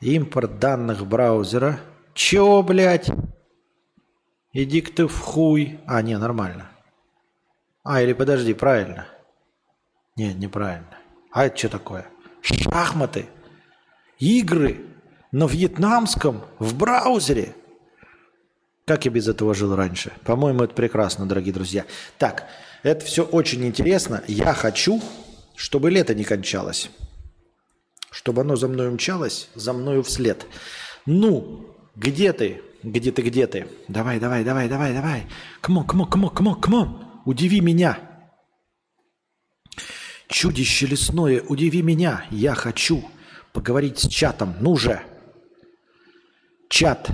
Импорт данных браузера. Чё, блядь? Иди-ка ты в хуй. А, не, нормально. А, или подожди, правильно. Нет, неправильно. А это что такое? Шахматы. Игры на вьетнамском в браузере. Как я без этого жил раньше? По-моему, это прекрасно, дорогие друзья. Так, это все очень интересно. Я хочу, чтобы лето не кончалось. Чтобы оно за мной умчалось, за мною вслед. Ну, где ты? Где ты, где ты? Давай, давай, давай, давай, давай. Кмо, кмо, кмо, кмо, кмо. Удиви меня. Чудище лесное, удиви меня. Я хочу поговорить с чатом. Ну же. Чат.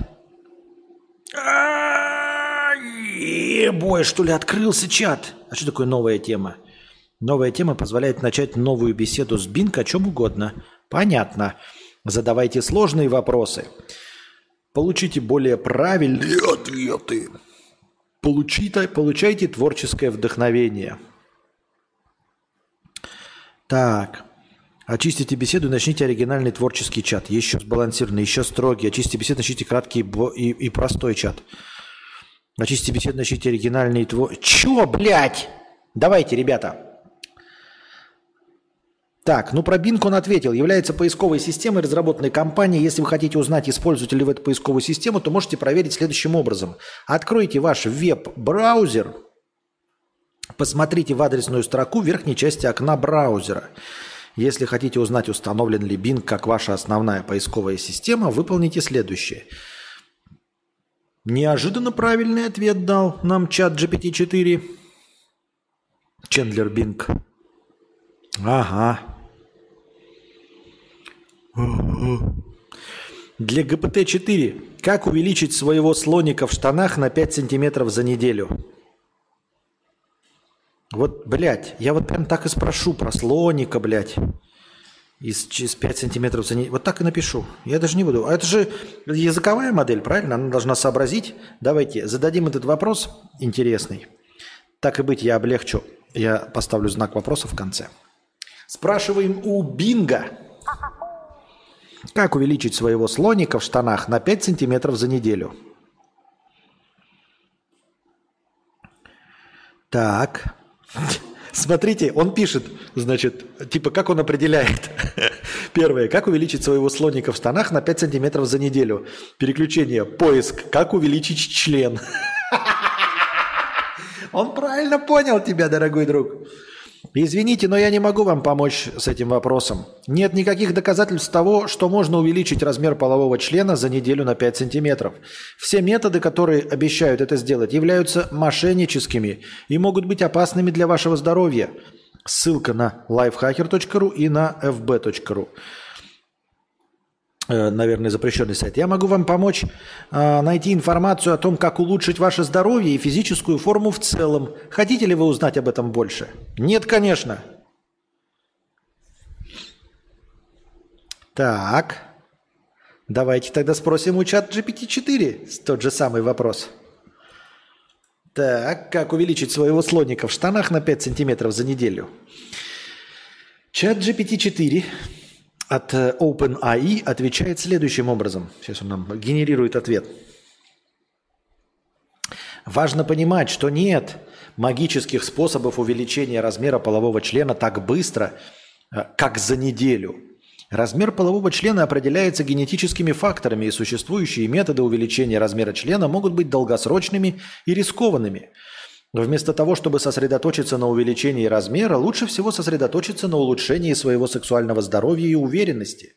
Ебой, что ли, открылся чат. А что такое новая тема? Новая тема позволяет начать новую беседу с Бинк о чем угодно. Понятно. Задавайте сложные вопросы. Получите более правильные ответы. Получите, получайте творческое вдохновение. Так. Очистите беседу и начните оригинальный творческий чат. Еще сбалансированный, еще строгий. Очистите беседу, начните краткий и, и простой чат. Очистите беседу, начните оригинальный твор... Чё, блядь? Давайте, ребята. Так, ну про Bing он ответил. Является поисковой системой, разработанной компанией. Если вы хотите узнать, используете ли вы эту поисковую систему, то можете проверить следующим образом. Откройте ваш веб-браузер, посмотрите в адресную строку в верхней части окна браузера. Если хотите узнать, установлен ли Bing как ваша основная поисковая система, выполните следующее. Неожиданно правильный ответ дал нам чат GPT-4. Чендлер Бинг. Ага. Для ГПТ-4 как увеличить своего слоника в штанах на 5 сантиметров за неделю? Вот, блядь, я вот прям так и спрошу про слоника, блядь. Из, из 5 сантиметров за. Вот так и напишу. Я даже не буду. А это же языковая модель, правильно? Она должна сообразить. Давайте зададим этот вопрос интересный. Так и быть, я облегчу. Я поставлю знак вопроса в конце. Спрашиваем у Бинга. Как увеличить своего слоника в штанах на 5 сантиметров за неделю? Так. [LAUGHS] Смотрите, он пишет, значит, типа, как он определяет. [LAUGHS] Первое, как увеличить своего слоника в штанах на 5 сантиметров за неделю. Переключение, поиск, как увеличить член. [LAUGHS] Он правильно понял тебя, дорогой друг. Извините, но я не могу вам помочь с этим вопросом. Нет никаких доказательств того, что можно увеличить размер полового члена за неделю на 5 сантиметров. Все методы, которые обещают это сделать, являются мошенническими и могут быть опасными для вашего здоровья. Ссылка на lifehacker.ru и на fb.ru. Э, наверное, запрещенный сайт. Я могу вам помочь э, найти информацию о том, как улучшить ваше здоровье и физическую форму в целом. Хотите ли вы узнать об этом больше? Нет, конечно. Так. Давайте тогда спросим у чат GPT-4 тот же самый вопрос. Так, как увеличить своего слоника в штанах на 5 сантиметров за неделю? Чат GPT-4 от э, OpenAI отвечает следующим образом. Сейчас он нам генерирует ответ. Важно понимать, что нет магических способов увеличения размера полового члена так быстро, э, как за неделю. Размер полового члена определяется генетическими факторами, и существующие методы увеличения размера члена могут быть долгосрочными и рискованными – Вместо того, чтобы сосредоточиться на увеличении размера, лучше всего сосредоточиться на улучшении своего сексуального здоровья и уверенности.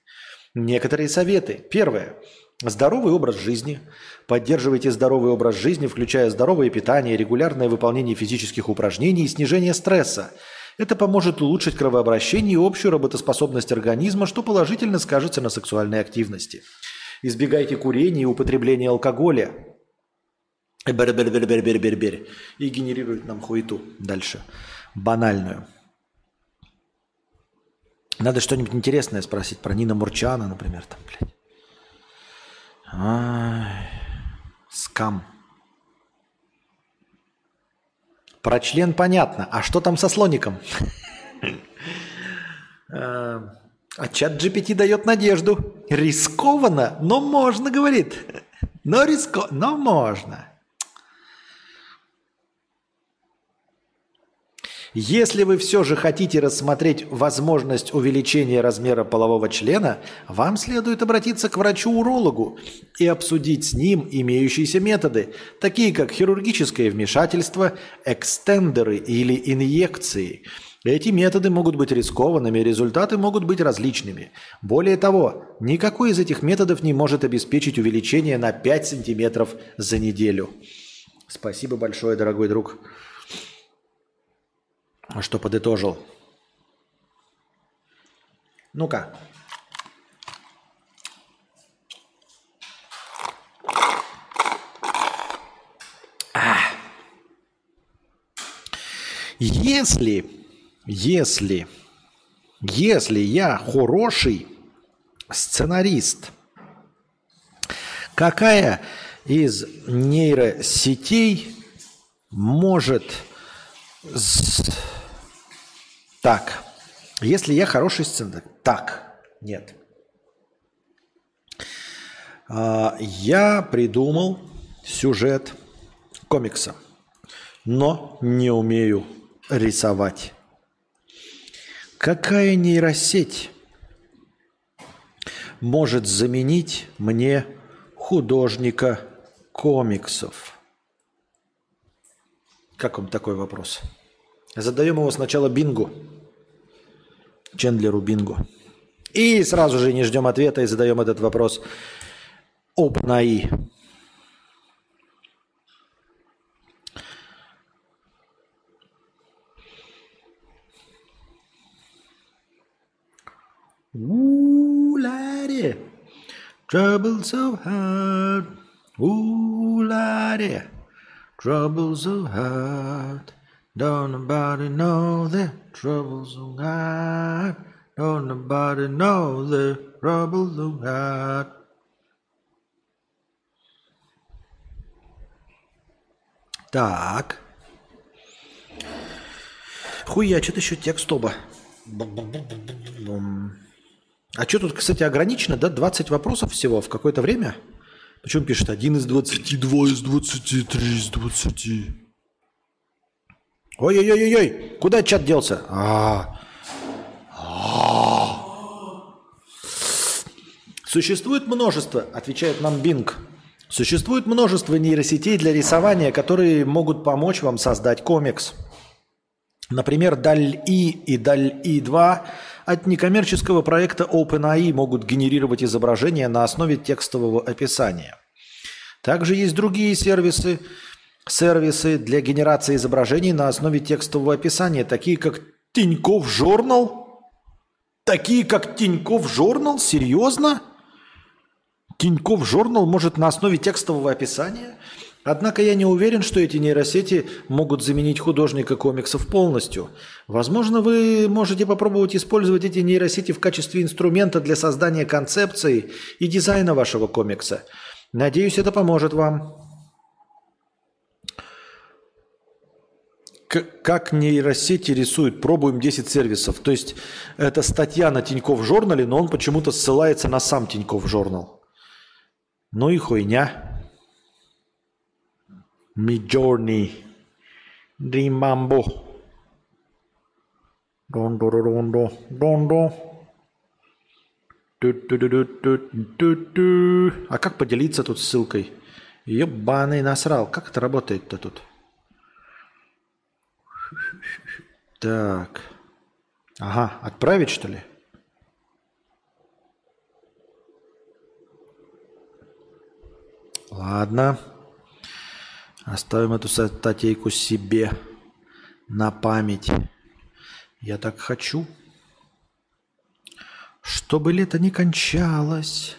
Некоторые советы. Первое. Здоровый образ жизни. Поддерживайте здоровый образ жизни, включая здоровое питание, регулярное выполнение физических упражнений и снижение стресса. Это поможет улучшить кровообращение и общую работоспособность организма, что положительно скажется на сексуальной активности. Избегайте курения и употребления алкоголя. Бер -бер -бер -бер -бер -бер -бер. И генерирует нам хуету дальше. Банальную. Надо что-нибудь интересное спросить про Нина Мурчана, например, там, блядь. Ай, скам. Про член понятно. А что там со слоником? А чат GPT дает надежду. Рискованно, но можно, говорит. Но риско, но можно. Если вы все же хотите рассмотреть возможность увеличения размера полового члена, вам следует обратиться к врачу-урологу и обсудить с ним имеющиеся методы, такие как хирургическое вмешательство, экстендеры или инъекции. Эти методы могут быть рискованными, результаты могут быть различными. Более того, никакой из этих методов не может обеспечить увеличение на 5 сантиметров за неделю. Спасибо большое, дорогой друг что подытожил. Ну-ка. Если, если, если я хороший сценарист, какая из нейросетей может... Так, если я хороший сценарий... Так, нет. А, Я придумал сюжет комикса, но не умею рисовать. Какая нейросеть может заменить мне художника комиксов? Как вам такой вопрос? Задаем его сначала Бингу, Чендлеру Бингу. И сразу же не ждем ответа и задаем этот вопрос OpenAI. Ooh, trouble so hard. Ooh, trouble so hard. Don't nobody know the trouble so hard. Don't nobody know the trouble so hard. Так. Хуя, что-то еще текст оба. А что тут, кстати, ограничено, да? 20 вопросов всего в какое-то время? Почему пишет 1 из 20, 2 из 20, 3 из 20? Ой-ой-ой-ой, куда чат делся? А. А. Существует множество, отвечает нам Бинг. Существует множество нейросетей для рисования, которые могут помочь вам создать комикс. Например, DALL-E и DALL-E 2 от некоммерческого проекта OpenAI могут генерировать изображения на основе текстового описания. Также есть другие сервисы, сервисы для генерации изображений на основе текстового описания, такие как Тиньков Журнал. Такие как Тиньков Журнал? Серьезно? Тиньков Журнал может на основе текстового описания? Однако я не уверен, что эти нейросети могут заменить художника комиксов полностью. Возможно, вы можете попробовать использовать эти нейросети в качестве инструмента для создания концепции и дизайна вашего комикса. Надеюсь, это поможет вам. Как нейросети рисуют, пробуем 10 сервисов. То есть это статья на Тиньков журнале, но он почему-то ссылается на сам Тиньков журнал. Ну и хуйня. Midjourney. Dreamambo. Дон-дон-дон-дон. Дон-дон. Ту-ту-ду-ду-ду-ду-ду. А как поделиться тут ссылкой? Ебаный насрал. Как это работает-то тут? Так. Ага, отправить что ли? Ладно. Оставим эту статейку себе на память. Я так хочу. Чтобы лето не кончалось,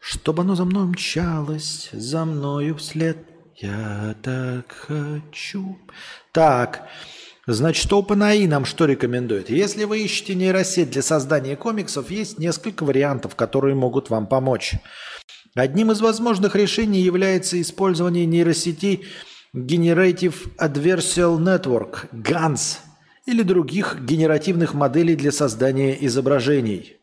чтобы оно за мной мчалось, за мною вслед. Я так хочу. Так, значит, OpenAI нам что рекомендует? Если вы ищете нейросеть для создания комиксов, есть несколько вариантов, которые могут вам помочь. Одним из возможных решений является использование нейросетей Generative Adversarial Network, GANS, или других генеративных моделей для создания изображений.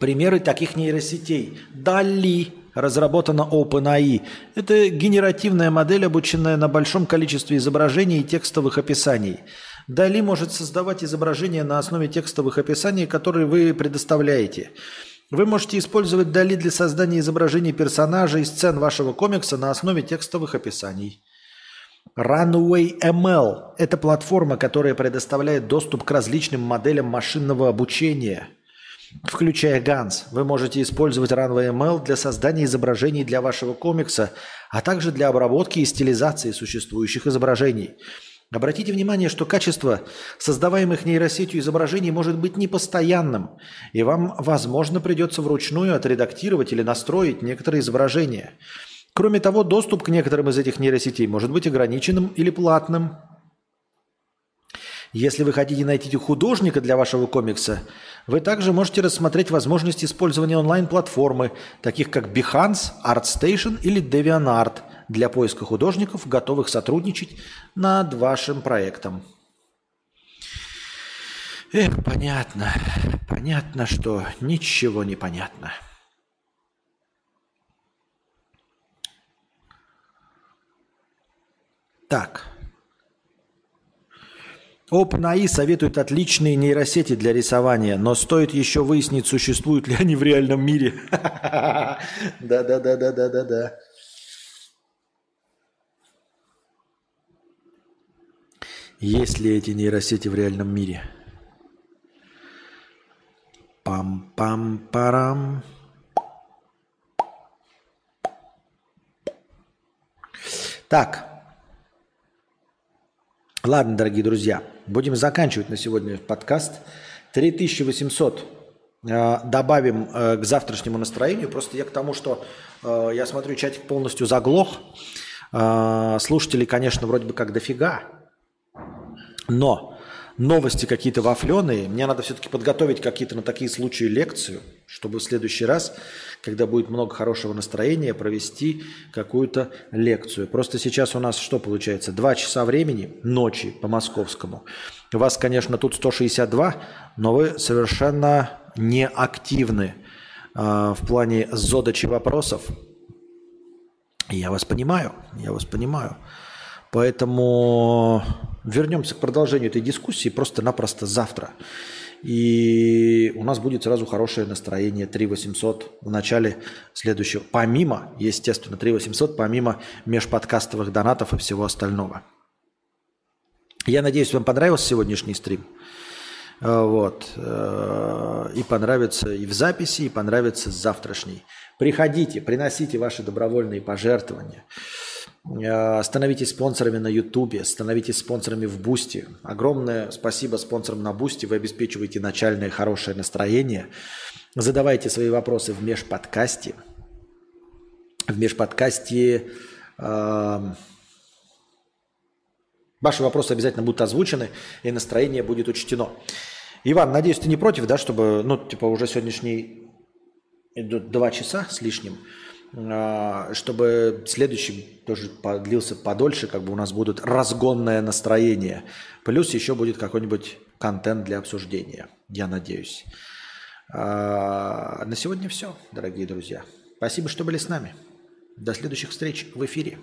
Примеры таких нейросетей. DALL-E, разработана OpenAI. Это генеративная модель, обученная на большом количестве изображений и текстовых описаний. DALL-E может создавать изображения на основе текстовых описаний, которые вы предоставляете. Вы можете использовать DALL-E для создания изображений персонажей и сцен вашего комикса на основе текстовых описаний. Runway ML – это платформа, которая предоставляет доступ к различным моделям машинного обучения, включая GANS. Вы можете использовать Runway ML для создания изображений для вашего комикса, а также для обработки и стилизации существующих изображений. Обратите внимание, что качество создаваемых нейросетью изображений может быть непостоянным, и вам, возможно, придется вручную отредактировать или настроить некоторые изображения – Кроме того, доступ к некоторым из этих нейросетей может быть ограниченным или платным. Если вы хотите найти художника для вашего комикса, вы также можете рассмотреть возможность использования онлайн-платформы, таких как Behance, ArtStation или DeviantArt, для поиска художников, готовых сотрудничать над вашим проектом. Эх, понятно, понятно, что ничего не понятно. Так. OpenAI советует отличные нейросети для рисования, но стоит еще выяснить, существуют ли они в реальном мире. [LAUGHS] Да-да-да-да-да-да-да. Есть ли эти нейросети в реальном мире? Пам-пам-парам. Так. Ладно, дорогие друзья, будем заканчивать на сегодня подкаст. 3800 э, добавим э, к завтрашнему настроению. Просто я к тому, что э, я смотрю, чатик полностью заглох. Слушателей, конечно, вроде бы как дофига. Но новости какие-то вафленые. Мне надо все-таки подготовить какие-то на такие случаи лекцию, чтобы в следующий раз, когда будет много хорошего настроения, провести какую-то лекцию. Просто сейчас у нас что получается? Два часа времени ночи по московскому. У вас, конечно, тут 162, но вы совершенно не активны э, в плане задачи вопросов. Я вас понимаю, я вас понимаю. Поэтому вернемся к продолжению этой дискуссии просто-напросто завтра. И у нас будет сразу хорошее настроение 3800 в начале следующего. Помимо, естественно, 3800, помимо межподкастовых донатов и всего остального. Я надеюсь, вам понравился сегодняшний стрим. Э, вот. Э, и понравится и в записи, и понравится завтрашний. Приходите, приносите ваши добровольные пожертвования. Э, становитесь спонсорами на Ютубе, становитесь спонсорами в Бусти. Огромное спасибо спонсорам на Бусти. Вы обеспечиваете начальное хорошее настроение. Задавайте свои вопросы в межподкасте. В межподкасте э, ваши вопросы обязательно будут озвучены, и настроение будет учтено. Иван, надеюсь, ты не против, да, чтобы, ну, типа, уже сегодняшний идут два часа с лишним – чтобы следующий тоже подлился подольше, как бы у нас будут разгонное настроение. Плюс еще будет какой-нибудь контент для обсуждения, я надеюсь. А, на сегодня все, дорогие друзья. Спасибо, что были с нами. До следующих встреч в эфире.